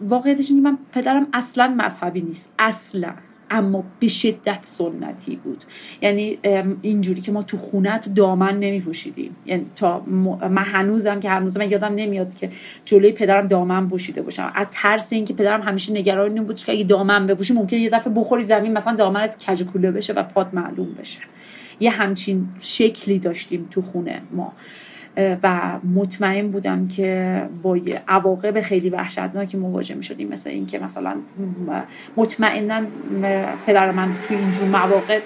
واقعیتش اینه من پدرم اصلا مذهبی نیست. اصلا. اما به شدت سنتی بود. یعنی اینجوری که ما تو خونت دامن نمی پوشیدیم یعنی تا من هنوزم که هنوزم من یادم نمیاد که جلوی پدرم دامن پوشیده باشم. از ترس اینکه پدرم همیشه نگران این بود که اگه دامن بپوشی ممکنه یه دفعه بخوری زمین مثلا دامنت کج کوله بشه و پات معلوم بشه. یه همچین شکلی داشتیم تو خونه ما. و مطمئن بودم که با عواقب خیلی وحشتناکی مواجه می شدیم مثل اینکه مثلا مطمئنا پدر من توی اینجور مواقع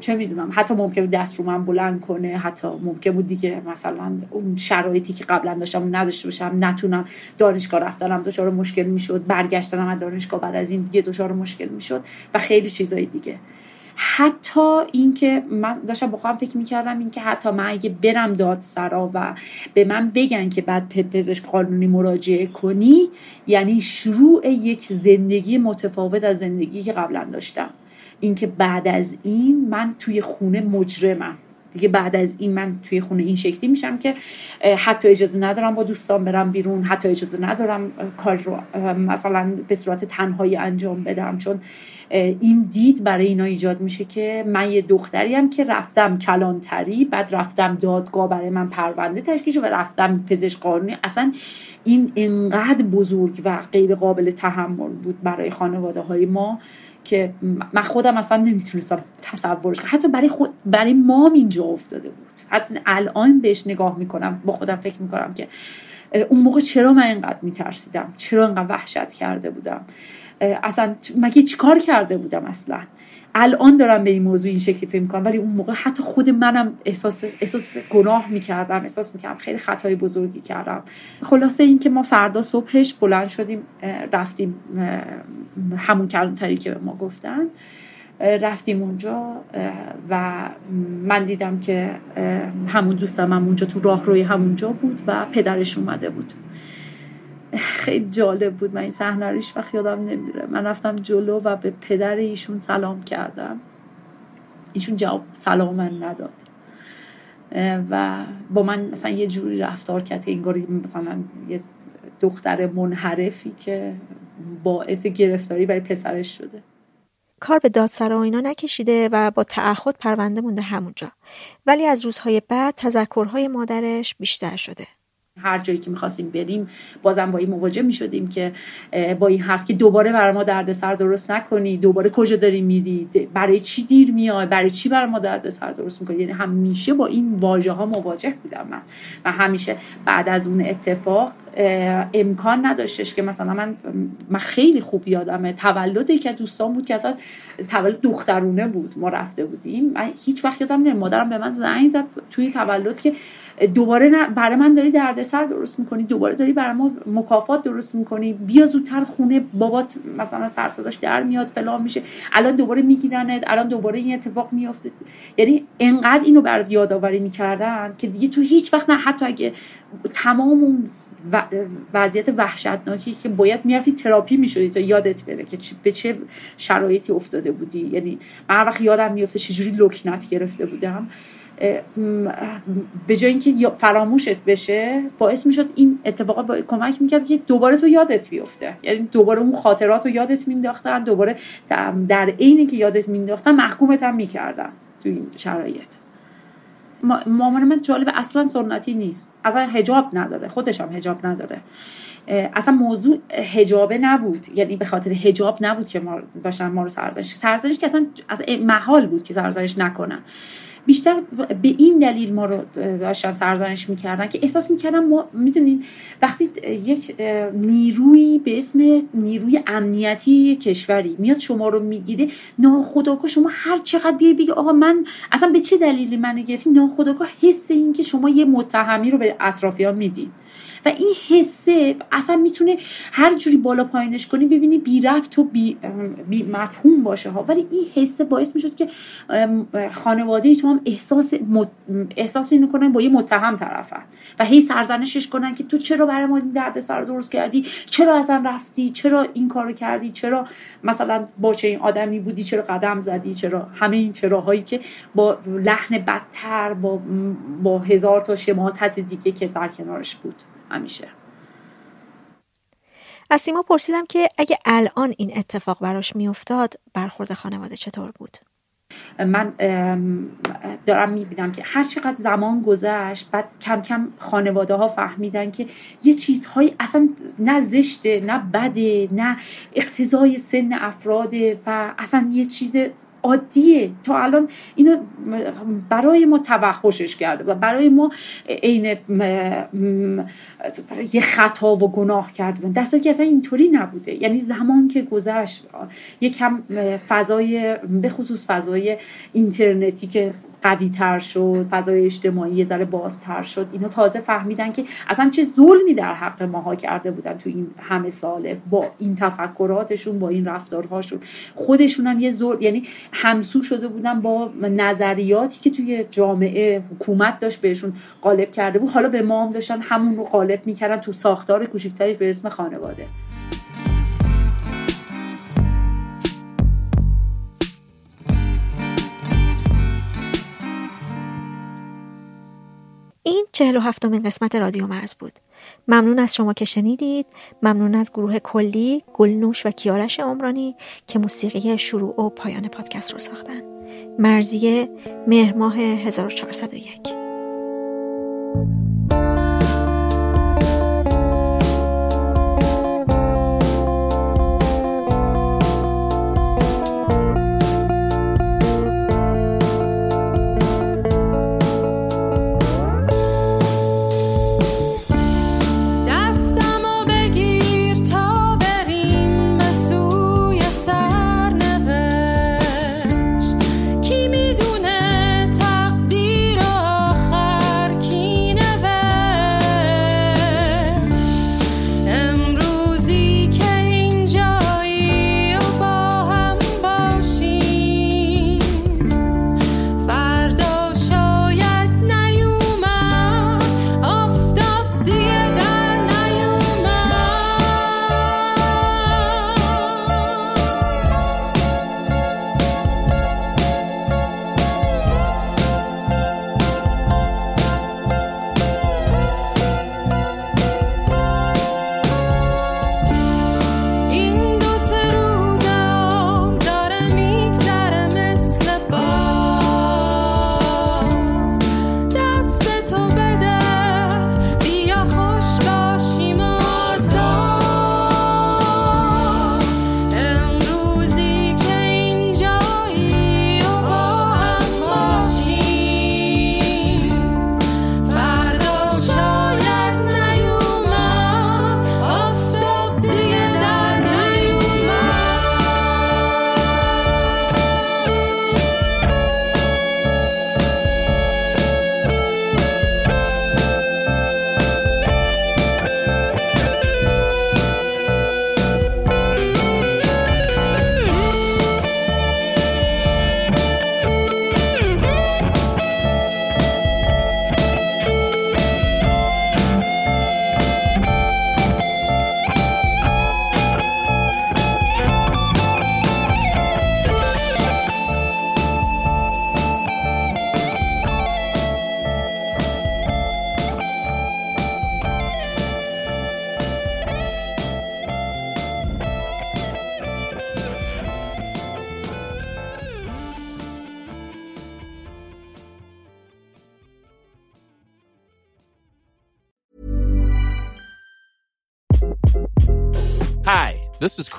چه می‌دونم حتی ممکن بود دست رو من بلند کنه حتی ممکن بود دیگه مثلا اون شرایطی که قبلا داشتم نداشته باشم نتونم دانشگاه رفتنم دچار مشکل می‌شد برگشتنم از دانشگاه بعد از این دیگه دچار مشکل می‌شد و خیلی چیزای دیگه. حتی اینکه من داشتم با خودم فکر می‌کردم اینکه حتی من اگه برم دادسرا و به من بگن که بعد پزشک قانونی مراجعه کنی یعنی شروع یک زندگی متفاوت از زندگی که قبلا داشتم. اینکه بعد از این من توی خونه مجرمم. دیگه بعد از این من توی خونه این شکلی میشم که حتی اجازه ندارم با دوستان برم بیرون حتی اجازه ندارم کار رو مثلا به صورت تنهایی انجام بدم. چون این دید برای اینا ایجاد میشه که من یه دختری هم که رفتم کلانتری بعد رفتم دادگاه برای من پرونده تشکیل و رفتم پزشک قانونی. اصلا این انقدر بزرگ و غیر قابل تحمل بود برای خانواده های ما که من خودم اصلا نمی‌تونستم تصورش کنم. حتی برای خود برای مام اینجا افتاده بود. حتی الان بهش نگاه می‌کنم با خودم فکر می‌کنم که اون موقع چرا من اینقدر میترسیدم؟ چرا اینقدر وحشت کرده بودم؟ اصلا مگه چیکار کرده بودم اصلا؟ الان دارم به این موضوع این شکلی فکر می‌کنم ولی اون موقع حتی خود منم احساس احساس گناه می‌کردم احساس می‌کردم خیلی خطای بزرگی کردم. خلاصه اینکه ما فردا صبحش بلند شدیم رفتیم همون کلانتری که به ما گفتن. رفتیم اونجا و من دیدم که همون دوستم هم اونجا تو راه روی همونجا بود و پدرش اومده بود. خیلی جالب بود. من این صحنه رو وقت یادم نمیره. من رفتم جلو و به پدر ایشون سلام کردم. ایشون جواب سلام من نداد. و با من مثلا یه جوری رفتار کرد که انگار مثلا یه دختر منحرفی که باعث گرفتاری برای پسرش شده. کار به دادسرا و اینا نکشیده و با تعهد پرونده مونده همونجا. ولی از روزهای بعد تذکرهای مادرش بیشتر شده. هر جایی که می‌خواستیم بریم بازم با این مواجه می‌شدیم که با این حرف که دوباره برای ما دردسر درست نکنی دوباره کجا داری میری؟ برای چی دیر میای؟ برای چی برای ما دردسر درست می‌کنی؟ یعنی همیشه با این واژه ها مواجه بودم من. و همیشه بعد از اون اتفاق امکان نداشتش که مثلا من من خیلی خوب یادمه. تولد یکی از دوستان بود که اصلا تولد دخترونه بود. ما رفته بودیم. من هیچ وقت یادم نمیاد. مادرم به من زنگ زد توی تولد که دوباره برای من داری دردسر درست می‌کنی دوباره داری برای ما مکافات درست می‌کنی. بیا زودتر خونه بابات مثلا سر صداش در میاد فلان میشه. الان دوباره میگیرنت الان دوباره این اتفاق میافته. یعنی انقدر اینو برات یادآوری می‌کردن که دیگه تو هیچ وقت نه. حتی اگه تمام اون وضعیت وحشتناکی که باید می‌رفتی تراپی می‌شدی تا یادت بره که به چه شرایطی افتاده بودی. یعنی من هر وقت یادم میفته چجوری لکنت گرفته بودم به جای اینکه فراموشت بشه باعث می‌شد این اتفاقا با کمک می‌کرد که دوباره تو یادت بیفته. یعنی دوباره اون خاطرات رو یادت مینداختن دوباره در عینی که یادت مینداختن محکومت هم می‌کردن تو این شرایط. مامان من جالب اصلا سنتی نیست. اصلا هجاب نداره. خودش هم هجاب نداره. اصلا موضوع هجابه نبود. یعنی به خاطر هجاب نبود که ما داشتن ما رو سرزنش سرزنش که اصلا از محال بود که سرزنش نکنن. بیشتر به این دلیل ما رو داشتن سرزنش می‌کردن که احساس می‌کردن ما می‌دونین وقتی یک نیروی به اسم نیروی امنیتی کشوری میاد شما رو می‌گیره ناخداگاه شما هر چقدر بیای بگی آقا من اصلا به چه دلیلی منو گرفتی؟ ناخداگاه حس این که شما یه متهمی رو به اطرافیان میدین و این حسه اصلا می‌تونه هر جوری بالا پایینش کنی ببینی بی رفت و بی, بی مفهوم باشه ها. ولی این حسه باعث می‌شد که خانواده تو هم احساس احساس اینو کنن با یه متهم طرفن و هی سرزنشش کنن که تو چرا برای ما درد سر درست کردی؟ چرا اصلا رفتی؟ چرا این کارو کردی؟ چرا مثلا با چه این آدمی بودی؟ چرا قدم زدی؟ چرا همه این چراهایی که با لحن بدتر با با هزار تا شماتت دیگه که در کنارش بود. همیشه از سیما پرسیدم که اگه الان این اتفاق براش میافتاد برخورد خانواده چطور بود؟ من دارم می‌بینم که هر چقدر زمان گذشت بعد کم کم خانواده ها فهمیدن که یه چیزهایی اصلا نه زشته نه بده نه اقتضای سن افراده و اصلا یه چیز عادیه. تا الان اینو برای ما توحشش کرده و برای ما عین یه خطا و گناه کرده. دستا که اصلا اینطوری نبوده. یعنی زمان که گذشت یکم فضای به خصوص فضای اینترنتی که قوی تر شد فضای اجتماعی یه ذره بازتر شد. اینا تازه فهمیدن که اصلا چه ظلمی در حق ماها کرده بودن تو این همه ساله. با این تفکراتشون با این رفتارهاشون. خودشون هم یه ظلم یعنی همسو شده بودن با نظریاتی که توی جامعه حکومت داشت بهشون غالب کرده بود. حالا به ما هم داشتن همون رو غالب می‌کردن تو ساختار کوچیکتری به اسم خانواده. این چهل و هفتمین قسمت رادیو مرز بود. ممنون از شما که شنیدید. ممنون از گروه کلی گلنوش و کیارش عمرانی که موسیقی شروع و پایان پادکست رو ساختن. مرزیه مهر ماه 1401